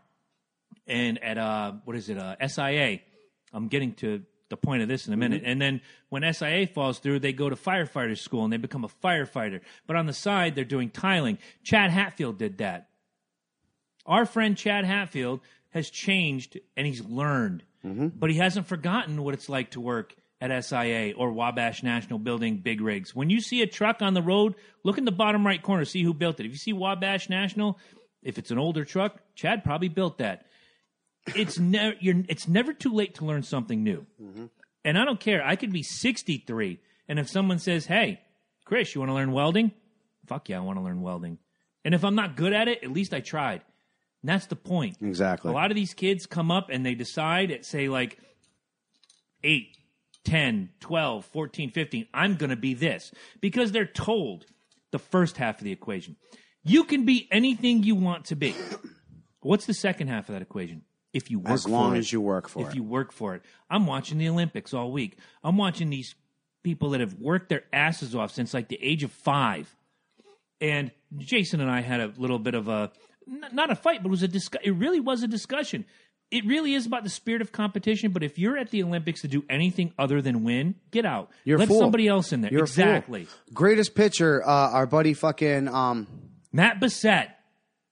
and at, uh, what is it, uh, SIA. I'm getting to the point of this in a minute. And then when SIA falls through, they go to firefighter school and they become a firefighter. But on the side, they're doing tiling. Chad Hatfield did that. Our friend Chad Hatfield has changed and he's learned, mm-hmm. but he hasn't forgotten what it's like to work at SIA or Wabash National building big rigs. When you see a truck on the road, look in the bottom right corner, see who built it. If you see Wabash National, if it's an older truck, Chad probably built that. It's never you're it's never too late to learn something new. Mm-hmm. And I don't care. I could be 63 and if someone says, "Hey, Chris, you want to learn welding?" Fuck yeah, I want to learn welding. And if I'm not good at it, at least I tried. And that's the point. Exactly. A lot of these kids come up and they decide at, say, like 8, 10, 12, 14, 15, I'm going to be this because they're told the first half of the equation. You can be anything you want to be. What's the second half of that equation? If you work As long for it. as you work for if it. you work for it. I'm watching the Olympics all week. I'm watching these people that have worked their asses off since like the age of five. And Jason and I had a little bit of a not a fight, but it was a discuss. It really was a discussion. It really is about the spirit of competition. But if you're at the Olympics to do anything other than win, get out. You're Let somebody else in there. You're exactly. Greatest pitcher, uh, our buddy fucking um, Matt Bissett.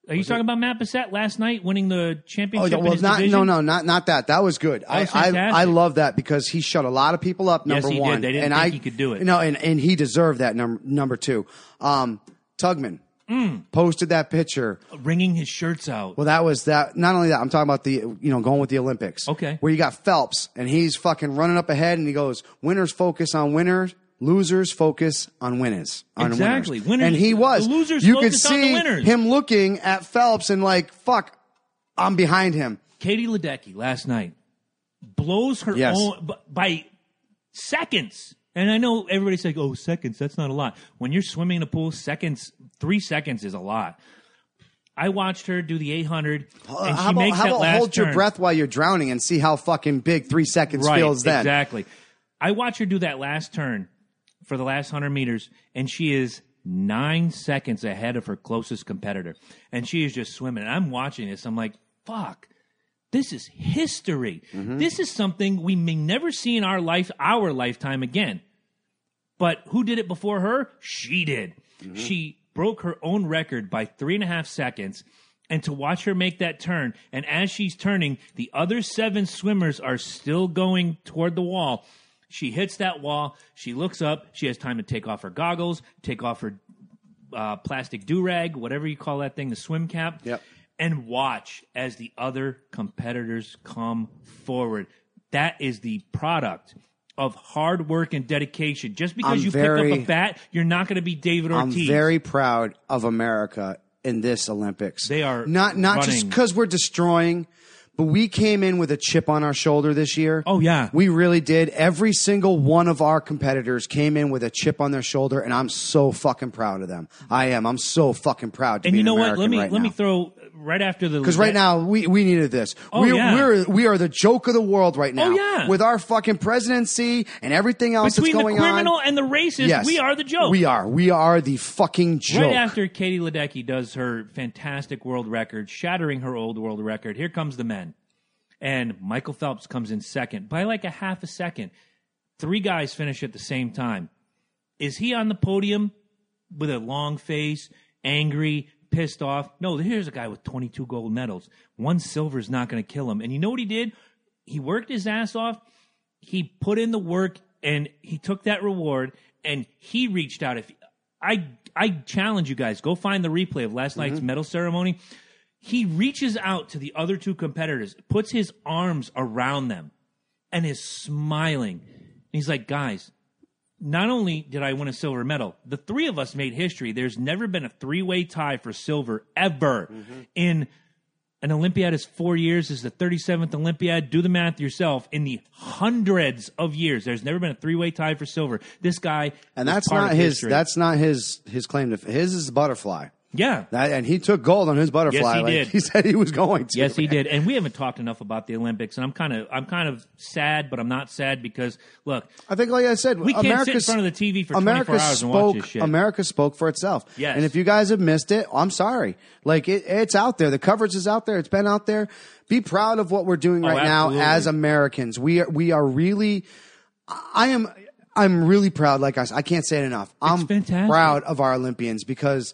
Are you talking about Matt Bissett last night winning the Oh, championship? in well, not division? no, no, not not that. That was good. I, was I fantastic. I love that because he shut a lot of people up. Yes, Number did. one, They didn't and think I, he could do it. No, and and he deserved that number number two. Um, Tugman Mm. posted that picture. Wringing his shirts out. Well, that was that. Not only that, I'm talking about the you know going with the Olympics. Okay. where you got Phelps and he's fucking running up ahead and he goes, "Winners focus on winners." Losers focus on winners. On Exactly. winners. Winners- and he was. losers you could focus on the see winners. him looking at Phelps and like, "Fuck, I'm behind him." Katie Ledecky last night blows her Yes. own by seconds. And I know everybody's like, "Oh, seconds, that's not a lot." When you're swimming in a pool, seconds, 3 seconds is a lot. I watched her do the 800 and she how about, makes how that about last hold your turn. breath while you're drowning and see how fucking big three seconds right, feels then? Exactly. I watch her do that last turn for the last 100 meters and she is 9 seconds ahead of her closest competitor. And she is just swimming. And I'm watching this. I'm like, "Fuck. This is history. Mm-hmm. This is something we may never see in our life, our lifetime again. But who did it before her? She did. Mm-hmm. She broke her own record by three and a half seconds. And to watch her make that turn, and as she's turning, the other seven swimmers are still going toward the wall. She hits that wall. She looks up. She has time to take off her goggles, take off her uh, plastic do rag, whatever you call that thing, the swim cap, Yep. and watch as the other competitors come forward. That is the product of hard work and dedication. Just because I'm you very- pick up a bat, you're not going to be David Ortiz. I'm very proud of America in this Olympics. They are not not just because we're destroying, but we came in with a chip on our shoulder this year. Oh, yeah. we really did. Every single one of our competitors came in with a chip on their shoulder, and I'm so fucking proud of them. I am. I'm so fucking proud. To and be you an know what? Let me right let me throw right after the Because right now we, we needed this. Oh, we're, yeah. we're we are the joke of the world right oh, now. Oh, yeah. With our fucking presidency and everything else between that's the criminal on. and the racist, Yes, we are the joke. We are. We are the fucking joke. Right after Katie Ledecky does her fantastic world record, shattering her old world record, here comes the men. And Michael Phelps comes in second by like a half a second. Three guys finish at the same time. Is he on the podium with a long face, angry, pissed off? No, here's a guy with 22 gold medals. One silver is not going to kill him. And you know what he did? He worked his ass off. He put in the work and he took that reward and he reached out. If I I challenge you guys, go find the replay of last night's mm-hmm. medal ceremony. He reaches out to the other two competitors, puts his arms around them, and is smiling. He's like, guys, not only did I win a silver medal, the three of us made history. There's never been a three way tie for silver ever mm-hmm. in an Olympiad is four years. This is the 37th Olympiad. Do the math yourself. In the hundreds of years, there's never been a three way tie for silver. This guy, and that's not his. history. That's not his. His claim to his is butterfly. Yeah. That, and he took gold on his butterfly. Yes, he like did. He said he was going to. Yes, he did. And we haven't talked enough about the Olympics, and I'm kind of I'm kind of sad, but I'm not sad because look, I think, like I said, We can't sit in front of the TV for 24 America hours and watch spoke, this shit. America spoke for itself. Yes. And if you guys have missed it, I'm sorry. Like it, it's out there. The coverage is out there. It's been out there. Be proud of what we're doing Oh, right now as Americans. We are we are really. I am. I'm really proud. Like I, I can't say it enough. I'm fantastic. proud of our Olympians because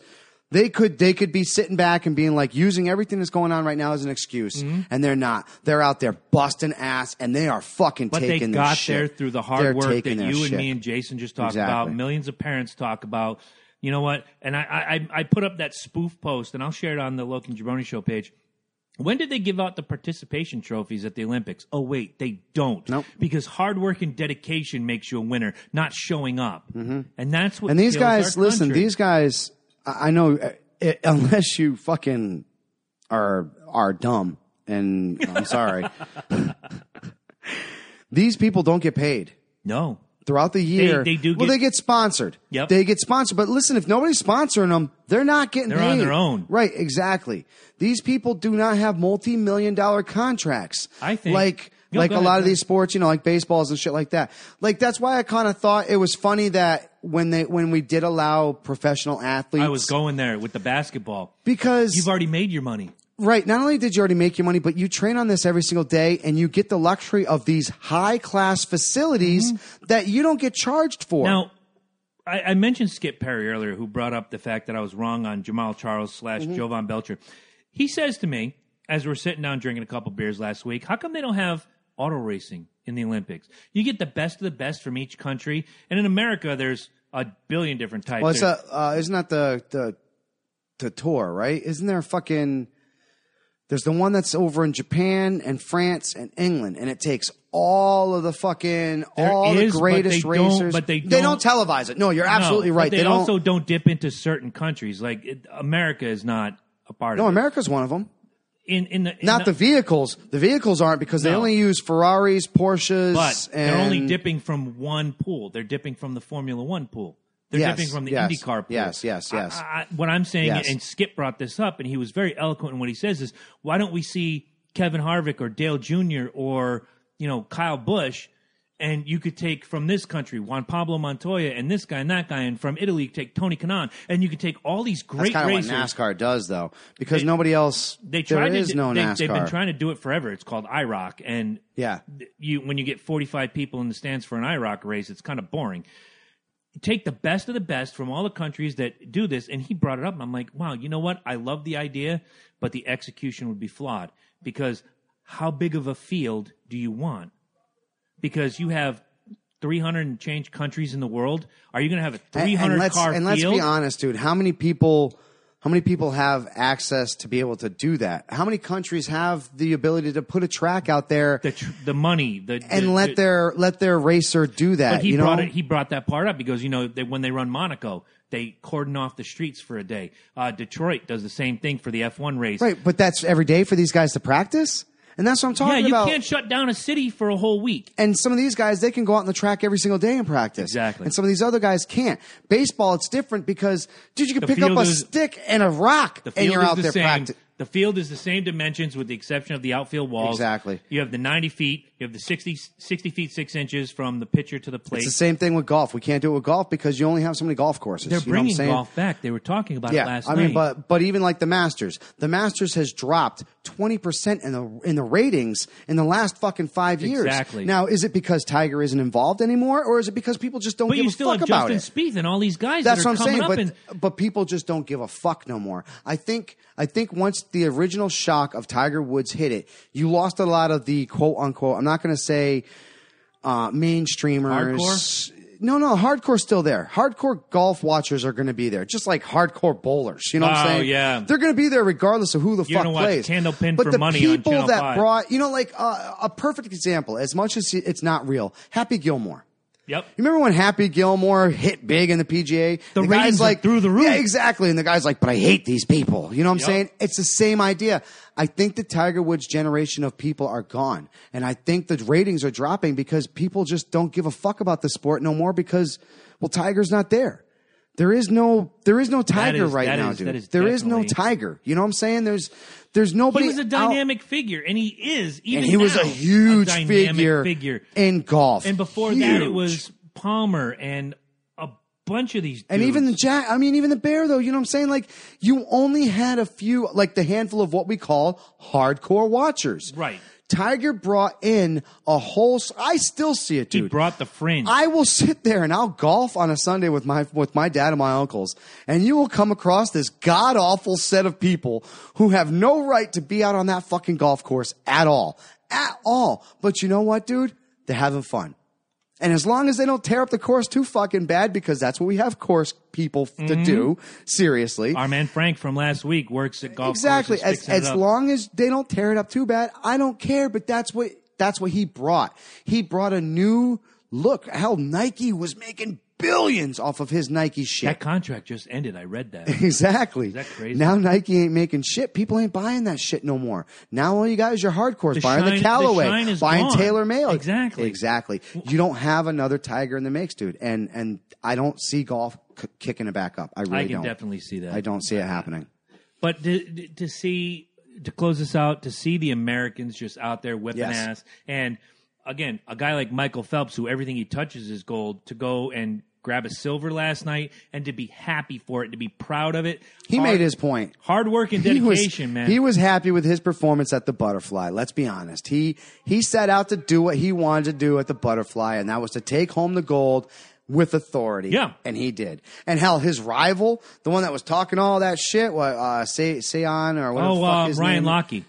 they could they could be sitting back and being like using everything that's going on right now as an excuse, Mm-hmm. and they're not. They're out there busting ass, and they are fucking but they taking their got shit. there through the hard They're work that you and me and Jason just talked Exactly. about. Millions of parents talk about. You know what? And I, I I put up that spoof post, and I'll share it on the Loki and Jabroni Show page. When did they give out the participation trophies at the Olympics? Oh wait, they don't. Nope. Because hard work and dedication makes you a winner, not showing up. Mm-hmm. And that's what. And these guys, listen, these guys, I know, uh, it, unless you fucking are are dumb, and I'm sorry, these people don't get paid no. throughout the year. they do well, get- they get sponsored. Yep. they get sponsored. But listen, if nobody's sponsoring them, they're not getting They're paid. on their own. Right? Exactly. These people do not have multi-million dollar contracts. I think- like. No, like a ahead, lot of these sports, you know, like baseballs and shit like that. Like that's why I kind of thought it was funny that when they when we did allow professional athletes, I was going there with the basketball. because You've already made your money. right. Not only did you already make your money, but you train on this every single day, and you get the luxury of these high class facilities that you don't get charged for. Mm-hmm. Now, I, I mentioned Skip Perry earlier, who brought up the fact that I was wrong on Jamaal Charles slash Mm-hmm. Jovan Belcher. He says to me, as we're sitting down drinking a couple beers last week, how come they don't have auto racing in the Olympics? You get the best of the best from each country, and in America, there's a billion different types. well, it's a, uh, isn't that the the the tour, right? Isn't there a fucking there's the one that's over in Japan and France and England, and it takes all of the fucking There all is, the but greatest don't- racers. but they don't, they don't- televise it. No, you're absolutely No, right. But they, they don't. also don't dip into certain countries. Like it, America is not a part no, of it. No, America's one of them. In in the in Not the vehicles. The vehicles aren't because they only use Ferraris, Porsches, But and they're only dipping from one pool. They're dipping from the Formula One pool. They're Yes, dipping from the yes, IndyCar pool. yes, yes, yes. I, I, what I'm saying, Yes. and Skip brought this up, and he was very eloquent in what he says is, why don't we see Kevin Harvick or Dale Jr. or you know Kyle Busch, and you could take from this country Juan Pablo Montoya and this guy and that guy, and from Italy take Tony Kanaan, and you could take all these great. That's of what. NASCAR does, though, because They- nobody else. They there tried is to. no they, NASCAR. They've been trying to do it forever. It's called IROC, and yeah, you when you get 45 people in the stands for an IROC race, it's kind of boring. Take the best of the best from all the countries that do this, and he brought it up, and I'm like, wow, you know what? I love the idea, but the execution would be flawed because how big of a field do you want? Because you have 300 and change countries in the world. Are you going to have a 300 and let's car and let's field? be honest, dude. How many people? How many people have access to be able to do that? How many countries have the ability to put a track out there The tr- the money, the and the- let the- their let their racer do that? But he you know, brought it. He brought that part up because you know they, when they run Monaco, they cordon off the streets for a day. Uh, Detroit does the same thing for the F one race. right? But that's every day for these guys to practice, and that's what I'm talking about. Yeah, you about. can't shut down a city for a whole week. and some of these guys they can go out on the track every single day and practice. Exactly. And some of these other guys can't. Baseball, it's different because dude, you can The pick up a is- stick and a rock, and you're out the there practicing. The field is the same dimensions with the exception of the outfield walls. Exactly. You have the 90 feet. You have the 60, 60 feet 6 inches from the pitcher to the plate. It's the same thing with golf. We can't do it with golf because you only have so many golf courses. They're You know what I'm bringing golf back. They were talking about Yeah, it last I night. mean, but but even like the Masters, the Masters has dropped twenty percent in the in the ratings in the last fucking five years. Exactly. Now, is it because Tiger isn't involved anymore, or is it because people just don't But give you a still fuck have about Justin it? Spieth and all these guys That's that what I'm saying. But and but people just don't give a fuck no more. I think I think once the original shock of Tiger Woods hit it, you lost a lot of the quote unquote. I'm not going to say uh, mainstreamers. Hardcore? No, no, hardcore's still there. Hardcore golf watchers are going to be there, just like hardcore bowlers. You know what I'm Oh, saying? yeah. they're going to be there regardless of who the You're fuck gonna watch plays. Candlepin but for the Money on people Channel that 5. brought, you know, like uh, a perfect example. As much as it's not real, Happy Gilmore. Yep. You remember when Happy Gilmore hit big in the PGA? The guy's ratings like through the roof. Yeah, exactly. And the guy's like, "But I hate these people." You know what I'm Yep. saying? It's the same idea. I think the Tiger Woods generation of people are gone, and I think the ratings are dropping because people just don't give a fuck about the sport no more because well, Tiger's not there. There is no there is no Tiger is- right now, is- dude. is there is no Tiger. You know what I'm saying? There's there's nobody. He was a out- dynamic figure, and he is. Even and he was a huge dynamic figure, figure. in golf. And before that, it was Palmer and a bunch of these. Dudes. And even the jack, I mean, even the bear, though, you know what I'm saying? Like, you only had a few, like the handful of what we call hardcore watchers. Right. Tiger brought in a whole, I still see it, dude. he brought the fringe. I will sit there and I'll golf on a Sunday with my with my dad and my uncles, and you will come across this god awful set of people who have no right to be out on that fucking golf course at all, at all. But you know what, dude? They're having fun, and as long as they don't tear up the course too fucking bad, because that's what we have course people f- to mm-hmm. do. Seriously, Our man Frank from last week works at golf exactly. As as long as they don't tear it up too bad, I don't care. But that's what that's what he brought. He brought a new look. Hell, Nike was making billions off of his Nike shit. that contract just ended. I read that. Exactly. Is that crazy? Now Nike ain't making shit. People ain't buying that shit no more. Now all you got is your hardcores The buying shine- the the Callaway, is buying gone. TaylorMade. Exactly. Exactly. You don't have another Tiger in the mix, dude. And and I don't see golf c- kicking it back up. I really I can don't. definitely see that. I don't see it happening. But to, to see to close this out, to see the Americans just out there whipping Yes. ass, and again, a guy like Michael Phelps, who everything he touches is gold, to go and grab a silver last night and to be happy for it, to be proud of it. He Hard- made his point. hard work and He was- dedication, man. He was happy with his performance at the Butterfly. Let's be honest. He he set out to do what he wanted to do at the Butterfly, and that was to take home the gold with authority. Yeah. and he did. And hell, his rival, the one that was talking all that shit, what uh, Say Seon or whatever the oh, fuck uh, his Ryan name- Lochte.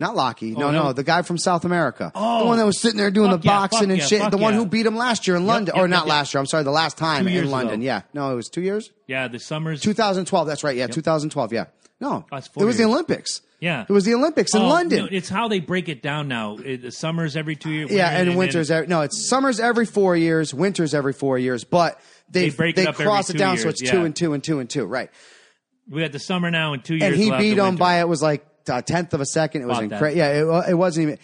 Not Lockie. Oh, no, Oh, no, no. the guy from South America. Oh. the one that was sitting there doing the yeah, boxing and yeah, shit. The one yeah. who beat him last year in London, yep, or not yep, last year. I'm sorry, the last time Two in years London. ago. Yeah, no, it was two years. Yeah, the Summers. 2012. That's right. Yeah, 2012. Yeah. No, oh, four it was the. Olympics. Yeah. it was the Olympics in Oh, London. no, it's how they break it down now. It, the summers every two years. yeah, and then- winters. every, no, it's summers every four years, winters every four years. But they They break they it cross it down so years, it's two and two and two and two. Right. We got the summer now and two years. And he beat him by it was like a tenth of a second. It was that. incredible. Yeah, it, it wasn't even.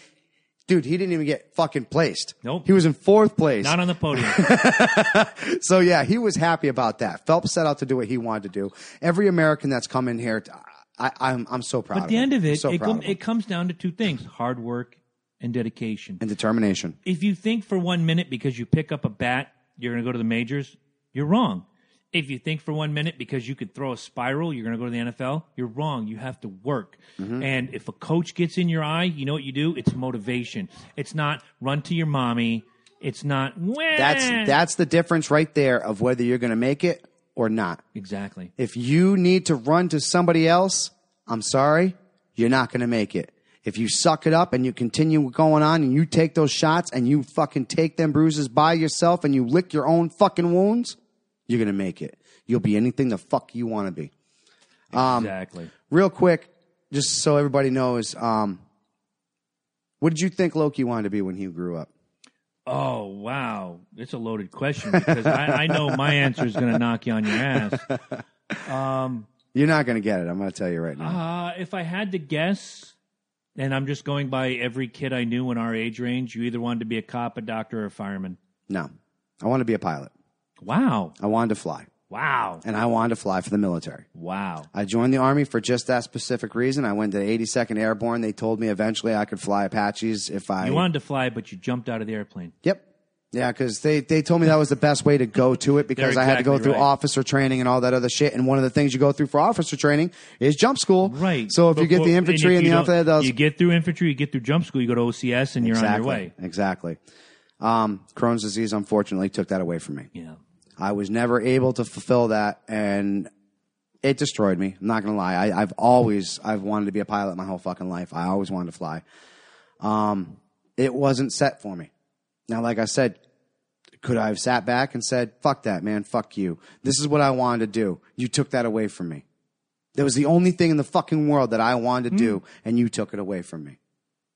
Dude, he didn't even get fucking placed. Nope. He was in fourth place. not on the podium. So yeah, he was happy about that. Phelps set out to do what he wanted to do. Every American that's come in here, I, I'm I'm so proud. Of But at the of end of it, so it, proud com- of him. it comes down to two things: hard work and dedication. and determination. If you think for one minute because you pick up a bat, you're going to go to the majors, you're wrong. If you think for one minute because you could throw a spiral, you're going to go to the NFL, you're wrong. You have to work. Mm-hmm. And if a coach gets in your eye, you know what you do? It's motivation. It's not run to your mommy. It's not. "Wah." That's that's the difference right there of whether you're going to make it or not. exactly. If you need to run to somebody else, I'm sorry, you're not going to make it. If you suck it up and you continue going on and you take those shots and you fucking take them bruises by yourself and you lick your own fucking wounds, you're going to make it. You'll be anything the fuck you want to be. exactly. Real quick, just so everybody knows, um, what did you think Loki wanted to be when he grew up? Oh wow, it's a loaded question because I, I know my answer is going to knock you on your ass. You're not going to get it. I'm going to tell you right now. Uh, if I had to guess, and I'm just going by every kid I knew in our age range, you either wanted to be a cop, a doctor, or a fireman. no, I want to be a pilot. Wow, I wanted to fly, wow, and I wanted to fly for the military. wow. I joined the army for just that specific reason. I went to the 82nd Airborne. They told me eventually I could fly Apaches if I. You wanted to fly, but you jumped out of the airplane. Yep. Yeah, because they, they told me that was the best way to go to it because They're I had to go through right. officer training and all that other shit. And one of the things you go through for officer training is jump school. Right. So if you get the infantry if and, the those you get through infantry, you get through jump school, you go to OCS, and you're exactly, on your way. Exactly. Um, Crohn's disease, unfortunately, took that away from me. Yeah. I was never able to fulfill that, and it destroyed me. I'm not gonna lie. I, I've always I've wanted to be a pilot my whole fucking life. I always wanted to fly. Um, it wasn't set for me. Now, like I said, could I have sat back and said, "Fuck that, man. Fuck you. This is what I wanted to do. You took that away from me. That was the only thing in the fucking world that I wanted to do, and you took it away from me."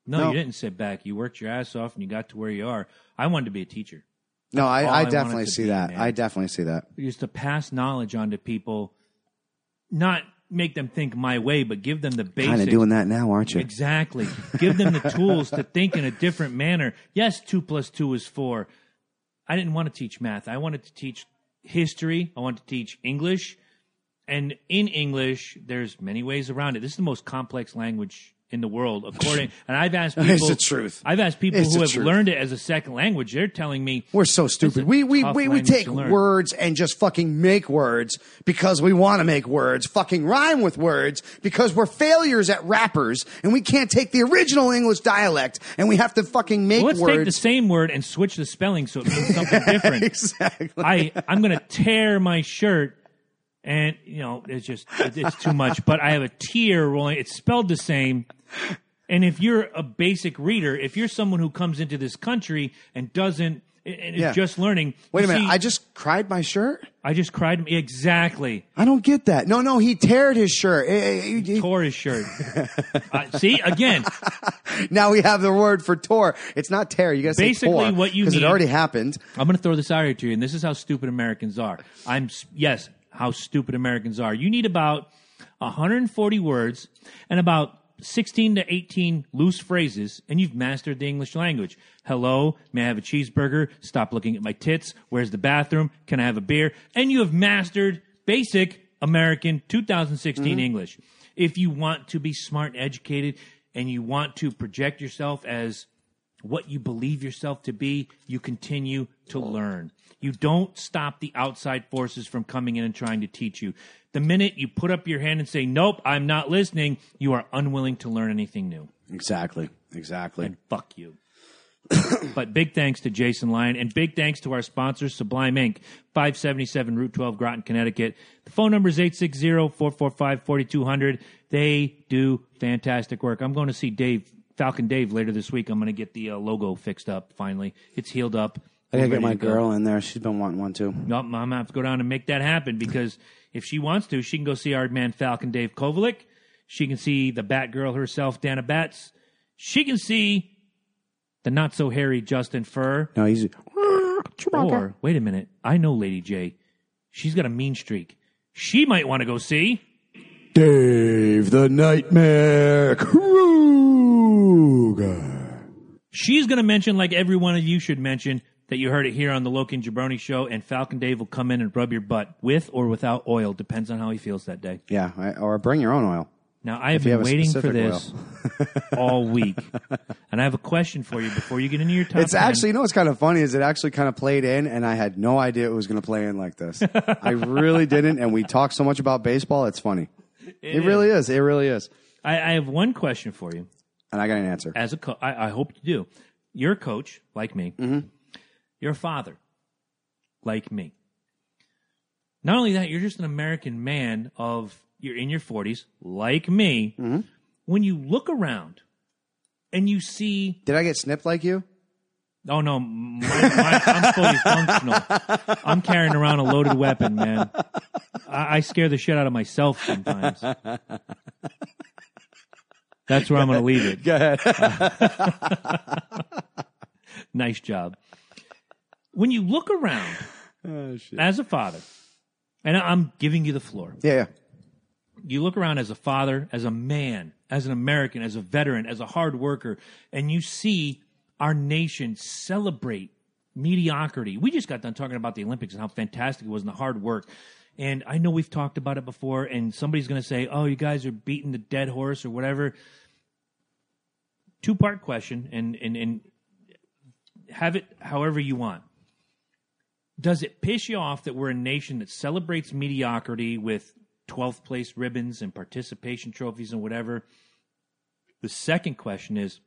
No, No. you didn't sit back. You worked your ass off, and you got to where you are. I wanted to be a teacher. No, I, I definitely see be, that. man. I definitely see that. just to pass knowledge on to people, not make them think my way, but give them the basics. Kind of doing that now, aren't you? Exactly. Give them the tools to think in a different manner. Yes, two plus two is four. I didn't want to teach math. I wanted to teach history. I wanted to teach English. And in English, there's many ways around it. This is the most complex language in the world, according. And I've asked people. It's the truth. I've asked people It's who have truth. learned it as a second language. They're telling me We're so stupid. We we we, we take words and just fucking make words because we want to make words, fucking rhyme with words because we're failures at rappers and we can't take the original English dialect and we have to fucking make Well, let's take the same word and switch the spelling so it means something different. exactly. I I'm gonna tear my shirt, and you know it's just it's too much. But I have a tear rolling. It's spelled the same. And if you're a basic reader, if you're someone who comes into this country and doesn't and is Yeah. just learning, Wait a minute. see, I just cried my shirt. I just cried exactly. I don't get that. No, no, he teared his shirt. He, eh, eh. Tore his shirt. uh, see again. Now we have the word for tore. It's not tear. You got to say Basically, tore what you because it already happened. I'm going to throw this out here to you, and this is how stupid Americans are. I'm yes, how stupid Americans are. You need about 140 words and about 16 to 18 loose phrases, and you've mastered the English language. Hello, may I have a cheeseburger? Stop looking at my tits. Where's the bathroom? Can I have a beer? And you have mastered basic American 2016 mm-hmm. English. If you want to be smart and educated, and you want to project yourself as what you believe yourself to be, you continue to learn. You don't stop the outside forces from coming in and trying to teach you. The minute you put up your hand and say, Nope, I'm not listening, you are unwilling to learn anything new. Exactly. Exactly. And fuck you. but big thanks to Jason Lyon and big thanks to our sponsors, Sublime Inc., 577 Route 12, Groton, Connecticut. The phone number is 860 445 4200. They do fantastic work. I'm going to see Dave, Falcon Dave, later this week. I'm going to get the uh, logo fixed up finally. It's healed up. I gotta get my girl in there. She's been wanting one too. Nope, I'm gonna have to go down and make that happen because if she wants to, she can go see our man Falcon Dave Kovalik. She can see the Batgirl herself, Dana Batts. She can see the not so hairy Justin Furr. No, he's Or wait a minute, I know Lady J. She's got a mean streak. She might want to go see. Dave the Nightmare Kruger. She's going to mention, like every one of you should mention, that you heard it here on the Loki and Jabroni show, and Falcon Dave will come in and rub your butt with or without oil, depends on how he feels that day. Yeah, I- or bring your own oil. Now I have you been have a waiting for specific this all week, and I have a question for you before you get into your top. It's 10. actually, you know, what's kind of funny is it actually kind of played in, and I had no idea it was going to play in like this. I really didn't, and we talk so much about baseball. It's funny. It, really is. It really is. I, I have one question for you. And I got an answer. As a co- I, I hope you do. You're a coach like me. Mm-hmm. You're a father like me. Not only that, you're just an American man of you're in your 40s like me. Mm-hmm. When you look around and you see Did I get snipped like you? Oh no, my, my, I'm fully functional. I'm carrying around a loaded weapon, man. I, I scare the shit out of myself sometimes. That's where I'm going to leave it. Go ahead. Nice job. When you look around oh, shit. as a father, and I'm giving you the floor. Yeah, yeah. you look around as a father, as a man, as an American, as a veteran, as a hard worker, and you see our nation celebrate mediocrity. We just got done talking about the Olympics and how fantastic it was and the hard work. And I know we've talked about it before, and somebody's going to say, oh, you guys are beating the dead horse or whatever. Two part question, and, and, and have it however you want. Does it piss you off that we're a nation that celebrates mediocrity with 12th place ribbons and participation trophies and whatever? The second question is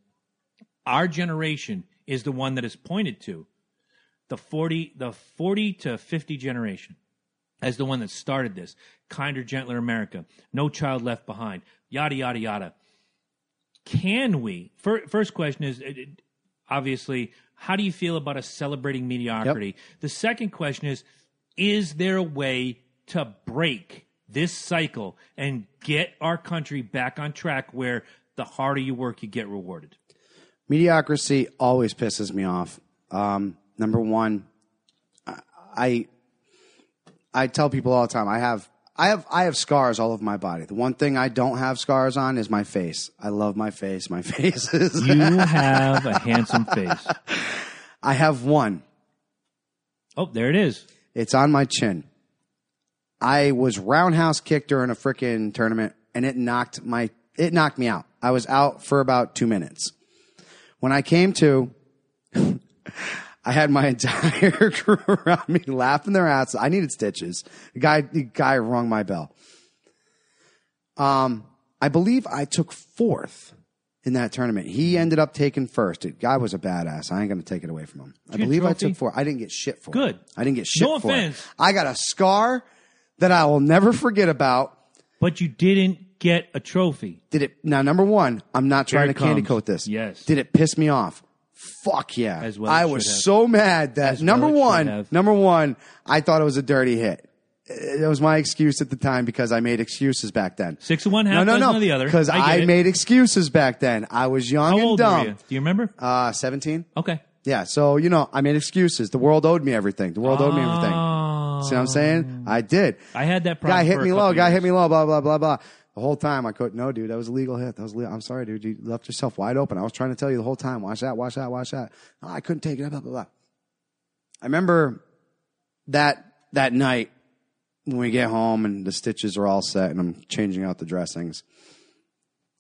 our generation is the one that is pointed to the 40 the 40 to 50 generation as the one that started this. Kinder gentler america. No child left behind. Yada yada yada. Can we fir- first question is obviously how do you feel about us celebrating mediocrity? The second question is is there a way to break this cycle and get our country back on track where the harder you work you get rewarded? Mediocrity always pisses me off. Um, number one, I I tell people all the time I have I have I have scars all over my body. The one thing I don't have scars on is my face. I love my face. My face is you have a handsome face I have one. oh there it is It's on my chin. I was roundhouse kicked during a freaking tournament and it knocked my it knocked me out. I was out for about 2 minutes. When I came to I had my entire crew around me laughing their asses. I needed stitches. The guy the guy rung my bell. Um I believe I took fourth in that tournament. He ended up taking first. The guy was a badass. I ain't going to take it away from him. I get a believe I took four. I didn't get shit for Good. it. I didn't get shit No for it. offense. I got a scar that I will never forget about. but you didn't get a trophy Did it now? Number one, I'm not trying it to candy comes. coat this. Yes. Did it piss me off? Fuck yeah! As well I was have. so mad that As well number should one, have. number one, I thought it was a dirty hit. It was my excuse at the time because I made excuses back then. Six of one, half no, no, dozen no, of the other. Because I get I, it. made excuses back then. I was young How and old dumb. were you? Do you remember? Uh, seventeen. Okay. Yeah, so you know, I made excuses. The world owed me everything. The world owed me everything. Oh. See what I'm saying? I did. I had that problem. Guy hit for a me couple low. Guy years. hit me low. Blah blah blah blah. The whole time I couldn't no, dude. That was a legal hit. That was. Legal. I'm sorry, dude. You left yourself wide open. I was trying to tell you the whole time. Watch that. Watch that. Watch that. Oh, I couldn't take it. Blah blah blah. I remember that that night when we get home and the stitches are all set and I'm changing out the dressings,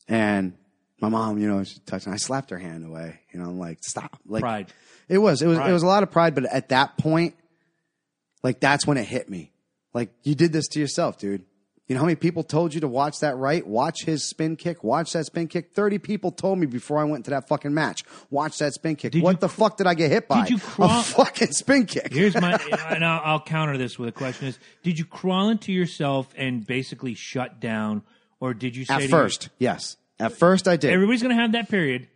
and my mom, you know, she touched. And I slapped her hand away. You know, I'm like, stop. Like Pride. it was. It was. Pride. It was a lot of pride. But at that point, like that's when it hit me. Like you did this to yourself, dude. You know how many people told you to watch that right? Watch his spin kick. Watch that spin kick. Thirty people told me before I went to that fucking match. Watch that spin kick. Did what you the fuck did I get hit by? Did you crawl- A fucking spin kick. Here's my, and I'll, I'll counter this with a question: Is did you crawl into yourself and basically shut down, or did you say At first, yes. At first, I did. Everybody's going to have that period.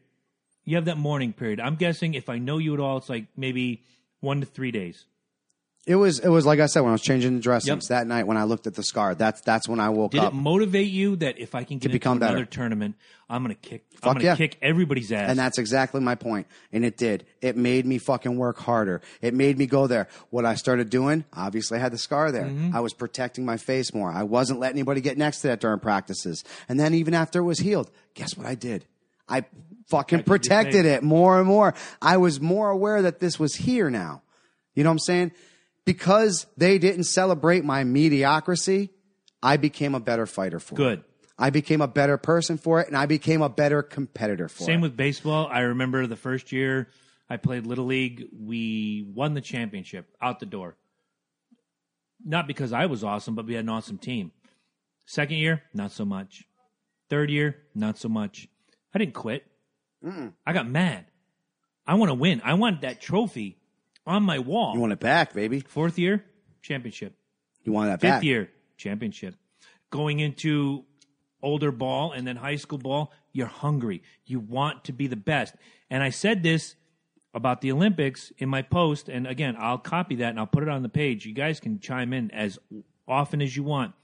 You have that mourning period. I'm guessing if I know you at all, it's like maybe one to three days. It was. It was like I said when I was changing the dressings that night when I looked at the scar. That's that's when I woke Did up. it motivate you that if I can get into become another better. tournament, I'm going to kick, I'm Fuck to yeah. kick everybody's ass? And that's exactly my point. And it did. It made me fucking work harder. It made me go there. What I started doing, obviously I had the scar there. Mm-hmm. I was protecting my face more. I wasn't letting anybody get next to that during practices. And then even after it was healed, guess what I did? I fucking protected it more and more. I was more aware that this was here now. You know what I'm saying? Because they didn't celebrate my mediocrity, I became a better fighter for it. Good. I became a better person for it, and I became a better competitor for it. Same with baseball. I remember the first year I played Little League, we won the championship out the door. Not because I was awesome, but we had an awesome team. Second year, not so much. Third year, not so much. I didn't quit. Mm. I got mad. I want to win. I want that trophy on my wall. You want it back, baby. Fourth year, championship. You want that Fifth back. year, championship. Going into older ball and then high school ball, you're hungry. You want to be the best. And I said this about the Olympics in my post. And again, I'll copy that and I'll put it on the page. You guys can chime in as often as you want.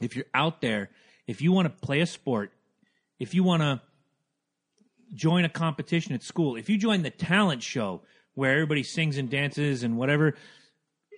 If you're out there, if you want to play a sport, if you want to join a competition at school, if you join the talent show where everybody sings and dances and whatever,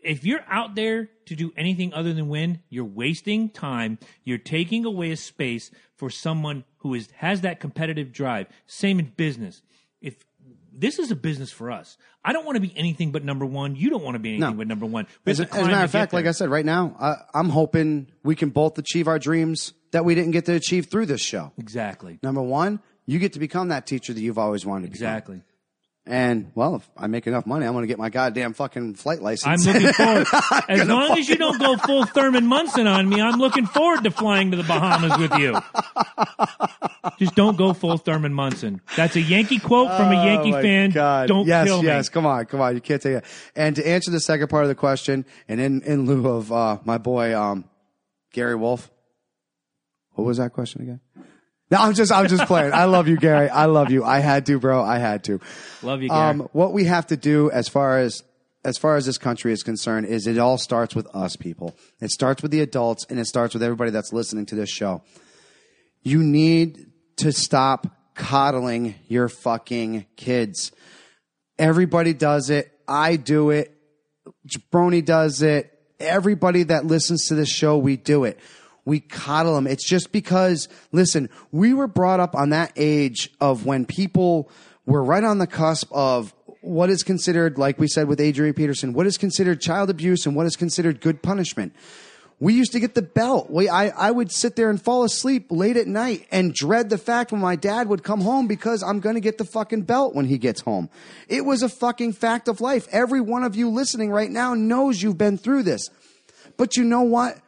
if you're out there to do anything other than win, you're wasting time. You're taking away a space for someone who is has that competitive drive. Same in business. If this is a business for us, I don't want to be anything but number one. You don't want to be anything No. but number one. As a, as a matter of fact, like. I said, right now, I, I'm hoping we can both achieve our dreams that we didn't get to achieve through this show. exactly, Number one, you get to become that teacher that you've always wanted to become. And well, if I make enough money, I'm going to get my goddamn fucking flight license. I'm looking forward. as long as you don't go full Thurman Munson on me, I'm looking forward to flying to the Bahamas with you. Just don't go full Thurman Munson. That's a Yankee quote from a Yankee Oh, fan. God. Don't yes, kill me. yes. Come on, come on. You can't take it. And to answer the second part of the question, and in, in lieu of uh, my boy um, Gary Wolf, what was that question again? No, I'm just, I'm just playing. I love you, Gary. I love you. I had to, bro. I had to. Love you, Gary. Um, what we have to do as far as as far as this country is concerned is it all starts with us people. It starts with the adults and it starts with everybody that's listening to this show. You need to stop coddling your fucking kids. Everybody does it. I do it. Jabroni does it. Everybody that listens to this show, we do it. We coddle them. It's just because, listen, we were brought up on that age of when people were right on the cusp of what is considered, like we said with Adrian Peterson, what is considered child abuse and what is considered good punishment. We used to get the belt. We, I, I would sit there and fall asleep late at night and dread the fact when my dad would come home because I'm going to get the fucking belt when he gets home. It was a fucking fact of life. Every one of you listening right now knows you've been through this. But you know what?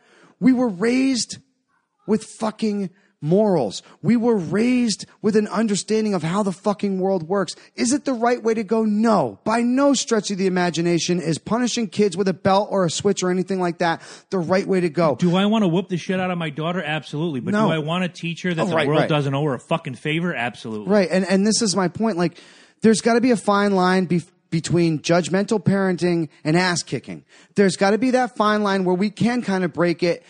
We were raised with fucking morals. We were raised with an understanding of how the fucking world works. Is it the right way to go? No. By no stretch of the imagination is punishing kids with a belt or a switch or anything like that the right way to go. do I want to whoop the shit out of my daughter? Absolutely. But No. do I want to teach her that Oh, the right, world right. doesn't owe her a fucking favor? Absolutely. Right. And, and this is my point. Like, there's got to be a fine line between judgmental parenting and ass kicking. There's got to be that fine line where we can kind of break it.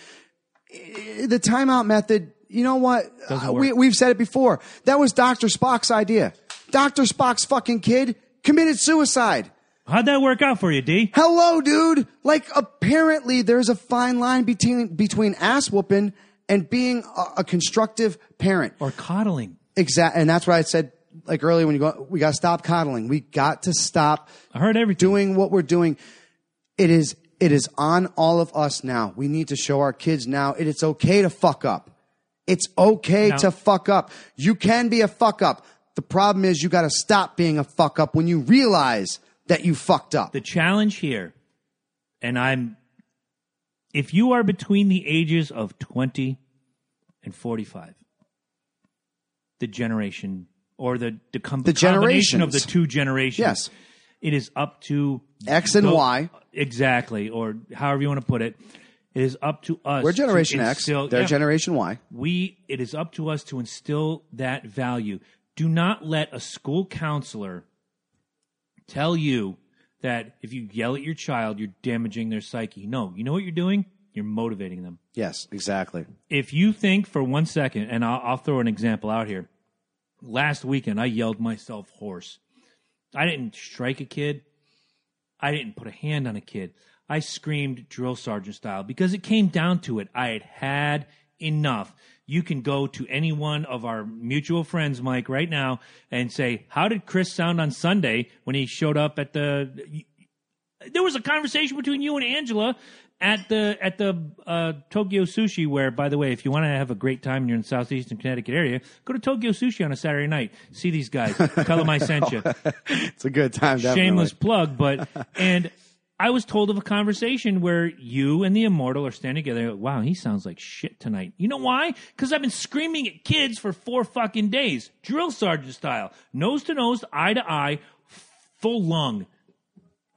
The timeout method, you know what? Uh, we, we've said it before. That was Dr. Spock's idea. Dr. Spock's fucking kid committed suicide. How'd that work out for you, D? Hello, dude. Like, apparently there's a fine line between, between ass whooping and being a, a constructive parent. Or coddling? Exactly, and that's what I said like earlier when you go. We got to stop coddling. We got to stop I heard everything. doing what we're doing. It is it is on all of us now. We need to show our kids now. It, it's okay to fuck up. It's okay Now- to fuck up. You can be a fuck up. The problem is you got to stop being a fuck up when you realize that you fucked up. the challenge here, and I'm, if you are between the ages of 20 and 45, the generation or the the, com- The combination of the two generations, Yes. it is up to X and the- Y. exactly, or however you want to put it. It is up to us. We're to Generation X. instill- They're yeah, Generation Y. we it is up to us to instill that value. Do not let a school counselor tell you that if you yell at your child, you're damaging their psyche. No, you know what you're doing? You're motivating them. Yes, exactly. If you think for one second, and I'll, I'll throw an example out here. Last weekend, I yelled myself hoarse. I didn't strike a kid. I didn't put a hand on a kid. I screamed drill sergeant style because it came down to it. I had had enough. You can go to any one of our mutual friends, Mike, right now and say, How did Chris sound on Sunday when he showed up at the. There was a conversation between you and Angela at the at the uh, Tokyo Sushi. Where, by the way, if you want to have a great time and you're in the southeastern Connecticut area, go to Tokyo Sushi on a Saturday night. See these guys. Tell them I sent you It's a good time. Definitely. shameless plug, but and I was told of a conversation where you and the immortal are standing together. Wow, he sounds like shit tonight. You know why? Because I've been screaming at kids for four fucking days, drill sergeant style, nose to nose, eye to eye, full lung.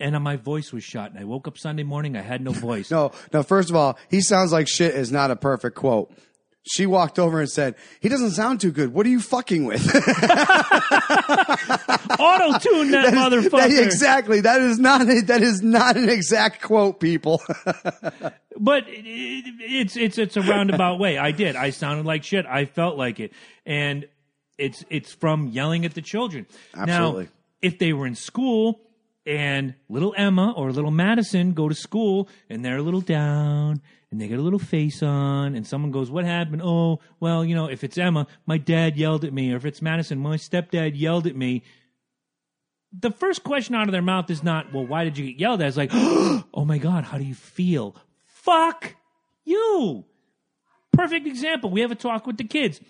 And my voice was shot. And I woke up Sunday morning. I had no voice. No, no. First of all, he sounds like shit is not a perfect quote. She walked over and said, "He doesn't sound too good. What are you fucking with?" Auto tune that, That- motherfucker. exactly. That is not. A, that is not an exact quote, people. But it, it's it's it's a roundabout way. I did. I sounded like shit. I felt like it, and it's it's from yelling at the children. Absolutely. Now, if they were in school and little Emma or little Madison go to school and they're a little down and they get a little face on and someone goes, "What happened?" Oh, well, you know, if it's Emma, my dad yelled at me, or if it's Madison, my stepdad yelled at me. The first question out of their mouth is not, "Well, why did you get yelled at?" It's like, "Oh my god, how do you feel?" Fuck you. Perfect example. We have a talk with the kids.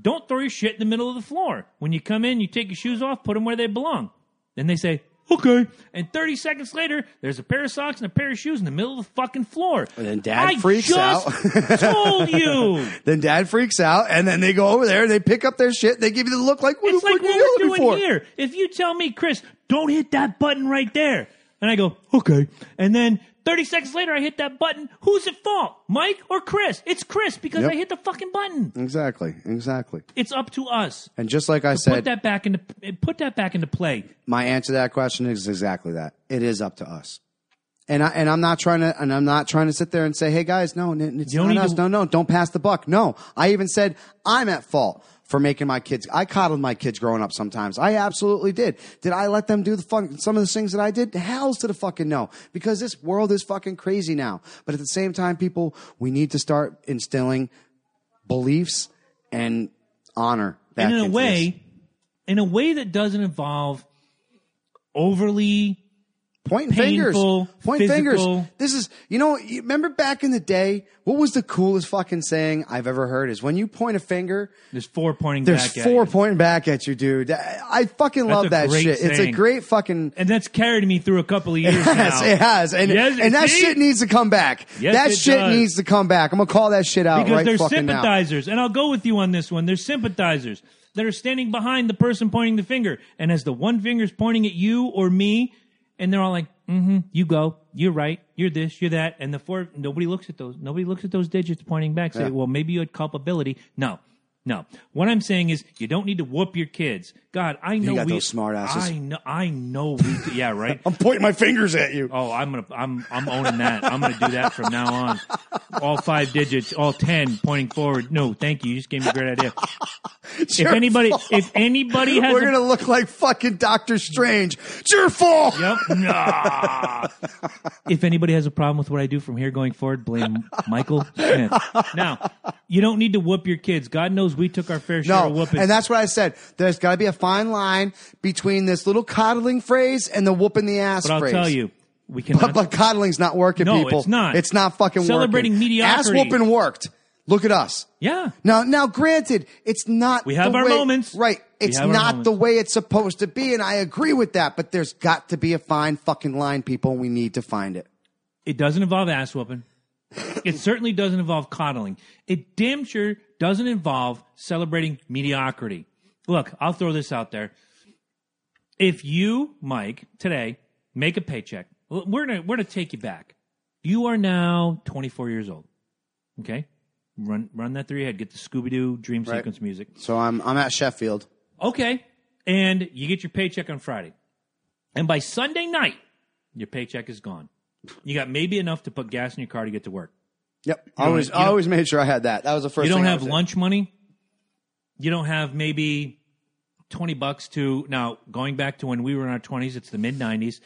Don't throw your shit in the middle of the floor. When you come in, you take your shoes off, put them where they belong. Then they say, okay. And 30 seconds later, there's a pair of socks and a pair of shoes in the middle of the fucking floor. And then dad I freaks just out. told you. then dad freaks out, and then they go over there and they pick up their shit. They give you the look like, "What It's the like fuck what are you we're doing for?" here. If you tell me, Chris, don't hit that button right there, and I go, okay, and then 30 seconds later I hit that button, who's at fault? Mike or Chris? It's Chris because Yep. I hit the fucking button. Exactly. Exactly. It's up to us. And just like I Put said, that back into put that back into play. my answer to that question is exactly that. It is up to us. And I and I'm not trying to and I'm not trying to sit there and say, "Hey guys, no, n- it's You don't not need us. to- no, no, don't pass the buck." No, I even said I'm at fault for making my kids. I coddled my kids growing up. Sometimes I absolutely did. Did I let them do the fun, some of the things that I did? Hell's to the fucking no, because this world is fucking crazy now. But at the same time, people, we need to start instilling beliefs and honor. That and in a way, this. in a way that doesn't involve overly Pointing fingers. painful, Point physical- fingers. This is, you know, you remember back in the day, what was the coolest fucking saying I've ever heard is when you point a finger, there's four pointing there's back four at you. pointing back at you, dude. I fucking love that shit. It's a great fucking. and that's carried me through a couple of years Yes, now. it has, and Yes, and that see? shit needs to come back. Yes, that shit does. needs to come back. I'm gonna call that shit out because right they're fucking now. sympathizers, and I'll go with you on this one. They're sympathizers that are standing behind the person pointing the finger, and as the one finger's pointing at you or me, and they're all like, "Mm-hmm, you go, you're right, you're this, you're that," and the four nobody looks at those, nobody looks at those digits pointing back. Say, Yeah. well, maybe you had culpability. No. No, what I'm saying is you don't need to whoop your kids. God, I know got we, those smart asses. I know, I know we, yeah, right. I'm pointing my fingers at you. Oh, I'm gonna, I'm, I'm owning that. I'm gonna do that from now on. All five digits, all ten, pointing forward. No, thank you. You just gave me a great idea. if anybody, fault. if anybody has, We're a, gonna look like fucking Doctor Strange. It's your fault. yep, nah. if anybody has a problem with what I do from here going forward, blame Michael Smith. Now, you don't need to whoop your kids. God knows we took our fair share No, of whooping. and that's what I said. There's got to be a fine line between this little coddling phrase and the whooping the ass but I'll phrase. tell you, we but, cannot. but coddling's not working, No, people. it's not. It's not fucking working. Celebrating working. mediocrity. Ass whooping worked. Look at us. yeah, Now, now, granted, it's not. We have the our way- moments. right? It's not the way it's supposed to be, and I agree with that. But there's got to be a fine fucking line, people. and We need to find it. It doesn't involve ass whooping. It certainly doesn't involve coddling. It damn sure doesn't involve celebrating mediocrity. Look, I'll throw this out there. If you, Mike, today make a paycheck, we're gonna we're gonna take you back. You are now 24 years old. Okay, run run that through your head. Get the Scooby Doo dream Right. sequence music. So I'm I'm at Sheffield. Okay. And you get your paycheck on Friday. And by Sunday night, your paycheck is gone. You got maybe enough to put gas in your car to get to work. Yep. I always I always made sure I had that. That was the first. you don't thing I have was- lunch money. You don't have maybe 20 bucks to now going back to when we were in our 20s, it's the mid 90s.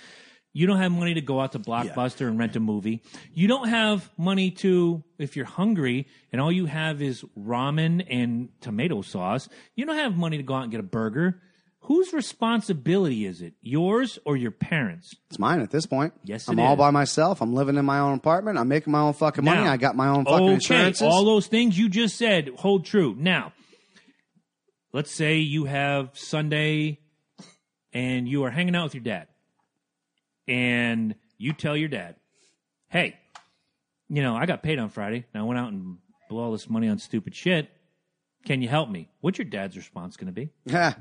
You don't have money to go out to Blockbuster and rent a movie. You don't have money to, if you're hungry and all you have is ramen and tomato sauce, you don't have money to go out and get a burger. Whose responsibility is it? Yours or your parents? It's mine at this point. Yes, I'm it all is. by myself. I'm living in my own apartment. I'm making my own fucking money. Now, I got my own fucking okay, insurances. All those things you just said hold true. Now, let's say you have Sunday and you are hanging out with your dad, and you tell your dad, "Hey, you know, I got paid on Friday, and I went out and blew all this money on stupid shit. Can you help me?" What's your dad's response going to be? I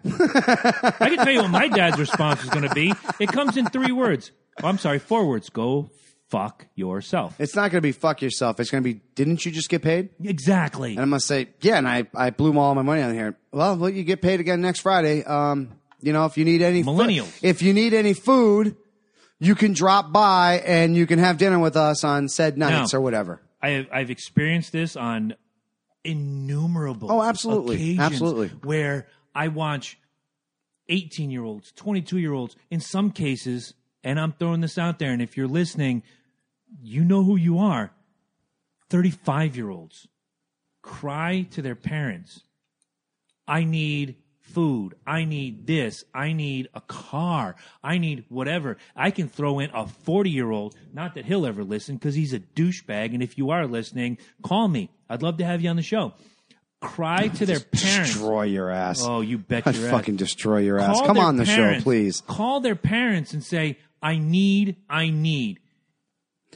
can tell you what my dad's response is going to be. It comes in three words. Oh, I'm sorry, four words. Go fuck yourself. It's not going to be fuck yourself. It's going to be, didn't you just get paid? exactly. And I'm going to say, yeah, and I, I blew all my money on here. Well, well, you get paid again next Friday. Um, you know, if you need any, fu- Millennials. if you need any food, you can drop by and you can have dinner with us on said nights Now- or whatever. I have, I've experienced this on innumerable Oh, absolutely. occasions Absolutely. where I watch 18 year olds, 22 year olds, in some cases, and I'm throwing this out there, and if you're listening, you know who you are 35 year olds cry to their parents, I need food. I need this. I need a car. I need whatever. I can throw in a 40 year old. Not that he'll ever listen because he's a douchebag. And if you are listening, call me. I'd love to have you on the show. Cry to their parents. Destroy your ass. Oh, you bet I'd ass. fucking destroy your ass. Call Come on the parents. show, please. Call their parents and say, I need, I need.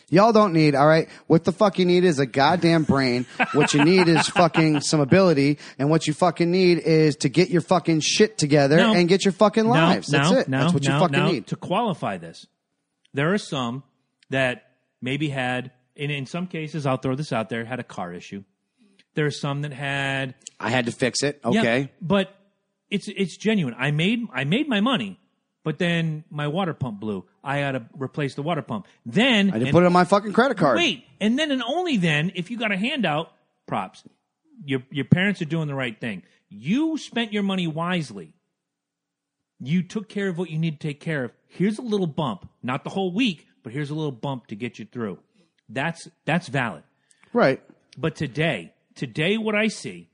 Y'all don't need, all right? What the fuck you need is a goddamn brain. What you need is fucking some ability. And what you fucking need is to get your fucking shit together Now- and get your fucking Now- lives. That's now- it. now- That's what you now- fucking now, need. To qualify this, there are some that maybe had, and in some cases, I'll throw this out there, had a car issue. There are some that had I had to fix it. Yeah, Okay. but it's it's genuine. I made I made my money, but then my water pump blew. I had to replace the water pump. Then I didn't and- put it on my fucking credit card. Wait, and then and only then, if you got a handout, props. Your your parents are doing the right thing. You spent your money wisely. You took care of what you need to take care of. Here's a little bump, not the whole week, but here's a little bump to get you through. That's that's valid. Right. But today, today, what I see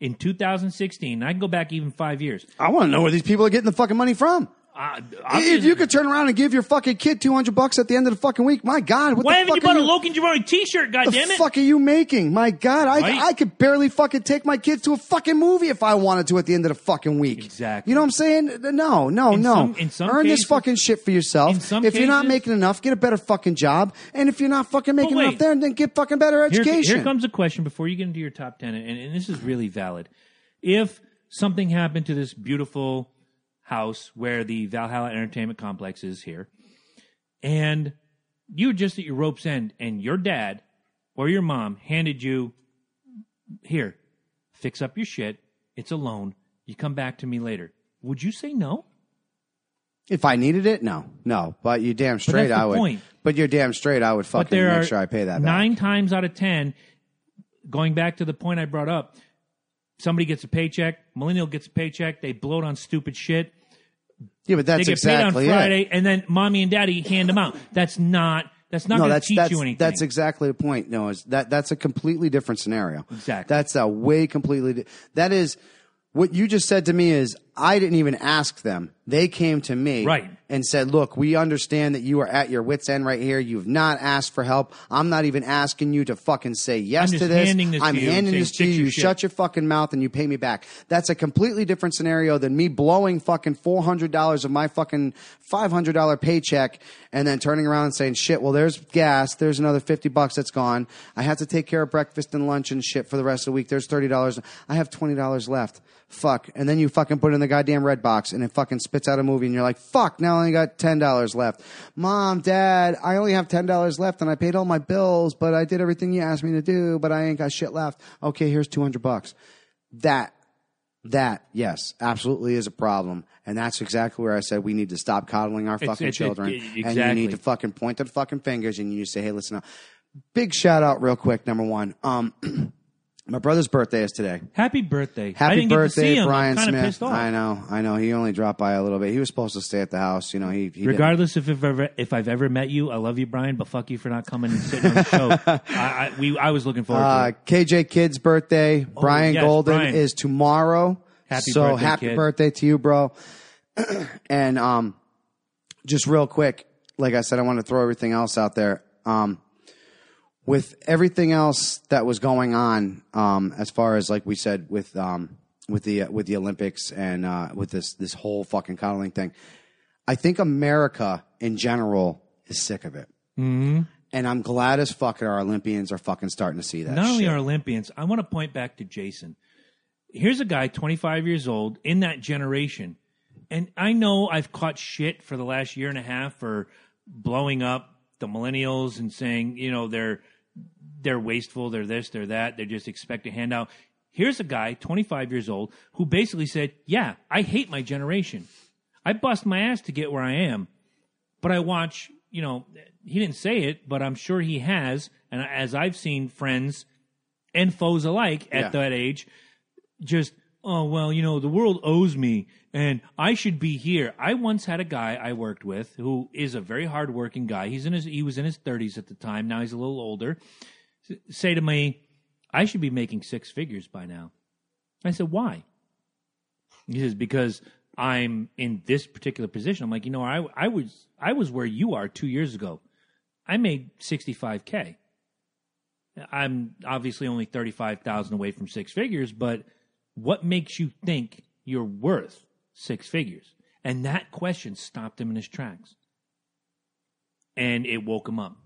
in 2016, I can go back even five years. I want to know where these people are getting the fucking money from. Uh, If you could turn around and give your fucking kid 200 bucks at the end of the fucking week, my God, what why the haven't you fuck bought are a Loki and Jabroni T-shirt? God damn it! fuck are you making? My God, I, Right? I could barely fucking take my kids to a fucking movie if I wanted to at the end of the fucking week. Exactly. You know what I'm saying? No, no, In no. some- in some Earn this fucking shit for yourself. if you're not making enough, get a better fucking job. And if you're not fucking making wait. enough there, then get fucking better Here, education. here comes a question before you get into your top 10, and, and this is really valid. If something happened to this beautiful house where the Valhalla Entertainment Complex is here, and you were just at your rope's end, and your dad or your mom handed you, here, fix up your shit, it's a loan, you come back to me later, would you say no? if I needed it, no, no. But you damn straight, I would. point. But you're damn straight, I would fucking make sure I pay that back. nine times out of ten. Going back to the point I brought up, somebody gets a paycheck, millennial gets a paycheck, they bloat on stupid shit, Yeah, but that's they get exactly paid on it. Friday, and then mommy and daddy hand them out. That's not that's not no, going to teach that's you anything. that's exactly the point. No, is that that's a completely different scenario. Exactly. That's a way completely. Di- that is what you just said to me. Is I didn't even ask them. They came to me, Right. and said, "Look, we understand that you are at your wits' end right here. You've not asked for help. I'm not even asking you to fucking say yes to this. handing this I'm to handing saying, this to you. You shit." shut your fucking mouth and you pay me back. That's a completely different scenario than me blowing fucking four hundred dollars of my fucking five hundred dollar paycheck and then turning around and saying, "Shit, well, there's gas. There's another fifty bucks that's gone. I have to take care of breakfast and lunch and shit for the rest of the week. There's thirty dollars. I have twenty dollars left. Fuck." And then you fucking put it in the goddamn red box and it fucking spits out a movie and you're like, "Fuck, now I only got ten dollars left." Mom, Dad, I only have ten dollars left and I paid all my bills, but I did everything you asked me to do, but I ain't got shit left. Okay, here's two hundred bucks. That that, yes, absolutely is a problem. And that's exactly where I said we need to stop coddling our fucking it's- it- children. it- And you need to fucking point to the fucking fingers and you say, hey, listen up. Big shout out real quick, number one. Um, my brother's birthday is today. Happy birthday! I Happy didn't get to birthday, see him. Brian I'm Smith. pissed off. I know, I know. He only dropped by a little bit. He was supposed to stay at the house. You know, he, he. Regardless if I've ever if I've ever met you, I love you, Brian. But fuck you for not coming and sitting on the show. I, I, we I was looking forward to Uh, it. KJ Kid's birthday, Brian yes, Golden Brian. is tomorrow. Happy so birthday, happy kid. birthday to you, bro. and um, just real quick, like I said, I want to throw everything else out there. Um, with everything else that was going on, um, as far as like we said with um, with the with the Olympics and uh, with this this whole fucking coddling thing, I think America in general is sick of it. Mm-hmm. And I'm glad as fuck that our Olympians are fucking starting to see that. Not only our Olympians, I want to point back to Jason. Here's a guy, 25 years old, in that generation. And I know I've caught shit for the last year and a half for blowing up the millennials and saying, you know, they're they're wasteful, they're this, they're that, they just expect a handout. Here's a guy, 25 years old, who basically said, "Yeah, I hate my generation. I bust my ass to get where I am, but I watch, you know, he didn't say it, but I'm sure he has, and as I've seen friends and foes alike at Yeah. that age, just oh well you know the world owes me and i should be here i once had a guy i worked with who is a very hardworking guy he's in his he was in his 30s at the time now he's a little older say to me i should be making six figures by now i said why he says because i'm in this particular position i'm like you know i i was i was where you are 2 years ago i made 65k I'm obviously only 35,000 away from six figures, but what makes you think you're worth six figures? And that question stopped him in his tracks. And it woke him up.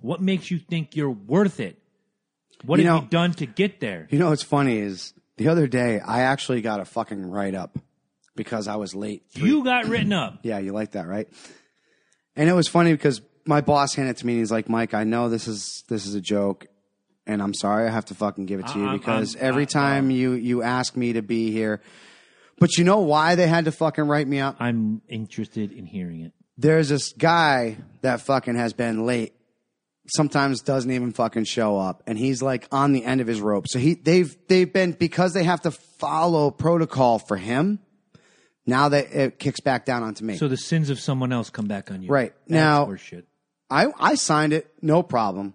What makes you think you're worth it? What You have know- you done to get there? You know what's funny is the other day I actually got a fucking write up because I was late. You got written up. Yeah, you like that, right? And it was funny because my boss handed it to me and he's like, "Mike, I know this is this is a joke, and I'm sorry I have to fucking give it to you I'm- because I'm- every I- time you you ask me to be here, but you know why they had to fucking write me up? I'm interested in hearing it. There's this guy that fucking has been late. Sometimes doesn't even fucking show up, and he's like on the end of his rope. So he they've they've been because they have to follow protocol for him. Now that it kicks back down onto me. So the sins of someone else come back on you. Right. That's Now- horseshit. I, I signed it, no problem.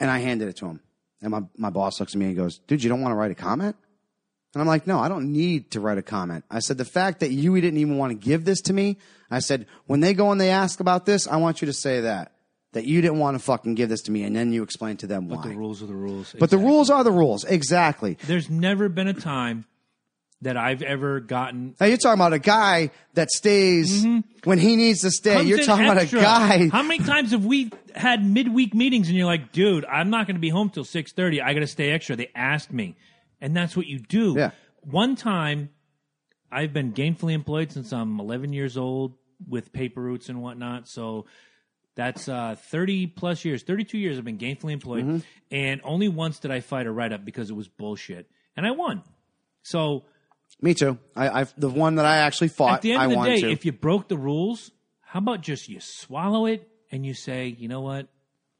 And I handed it to him. And my, my boss looks at me and goes, dude, you don't want to write a comment? And I'm like, no, I don't need to write a comment. I said, the fact that you didn't even want to give this to me, I said, when they go and they ask about this, I want you to say that. That you didn't want to fucking give this to me. And then you explain to them But why. the rules are the rules. but the Exactly. rules are the rules. Exactly. There's never been a time that I've ever gotten Now you're talking about a guy that stays when he needs to stay. Mm-hmm. comes You're in talking extra. about a guy. How many times have we had midweek meetings and you're like, dude, I'm not going to be home till six thirty. I got to stay extra. They asked me, and that's what you do. Yeah. One time, I've been gainfully employed since I'm 11 years old with paper routes and whatnot. So that's uh, 30 plus years, 32 years. I've been gainfully employed, Mm-hmm. and only once did I fight a write up because it was bullshit, and I won. So Me too. I, I the one that I actually fought. at the end I of the day, to. if you broke the rules, how about just you swallow it and you say, you know what,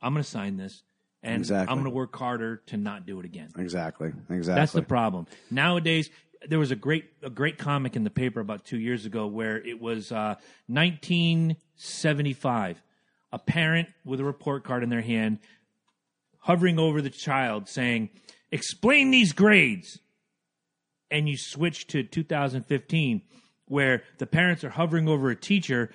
I'm going to sign this, and Exactly. I'm going to work harder to not do it again. exactly. Exactly. That's the problem. Nowadays, there was a great a great comic in the paper about two years ago where it was uh, 1975. A parent with a report card in their hand, hovering over the child, saying, "Explain these grades." And you switch to 2015, where the parents are hovering over a teacher.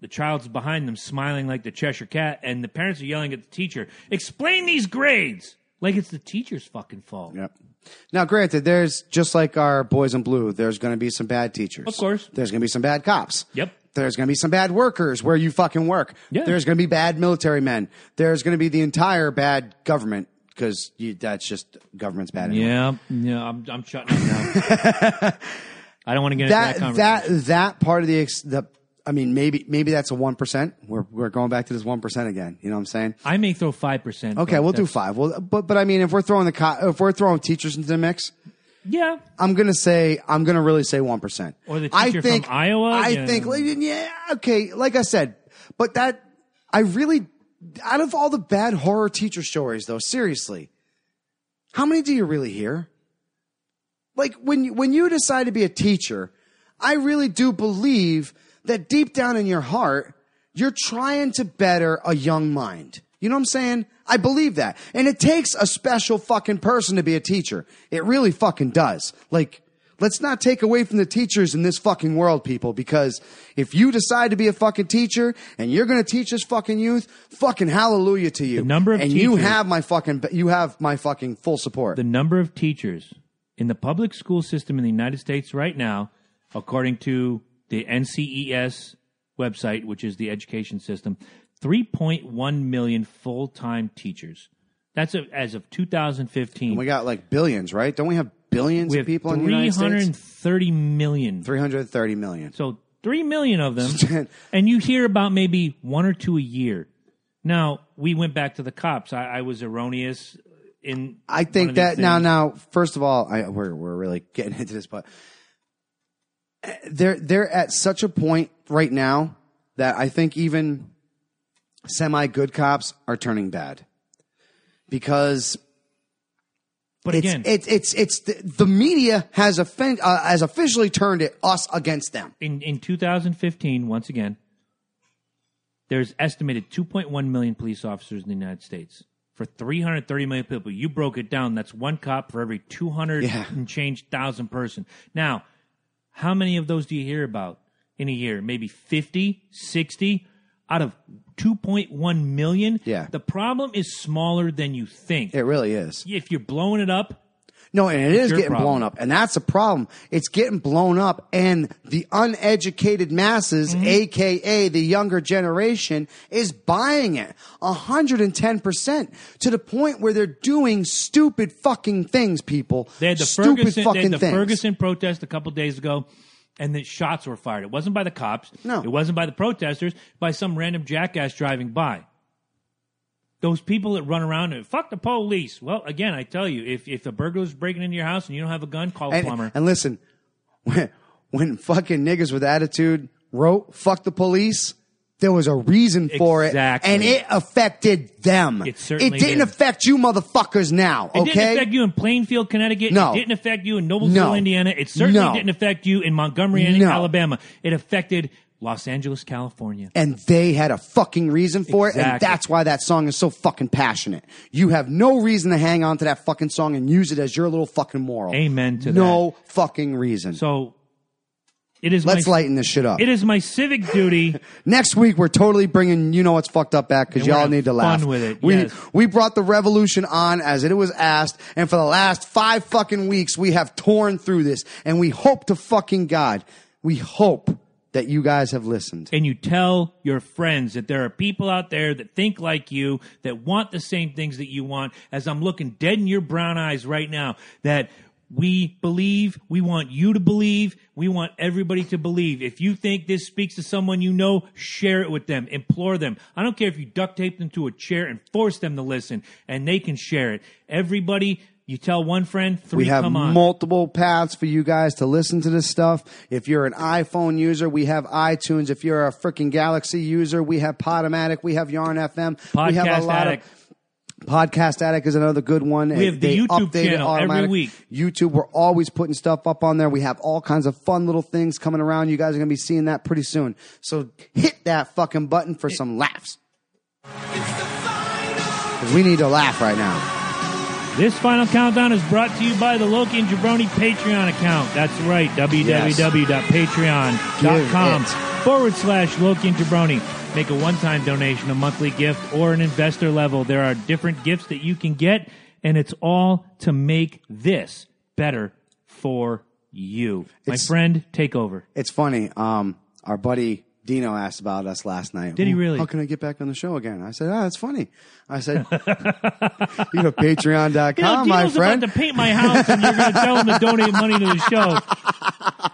The child's behind them, smiling like the Cheshire Cat, and the parents are yelling at the teacher, "Explain these grades!" Like it's the teacher's fucking fault. Yep. Now, granted, there's just like our boys in blue. There's going to be some bad teachers. Of course. There's going to be some bad cops. Yep. There's going to be some bad workers where you fucking work. Yeah. There's going to be bad military men. There's going to be the entire bad government because that's just government's bad. Anyway. Yeah, yeah, I'm, I'm shutting up now. I don't want to get into that That conversation. that that part of the the. I mean, maybe maybe that's a one percent. We're we're going back to this one percent again. You know what I'm saying? I may throw five percent. Okay, we'll do five. Well, but but I mean, if we're throwing the co- if we're throwing teachers into the mix, Yeah, I'm gonna say I'm gonna really say one percent. Or the I teacher from think, Iowa? I Yeah. think like, yeah, okay. Like I said, but that I really out of all the bad horror teacher stories, though, seriously, how many do you really hear? Like when you, when you decide to be a teacher, I really do believe that deep down in your heart, you're trying to better a young mind. You know what I'm saying? I believe that. And it takes a special fucking person to be a teacher. It really fucking does. Like, let's not take away from the teachers in this fucking world, people, because if you decide to be a fucking teacher and you're gonna teach this fucking youth, fucking hallelujah to you. The number of and you have my fucking, you have my fucking full support. the number of teachers in the public school system in the United States right now, according to the NCES website, which is the education system, 3.1 million full time teachers. That's a, as of 2015. we got like billions, right? Don't we have billions we of have people in the United States? 330 million. 330 million. So three million of them, and you hear about maybe one or two a year. Now we went back to the cops. I, I was erroneous in. I think that now, now, first of all, I, we're we're really getting into this, but uh, they're they're at such a point right now that I think even semi good cops are turning bad because But it's again, it's it's it's the, the media has offen- uh, has officially turned it us against them. in in 2015, once again, there's estimated 2.1 million police officers in the United States. For 330 million people, you broke it down. That's one cop for every 200 Yeah. and change thousand person. Now, how many of those do you hear about in a year? Maybe 50, 60 out of 2.1 million? Yeah. The problem is smaller than you think. It really is. if you're blowing it up, No, and it is getting problem. blown up, and that's a problem. It's getting blown up, and the uneducated masses, Mm-hmm. aka the younger generation, is buying it hundred and ten percent to the point where they're doing stupid fucking things. People, They had the stupid Ferguson, they fucking had the things. Ferguson protest a couple days ago, and the shots were fired. It wasn't by the cops. No. it wasn't by the protesters. By some random jackass driving by. Those people that run around and fuck the police. Well, again, I tell you, if if a burglar's breaking into your house and you don't have a gun, call a and, plumber. and listen, when, when fucking niggas with attitude wrote "fuck the police," there was a reason for Exactly. it, and it affected them. It certainly didn't did. affect you, motherfuckers. Now, It okay? didn't affect you in Plainfield, Connecticut. No. It didn't affect you in Noblesville, No. Indiana. It certainly No. didn't affect you in Montgomery, No. Alabama. It affected Los Angeles, California. and they had a fucking reason for it, and that's why that song is so fucking passionate. You have no reason to hang on to that fucking song and use it as your little fucking moral. Amen to that. no fucking reason. So it is Let's my, lighten this shit up. It is my civic duty Next week we're totally bringing you know what's fucked up back because y'all need to laugh. fun with it, We yes. we brought the revolution on as it was asked, and for the last five fucking weeks we have torn through this, and we hope to fucking God, we hope that you guys have listened. and you tell your friends that there are people out there that think like you, that want the same things that you want, as I'm looking dead in your brown eyes right now, that we believe, we want you to believe, we want everybody to believe. If you think this speaks to someone you know, share it with them, implore them. I don't care if you duct tape them to a chair and force them to listen, and they can share it. Everybody, you tell one friend, three We have come on. multiple paths for you guys to listen to this stuff. If you're an iPhone user, we have iTunes. If you're a freaking Galaxy user, we have Podomatic. We have Yarn FM. we have Podcast a lot Addict. of Podcast Addict is another good one. We have the YouTube channel every week. YouTube, we're always putting stuff up on there. We have all kinds of fun little things coming around. You guys are going to be seeing that pretty soon. So hit that fucking button for some laughs. we need to laugh right now. This final countdown is brought to you by the Loki and Jabroni Patreon account. That's right, www.patreon.com forward slash Loki and Jabroni. Make a one time donation, a monthly gift, or an investor level. There are different gifts that you can get, and it's all to make this better for you. My It's- friend, take over. It's funny. Um, our buddy Dino asked about us last night. Did he "Oh, really? How can I get back on the show again? I said, ah, it's funny. I said, you go to patreon.com, You know, my Dino's friend. about to paint my house, and you're going to tell him to donate money to the show.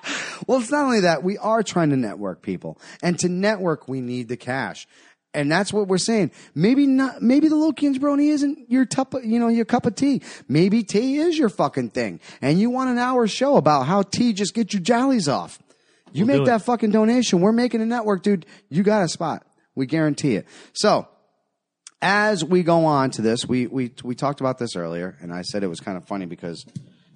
Well, it's not only that. We are trying to network people. And to network, we need the cash. And that's what we're saying. Maybe not, maybe the and Jabroni isn't your cup you know, your cup of tea. Maybe tea is your fucking thing. And you want an hour show about how tea just gets your jollies off. You We'll make that fucking donation. We're making a network, dude. You got a spot. We guarantee it. So, as we go on to this, we, we, we talked about this earlier, and I said it was kind of funny because,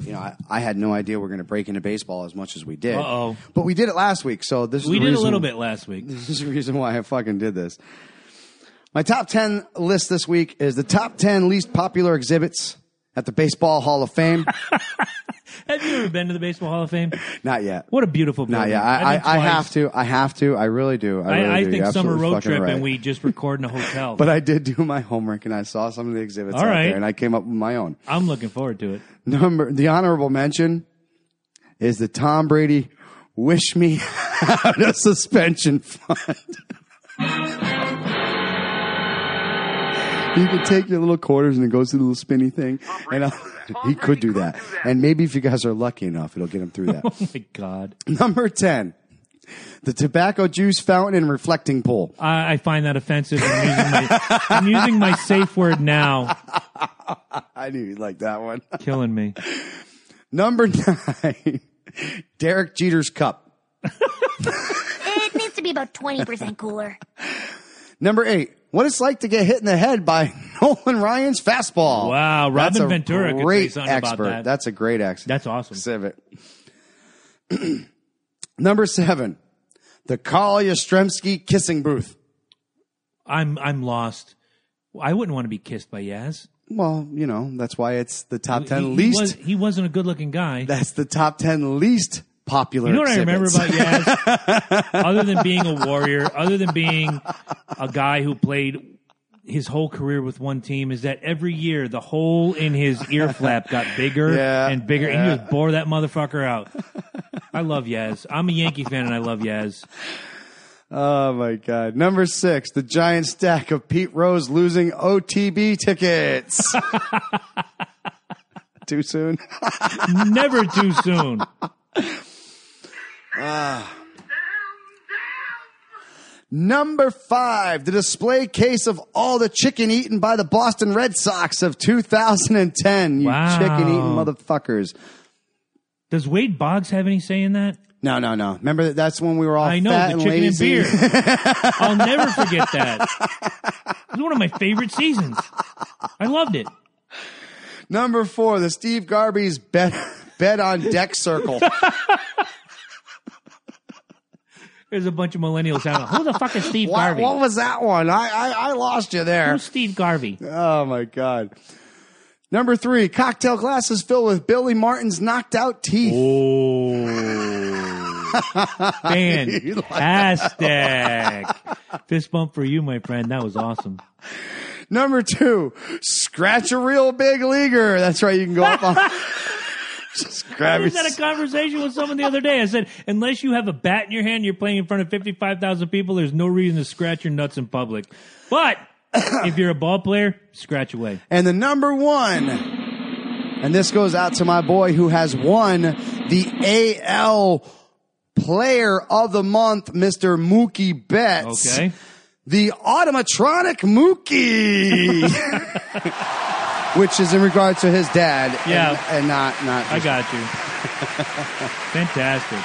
you know, I, I had no idea we are going to break into baseball as much as we did. Uh-oh. But we did it last week, so this is We the did a reason- little bit last week. This is the reason why I fucking did this. My top 10 list this week is the top 10 least popular exhibits at the Baseball Hall of Fame. Have you ever been to the Baseball Hall of Fame? Not yet. What a beautiful building. Not yet. I, I, I have to. I have to. I really do. I, really I, I do. think You're summer road trip right. and we just record in a hotel. But I did do my homework and I saw some of the exhibits All out right. there and I came up with my own. I'm looking forward to it. Number the honorable mention is the Tom Brady wish me out of suspension fund. You can take your little quarters and it goes to the little spinny thing, and I'll, he could do that. And maybe if you guys are lucky enough, it'll get him through that. Oh my God. Number ten, the tobacco juice fountain and reflecting pool. I, I find that offensive. I'm using, my, I'm using my safe word now. I knew you'd like that one. Killing me. Number nine, Derek Jeter's cup. It needs to be about 20% cooler. Number eight, what it's like to get hit in the head by Nolan Ryan's fastball. Wow, That's Robin a Ventura could say great expert. that. That's a great expert. That's awesome. Number seven, the Carl Yastrzemski kissing booth. I'm I'm lost. I wouldn't want to be kissed by Yaz. Well, you know, that's why it's the top 10 he, he least. was, he wasn't a good looking guy. that's the top 10 least popular. You know what I remember exhibits. about Yaz? other than being a warrior, other than being a guy who played his whole career with one team, is that every year the hole in his ear flap got bigger Yeah, and bigger, and he just bore that motherfucker out. I love Yaz. I'm a Yankee fan, and I love Yaz. Oh my God. Number six, the giant stack of Pete Rose losing OTB tickets. Too soon? Never too soon. Ah. Number five, the display case of all the chicken eaten by the Boston Red Sox of 2010. You Wow. chicken eating motherfuckers. Does Wade Boggs have any say in that? No, no, no. Remember that that's when we were all I know fat the and chicken lazy. and beer. I'll never forget that. It was one of my favorite seasons. I loved it. Number four, the Steve Garvey's bet bed on deck circle. There's a bunch of millennials out. Of who the fuck is Steve what, Garvey? what was that one? I, I, I lost you there. Who's Steve Garvey? Oh my god. Number three, cocktail glasses filled with Billy Martin's knocked out teeth. Oh, fantastic! Fist bump for you, my friend. That was awesome. Number two, scratch a real big leaguer. That's right. You can go up on. Just I was your. a conversation with someone the other day. I said, unless you have a bat in your hand, you're playing in front of 55,000 people. There's no reason to scratch your nuts in public. But if you're a ball player, scratch away. And the number one, and this goes out to my boy who has won the AL Player of the Month, Mr. Mookie Betts. Okay. The automatronic Mookie. Which is in regard to his dad. and- Yeah. And, not, not. I got you. Fantastic.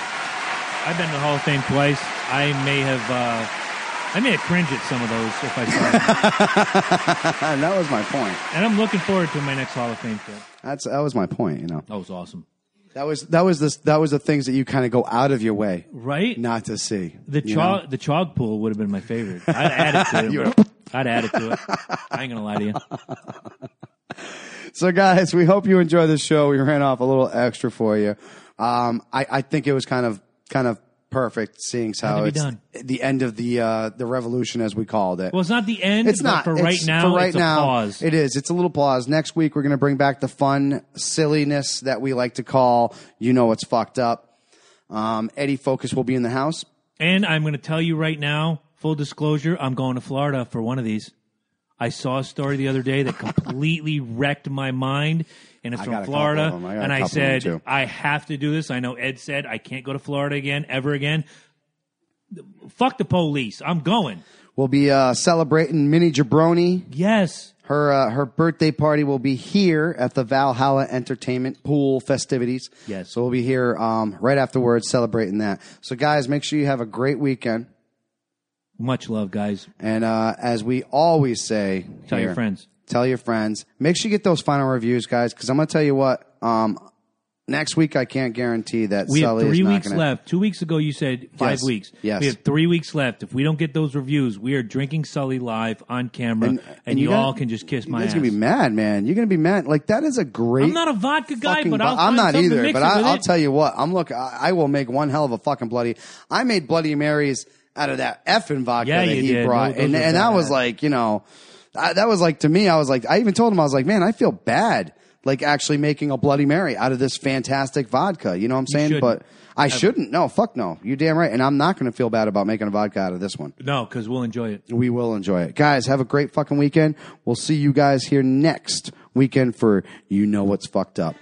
I've been to the Hall of Fame twice. I may have, uh, I may have cringed at some of those if I saw them. that was my point. and I'm looking forward to my next Hall of Fame trip. That's, that was my point, you know. That was awesome. That was, that was the, that was the things that you kind of go out of your way Right? not to see. The chalk, know? the chalk pool would have been my favorite. I'd add it to it. I'd add it to it. I ain't gonna lie to you. So, guys, we hope you enjoy this show. We ran off a little extra for you. Um, I, I think it was kind of kind of perfect, seeing how it's done. the end of the uh, the revolution, as we called it. Well, it's not the end. it's not for It's- right now. For right it's a now, pause. it is. It's a little pause. Next week, we're going to bring back the fun silliness that we like to call. You know, what's fucked up. Um, Eddie Focus will be in the house. And I'm going to tell you right now, full disclosure, I'm going to Florida for one of these. I saw a story the other day that completely wrecked my mind, and it's I from a couple Florida. of 'em. I got a and I couple of 'em, said, too. I have to do this. I know Ed said I can't go to Florida again, ever again. Fuck the police. I'm going. We'll be uh, celebrating Minnie Jabroni. Yes. Her uh, her birthday party will be here at the Valhalla Entertainment Pool festivities. Yes. So we'll be here um, right afterwards celebrating that. So guys, make sure you have a great weekend. Much love, guys. And uh, as we always say, Tell here, your friends. Tell your friends. Make sure you get those final reviews, guys, because I'm going to tell you what. Um, next week, I can't guarantee that We have Sully is three not weeks gonna- left. Two weeks ago, you said five Yes. weeks. Yes. We have three weeks left. If we don't get those reviews, we are drinking Sully live on camera, and, you, all can just kiss you my guys ass. gonna be mad, man. You're gonna be mad. Like that is a great. I'm not a vodka guy, fucking but I'll I'm find not something to either. mix But it I, with I'll it. tell you what. I'm look. I, I will make one hell of a fucking bloody. I made Bloody Marys out of that effing vodka Yeah, that he did. brought, Those- and and that was like you know, I, that was like to me. I was like, I even told him I was like, man, I feel bad. Like actually making a Bloody Mary out of this fantastic vodka. You know what I'm saying? But I shouldn't. No, fuck no. You damn right. And I'm not going to feel bad about making a vodka out of this one. No, because we'll enjoy it. We will enjoy it. Guys, have a great fucking weekend. We'll see you guys here next weekend for You Know What's Fucked Up.